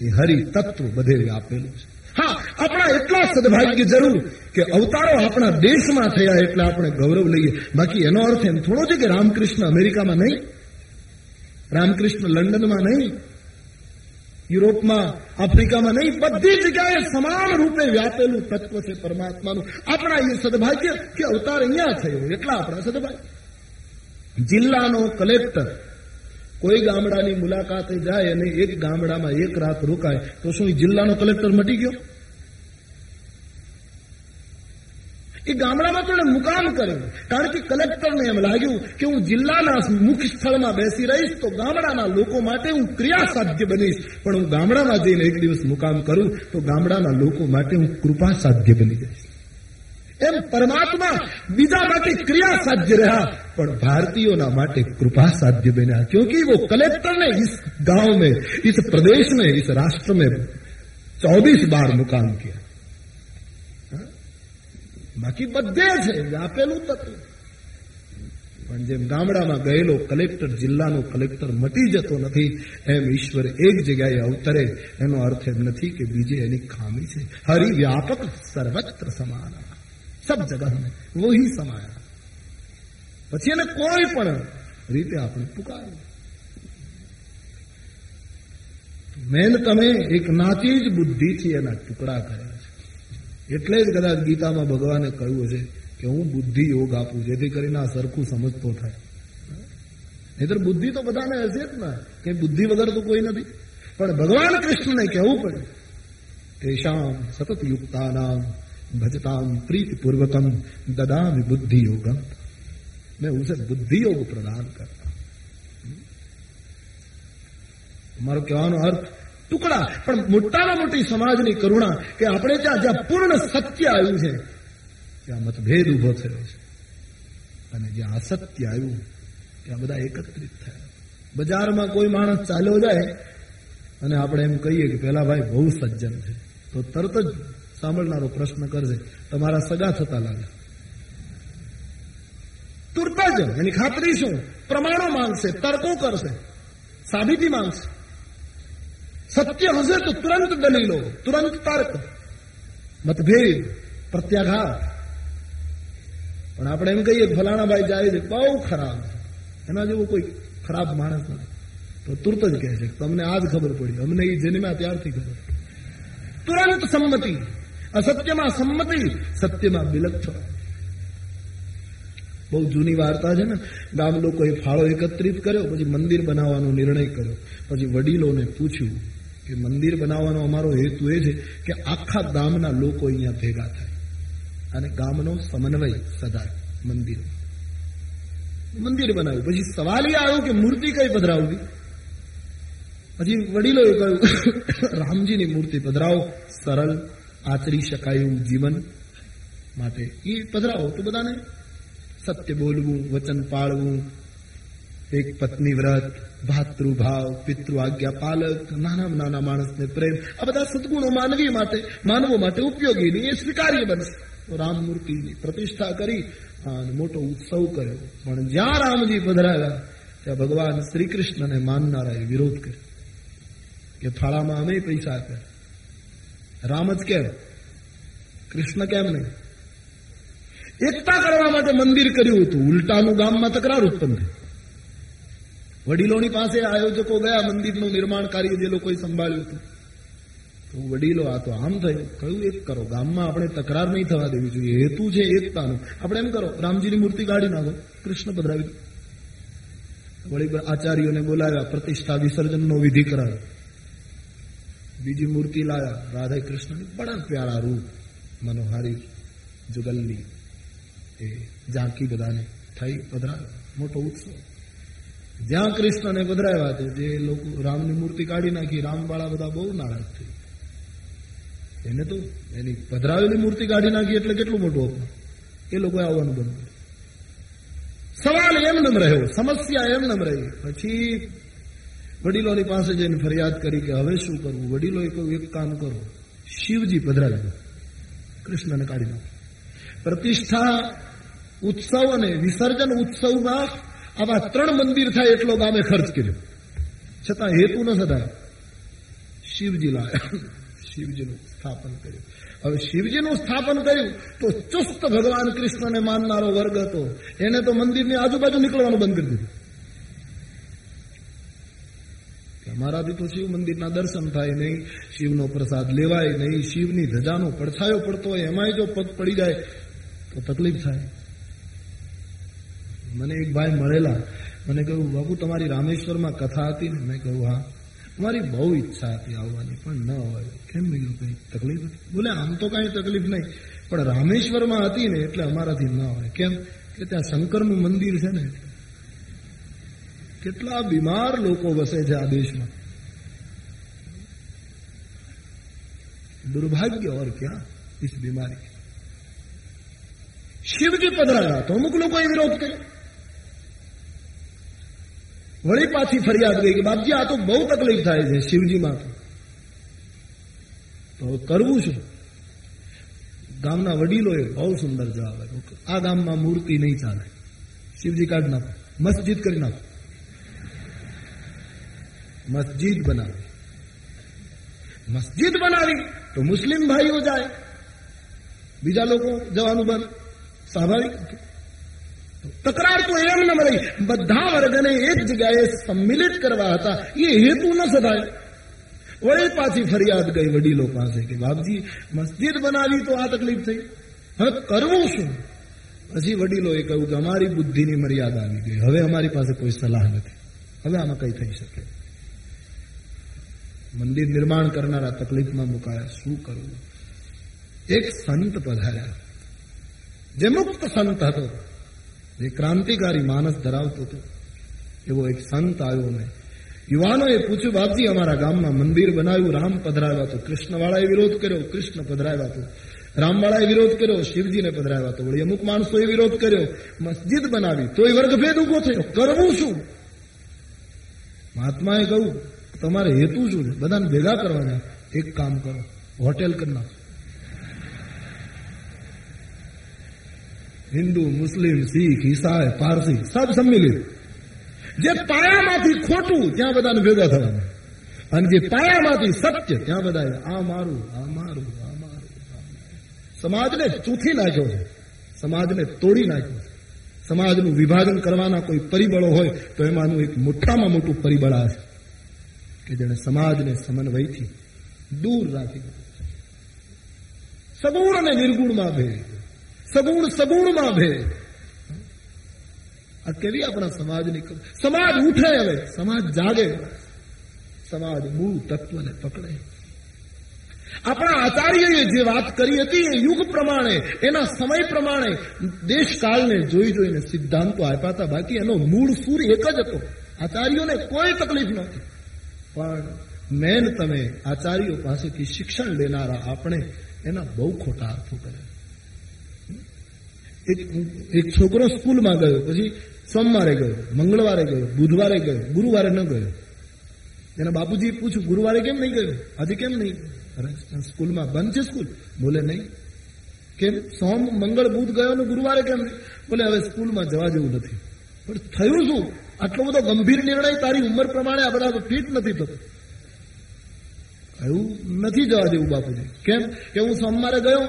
એ હરિ તત્વ બધે આપેલું છે હા આપણા એટલા સદભાગ્ય જરૂર કે અવતારો આપણા દેશમાં થયા એટલે આપણે ગૌરવ લઈએ બાકી એનો અર્થ એમ થોડો છે કે રામકૃષ્ણ અમેરિકામાં નહીં રામકૃષ્ણ લંડનમાં નહીં, યુરોપમાં, આફ્રિકામાં નહીં, બધી જગ્યાએ સમાન રૂપે વ્યાપેલું તત્વ છે પરમાત્માનું. આપણા એ સદભાગ્ય કે અવતાર અહીંયા થયો, એટલા આપણા સદભાગ્ય. જિલ્લાનો કલેક્ટર કોઈ ગામડાની મુલાકાતે જાય અને એક ગામડામાં એક રાત રોકાય, તો શું જિલ્લાનો કલેક્ટર મટી ગયો? એ ગામડામાં તો એણે મુકામ કર્યું કારણ કે કલેક્ટરને એમ લાગ્યું કે હું જિલ્લાના મુખ્ય સ્થળમાં બેસી રહીશ તો ગામડાના લોકો માટે હું ક્રિયા સાધ્ય બનીશ પણ હું ગામડામાં જઈને એક દિવસ મુકામ કરું તો ગામડાના લોકો માટે હું કૃપા સાધ્ય બની જઈશ એમ પરમાત્મા બીજા માટે ક્રિયા સાધ્ય રહ્યા પણ भारतीयों માટે कृपा साध्य बना क्योंकि वो कलेक्टर ने इस गांव में इस प्रदेश में इस राष्ट्र में चौबीस बार मुकाम किया हाँ? બાકી બધે છે વ્યાપેલું તત્વ પણ જેમ ગામડામાં ગયેલો કલેક્ટર, જિલ્લાનો કલેક્ટર મટી જતો નથી, એમ ઈશ્વર એક જગ્યાએ અવતરે, એનો અર્થ એમ નથી કે બીજે એની ખામી છે. હરિ વ્યાપક સર્વત્ર સમાન. સબ જગહ મેં વહી સમાયા. પછી એને કોઈ પણ રીતે આપણે પુકાર્યું મેન તમે એક નાચી જ બુદ્ધિથી એના ટુકડા કર્યા. એટલે જ કદાચ ગીતામાં ભગવાને કહ્યું છે કે હું બુદ્ધિ યોગ આપું, જેથી કરીને આ સરખું સમજતો થાય. નહીતર બુદ્ધિ તો બધાને હશે જ ને. કે બુદ્ધિ વગર તો કોઈ નથી. પણ ભગવાન કૃષ્ણને કહેવું પડે. તેષામ સતત યુક્તાનામ ભજતામ પ્રીતિપૂર્વકમ દદામ બુદ્ધિ યોગમ મેં ઉસે બુદ્ધિ યોગ પ્રદાન કરતા. મારો કહેવાનો અર્થ ટુકડા. પણ મોટામાં મોટી સમાજની કરુણા કે આપણે ત્યાં જ્યાં પૂર્ણ સત્ય આવ્યું છે, ત્યાં મતભેદ ઊભો થયો છે. અને જ્યાં અસત્ય આવ્યું, ત્યાં બધા એકત્રિત થયા. બજારમાં કોઈ માણસ ચાલ્યો જાય, અને આપણે એમ કહીએ કે પેલા ભાઈ બહુ સજ્જન છે. તો તરત જ સાંભળનારો પ્રશ્ન કરશે, તમારા સગા થતા લાગે. તુરત જ એની ખાતરી શું? પ્રમાણો માંગશે, તર્કો કરશે, સાબિતી માંગશે. સત્ય હશે तो तुरंत दलीलो तुरंत तर्क મતભેદ પ્રત્યાઘાત પણ આપણે એમ કહીએ ફલાણા ભાઈ જાય છે બહુ ખરાબ એના જેવો કોઈ ખરાબ માણસ નથી તો તુરત જ કહે છે તમને આજ ખબર પડી અમને એ જન્મ્યા ત્યારથી ખબર તુરંત સંમતિ અસત્યમાં સંમતિ સત્યમાં બિલક્ષ બહુ જૂની વાર્તા છે ને ગામ લોકોએ ફાળો એકત્રિત કર્યો પછી મંદિર બનાવવાનો નિર્ણય કર્યો પછી વડીલોને પૂછ્યું કે મંદિર બનાવવાનો અમારો હેતુ એ છે કે આખા ગામના લોકો અહીંયા ભેગા થાય. અને ગામનો સમન્વય સદાય મંદિર. મંદિર બનાવ્યું. પછી સવાલ એ આવ્યો કે મૂર્તિ કઈ પધરાવવી? પછી વડીલોએ કહ્યું, રામજીની મૂર્તિ પધરાવો. સરળ, આચરી શકાય એવું જીવન માટે. એ પધરાવો તો બધાને. સત્ય બોલવું, વચન પાળવું એક પત્ની વ્રત ભાતૃભાવ પિતૃ આજ્ઞા પાલક નાના નાના માણસને પ્રેમ આ બધા સદગુણો માનવી માટે, માનવો માટે ઉપયોગી એ સ્વીકાર્ય બનશે. તો રામ પ્રતિષ્ઠા કરી મોટો ઉત્સવ કર્યો. પણ જ્યાં રામજી પધરાવ્યા, ત્યાં ભગવાન શ્રી કૃષ્ણને માનનારાએ વિરોધ કર્યો. કે ફાળામાં અમે પૈસા આપ્યા. રામ જ કેમ? કૃષ્ણ કેમ નહીં? એકતા કરવા માટે મંદિર કર્યું હતું. ઉલટાનું ગામમાં તકરાર ઉત્પન્ન થઈ. વડીલોની પાસે આયોજકો ગયા, મંદિરનું નિર્માણ કાર્ય જે લોકોએ સંભાળ્યું હતું. તો વડીલો, આ તો આમ થયું. કયું એક કરો? ગામમાં આપણે તકરાર નહીં થવા દેવી જોઈએ. હેતુ છે એકતાનો. આપણે એમ કરો, રામજીની મૂર્તિ કાઢી નાખો. કૃષ્ણ પધરાવી દો. વળી આચાર્યોને બોલાવ્યા, પ્રતિષ્ઠા વિસર્જનનો વિધિ કરાવ્યો બીજી મૂર્તિ લાવ્યા રાધા કૃષ્ણની બડા પ્યારા રૂપ, મનોહારી જુગલની એ ઝાંકી બધાને થઈ પધરાવ્યો મોટો ઉત્સવ. જ્યાં કૃષ્ણને પધરાવ્યા તો જે લોકો રામની મૂર્તિ કાઢી નાખી, રામવાળા બધા બહુ નારાજ થઈ એને તો એની પધરાવેલી મૂર્તિ કાઢી નાખી એટલે કેટલું મોટું અપમાન? એ લોકોએ આવવાનું બંધ કર્યું. સવાલ એમ નમ રહ્યો, સમસ્યા એમ નમ રહી. પછી વડીલોની પાસે જઈને ફરિયાદ કરી કે હવે શું કરવું? વડીલોએ કહ્યું, એક કામ કરો. શિવજી પધરાવી દો કૃષ્ણને કાઢી નાખો પ્રતિષ્ઠા ઉત્સવ અને વિસર્જન ઉત્સવમાં આવા ત્રણ મંદિર થાય એટલો ગામે ખર્ચ કર્યો. છતાં હેતુ ન થતા. શિવજી લાયા શિવજીનું સ્થાપન કર્યું. હવે શિવજીનું સ્થાપન કર્યું તો ચુસ્ત ભગવાન કૃષ્ણને માનનારો વર્ગ હતો. એને તો મંદિરની આજુબાજુ નીકળવાનું બંધ કરી દીધું. બી તો શિવ મંદિરના દર્શન થાય નહીં, શિવનો પ્રસાદ લેવાય નહીં, શિવની ધજાનો પડછાયો પડતો હોય, એમાંય જો પગ પડી જાય, તો તકલીફ થાય. મને એક ભાઈ મળેલા મને કહ્યું બાપુ તમારી રામેશ્વરમાં કથા હતી ને મેં કહ્યું હા મારી બહુ ઈચ્છા હતી આવવાની પણ ન હોય કેમ મેં કીધું કઈ તકલીફ હતી બોલે આમ તો કઈ તકલીફ નહીં પણ રામેશ્વરમાં હતી ને એટલે અમારાથી ન હોય કેમ કે ત્યાં શંકરનું મંદિર છે ને એટલે કેટલા બીમાર લોકો વસે છે આ દેશમાં दुर्भाग्य और क्या इस बीमारी के શિવજી પધરાયા તો અમુક લોકોએ વિરોધ કર્યો વળી પાછી ફરિયાદ ગઈ કે બાપજી, આ તો બહુ તકલીફ થાય છે શિવજીમાં તો. હવે કરવું શું? ગામના વડીલોએ બહુ સુંદર જવાબ આપ્યો આ ગામમાં મૂર્તિ નહીં ચાલે. શિવજી કાઢ નાખો. મસ્જિદ કરી નાખો. મસ્જિદ બનાવી. મસ્જિદ બનાવી તો મુસ્લિમ ભાઈઓ જાય. બીજા લોકો જવાનું બંધ. સ્વાભાવિક? તકરાર તો એમ ન મળી બધા વર્ગને એક જગ્યાએ સંમિલિત કરવા હતા એ હેતુ ન સધાય વળી પાછી ફરિયાદ ગઈ વડીલો પાસે કે બાપજી મસ્જિદ બનાવી તો આ તકલીફ થઈ હવે કરવું શું પછી વડીલોએ કહ્યું કે, અમારી બુદ્ધિની મર્યાદા આવી ગઈ. હવે અમારી પાસે કોઈ સલાહ નથી. હવે આમાં કઈ થઈ શકે. મંદિર નિર્માણ કરનારા તકલીફમાં મુકાયા. શું કરવું? એક સંત પધાર્યા. જે મુક્ત સંત હતો. જે ક્રાંતિકારી માનસ ધરાવતો હતો. એવો એક સંત આવ્યો ને યુવાનોએ પૂછ્યું, બાપજી, અમારા ગામમાં મંદિર બનાવ્યું, રામ પધરાવ્યા તો કૃષ્ણવાળાએ વિરોધ કર્યો, કૃષ્ણ પધરાવ્યા તો રામવાળાએ વિરોધ કર્યો, શિવજીને પધરાવ્યા તો વળી અમુક માણસોએ વિરોધ કર્યો. મસ્જિદ બનાવી, તોય વર્ગભેદ ઊભો થયો. કરવું શું? મહાત્માએ કહ્યું, તમારે હેતુ શું છે? બધાને ભેગા કરવાના. એક કામ કરો, હોટેલ કરી નાખો. હિન્દુ, મુસ્લિમ, શીખ, ઈસાઈ, પારસી સબ સંમિલિત. જે પાયામાંથી ખોટું, ત્યાં બધાને ભેગા થવાના. અને જે પાયામાંથી સત્ય, ત્યાં બધા આ મારું આ મારું આ મારું સમાજને ચૂથી નાખ્યો છે. સમાજને તોડી નાખ્યો છે. સમાજનું વિભાજન કરવાના કોઈ પરિબળો હોય, તો એમાંનું એક મોટામાં મોટું પરિબળ આ છે કે જેને સમાજને સમન્વયથી દૂર રાખી સગુણ અને નિર્ગુણમાં ભેદ. સગુણ સગુણમાં ભેદ આ કેવી આપણા સમાજની સમાજ ઉઠે હવે સમાજ જાગે સમાજ મૂળ તત્વને પકડે આપણા આચાર્યએ જે વાત કરી હતી એ યુગ પ્રમાણે એના સમય પ્રમાણે દેશકાળને જોઈ જોઈને સિદ્ધાંતો આપ્યા હતા બાકી એનો મૂળ સૂર એક જ હતો આચાર્યોને કોઈ તકલીફ નહોતી પણ મેન તમે આચાર્યો પાસેથી શિક્ષણ લેનારા આપણે એના બહુ ખોટા અર્થો કર્યા. એક એક છોકરો સ્કૂલમાં ગયો, પછી સોમવારે ગયો, મંગળવારે ગયો, બુધવારે ગયો, ગુરુવારે ન ગયો. એના બાપુજી પૂછ્યું, ગુરુવારે કેમ નહીં ગયો? આજે કેમ નહીં? સ્કૂલમાં બંધ છે સ્કૂલ? બોલે, નહીં. કેમ? સોમ, મંગળ, બુધ ગયો ને ગુરુવારે કેમ નહીં? બોલે, હવે સ્કૂલમાં જવા જેવું નથી. પણ થયું શું? આટલો બધો ગંભીર નિર્ણય તારી ઉંમર પ્રમાણે આ બધા ફિટ નથી થતો. એવું નથી જવા જેવું બાપુજી. કેમ? કે હું સોમવારે ગયો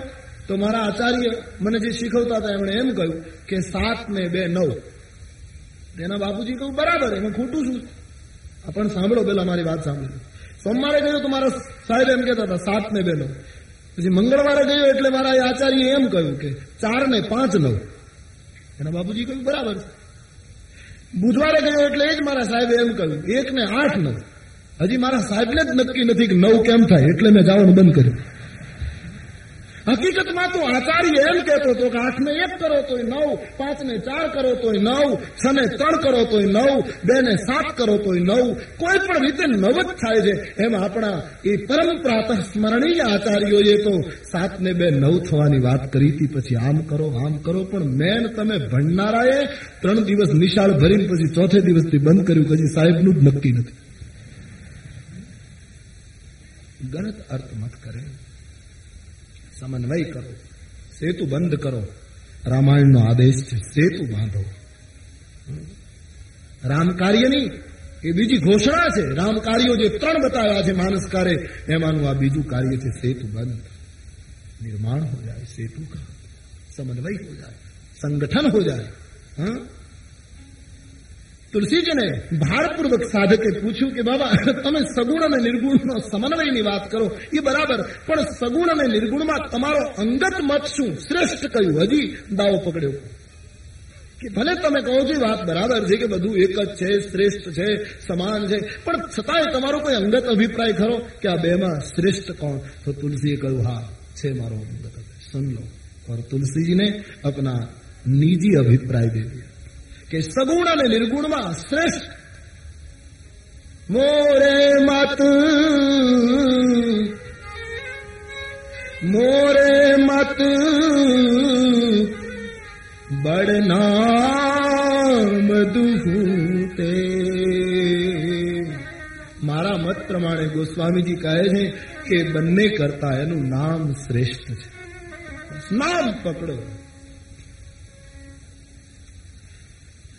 તો મારા આચાર્ય મને જે શીખવતા હતા, એમણે એમ કહ્યું કે સાત ને બે નવ. એના બાપુજી કહ્યું, બરાબર, એમાં ખોટું શું? પણ સાંભળો, પેલા મારી વાત સાંભળો સોમવારે ગયો તો મારા સાહેબ એમ કહેતા હતા, સાત ને બે નવ. પછી મંગળવારે ગયો એટલે મારા આચાર્ય એમ કહ્યું કે ચાર ને પાંચ નવ. એના બાપુજી કહ્યું, બરાબર. બુધવારે ગયો એટલે એ જ મારા સાહેબે એમ કહ્યું, એક ને આઠ નવ. હજી મારા સાહેબને જ નક્કી નથી કે નવ કેમ થાય, એટલે મેં જવાનું બંધ કર્યું. હકીકતમાં તો આચાર્ય એમ કહેતો હતો કે આઠ ને એક કરો તોય નવ પાંચ ને ચાર કરો તોય નવ છ ને ત્રણ કરો તોય નવ બે ને સાત કરો તોય નવ. કોઈ પણ રીતે નવ જ થાય છે. એમ આપણા એ પરમ પ્રાતઃ સ્મરણીય આચાર્યોએ તો સાત ને બે નવ થવાની વાત કરી હતી. પછી આમ કરો આમ કરો, પણ મેન તમે ભણનારાએ ત્રણ દિવસ નિશાળ ભરીને પછી ચોથે દિવસથી બંધ કર્યું. કે સાહેબનું જ નક્કી નથી. ગલત અર્થ મત કરે. સમન્વય કરો. સેતુ બંધ કરો. રામાયણનો આદેશ છે, સેતુ બાંધો. રામ કાર્યની એ બીજી ઘોષણા છે. રામકાર્યો જે ત્રણ બતાવ્યા છે માનસકારે, એમાંનું આ બીજું કાર્ય છે સેતુ બંધ. નિર્માણ હો જાય, સેતુ કા સમન્વય હો જાય, સંગઠન હો જાય. હા? તુલસીજીને ભારપૂર્વક સાધકે પૂછ્યું કે બાબા તમે સગુણ અને નિર્ગુણનો સમન્વયની વાત કરો એ બરાબર પણ સગુણ અને નિર્ગુણમાં તમારો અંગત મત શું શ્રેષ્ઠ કયું હજી દાવો પકડ્યો કે ભલે તમે કહો છો એ વાત બરાબર છે કે બધું એક જ છે શ્રેષ્ઠ છે સમાન છે પણ છતાંય તમારો કોઈ અંગત અભિપ્રાય ખરો કે આ બેમાં શ્રેષ્ઠ કોણ તો તુલસીએ કહ્યું હા છે મારો અંગત અભિપ્રાય. સુન લો और तुलसी जी ने अपना निजी अभिप्राय दे दिया કે સગુણ અને નિર્ગુણમાં શ્રેષ્ઠ. મોરે માત, મોરે મત બડનામ દુહૂતે. મારા મત પ્રમાણે ગોસ્વામીજી કહે છે કે બંને કરતા એનું નામ શ્રેષ્ઠ છે. નામ પકડો.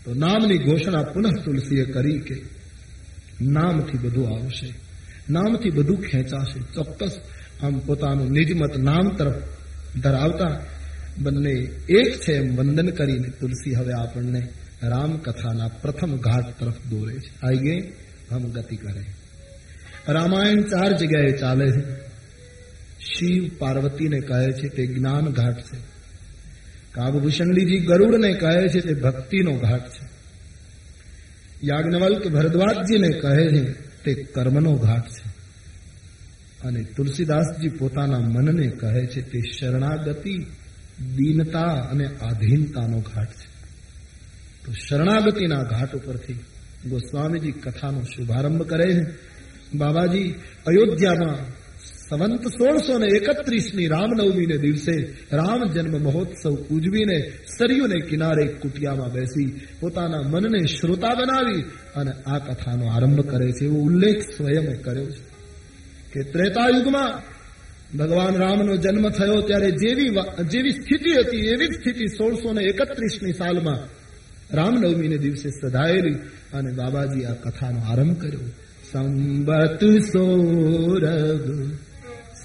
તો નામની ઘોષણા પુનઃ તુલસીએ કરી કે નામથી બધું આવશે. નામથી બધું ખેંચાશે. ચોક્કસ આમ પોતાનું નિજમત નામ તરફ ધરાવતા બંને એક છે એમ વંદન કરીને તુલસી હવે આપણને રામકથાના પ્રથમ ઘાટ તરફ દોરે છે. આઈએ હમ ગતિ કરે. રામાયણ ચાર જગ્યાએ ચાલે છે. શિવ પાર્વતીને કહે છે તે જ્ઞાન ઘાટ છે. કાગભૂષણજીજી ગરુડને કહે છે, તે ભક્તિનો ઘાટ છે. યાજ્ઞવલ્ક ભરદ્વાજજીને કહે છે, તે કર્મનો ઘાટ છે. અને તુલસીદાસજી પોતાના મનને કહે છે, તે શરણાગતિ, દીનતા અને આધીનતાનો ઘાટ છે. તો શરણાગતિના ઘાટ ઉપરથી ગોસ્વામીજી કથાનો શુભારંભ કરે છે. બાબાજી, અયોધ્યામાં સંવંત સોળસો ને એકત્રીસની રામનવમીને દિવસે રામ જન્મ મહોત્સવ ઉજવીને સરયુને કિનારે કુટિયામાં બેસી પોતાના મનને શ્રોતા બનાવી અને આ કથાનો આરંભ કરે છે એવો ઉલ્લેખ સ્વયં કર્યો છે કે ત્રેતાયુગમાં ભગવાન રામનો જન્મ થયો ત્યારે જેવી જેવી સ્થિતિ હતી, એવી જ સ્થિતિ સોળસો ને એકત્રીસની સાલમાં રામનવમીને દિવસે સધાયેલી અને બાબાજી આ કથાનો આરંભ કર્યો. સંબત સોરગ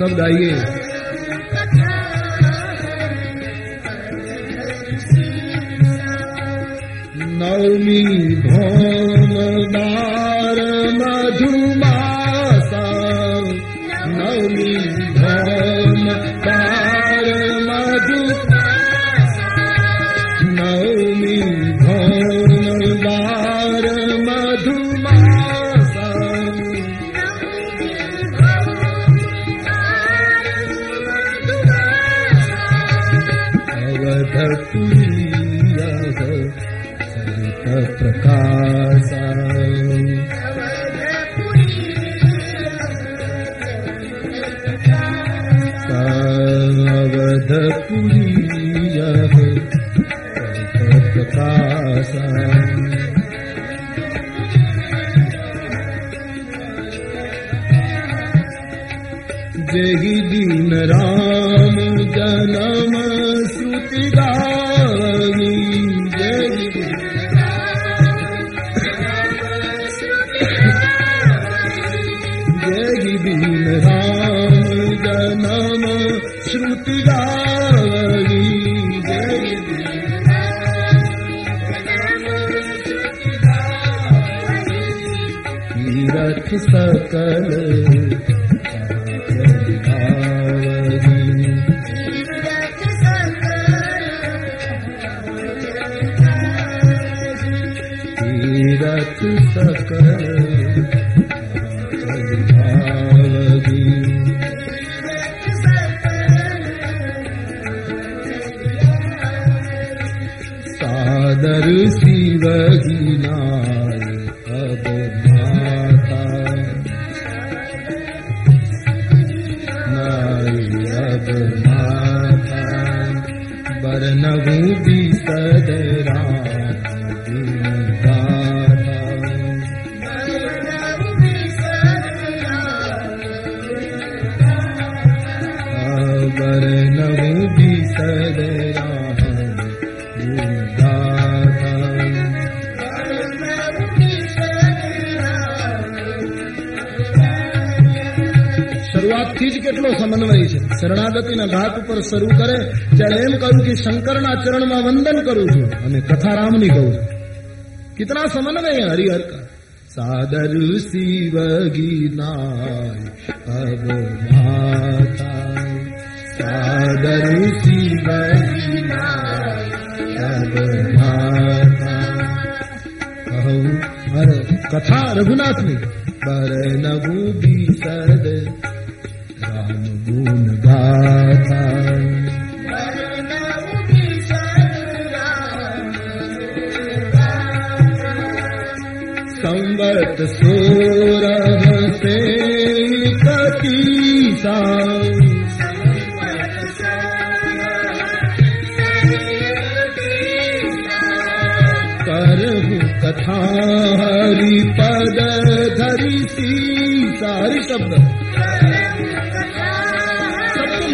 સબ ગાઈએ નવમી ભોમ जय दीन राम जनम सकल तीरथ सकल सादर शिवीना અન્વય છે. શરણાગતિના ઘાટ ઉપર શરૂ કરે, ત્યારે એમ કહ્યું કે શંકરના ચરણમાં વંદન કરું છું અને કથા કહું છું. કિતના સમન્વય હરિહર કા સાદર શિવ ગીનાય માતા સાદર શિવ ગીનાય કથા રઘુનાથની. પર નગુ બી સર ગુણ ગાથા સંવત સોરહ સે કતીસા કરહુ કથા હરિપદ ધરી સી સારી શબ્દ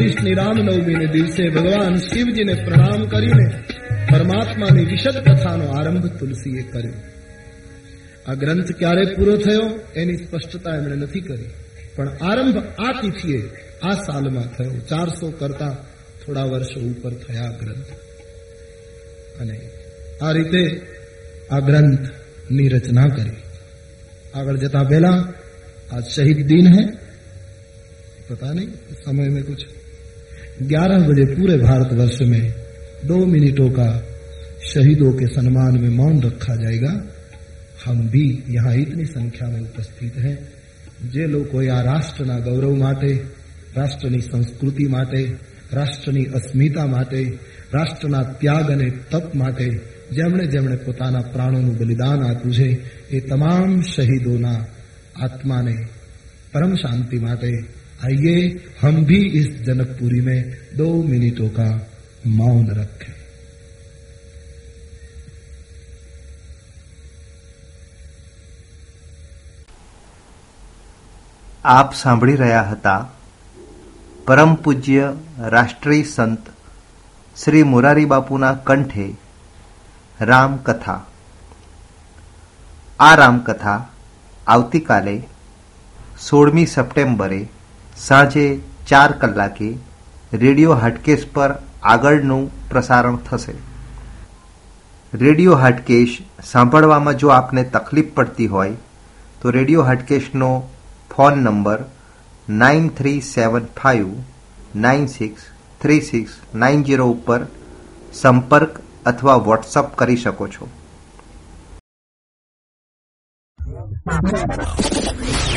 ને એકત્રીસ ની રામનવમી ને દિવસે ભગવાન શિવજીને પ્રણામ કરીને પરમાત્માની વિશદ કથાનો આરંભ તુલસીએ કર્યો આ ગ્રંથ ક્યારે પૂરો થયો એની સ્પષ્ટતા એમણે નથી કરી પણ આરંભ આ તિથિએ આ સાલમાં થયો ચારસો કરતા થોડા વર્ષો ઉપર થયા આ ગ્રંથ અને આ રીતે આ ગ્રંથની રચના કરી આગળ જતા पहला आज शहीद दिन है पता नहीं समय में कुछ 11 बजे पूरे भारतवर्ष में दो मिनटों का शहीदों के सम्मान में मौन रखा जाएगा हम भी यहाँ इतनी संख्या में उपस्थित हैं જે લોકોએ આ રાષ્ટ્રના ગૌરવ માટે રાષ્ટ્રની સંસ્કૃતિ માટે રાષ્ટ્રની અસ્મિતા માટે રાષ્ટ્રના ત્યાગ અને તપ માટે જેમણે જેમણે પોતાના પ્રાણોનું બલિદાન આપ્યું છે એ તમામ શહીદોના આત્માને परम शांति माटे आइए हम भी इस जनकपुरी में दो मिनटों का मौन रखें આપ સાંભળી રહ્યા હતા પરમ પૂજ્ય રાષ્ટ્રીય સંત શ્રી મોરારી બાપુના કંઠે રામકથા આ રામકથા આવતીકાલે સોળમી સપ્ટેમ્બરે સાંજે ચાર કલાકે રેડિયો હાટકેશ પર આગળનું પ્રસારણ થશે. રેડિયો હાટકેશ સાંભળવામાં જો આપને તકલીફ પડતી હોય, તો radio હાટકેશનો phone number nine three seven five nine six three six nine zero ઉપર સંપર્ક અથવા વોટ્સઅપ કરી શકો છો.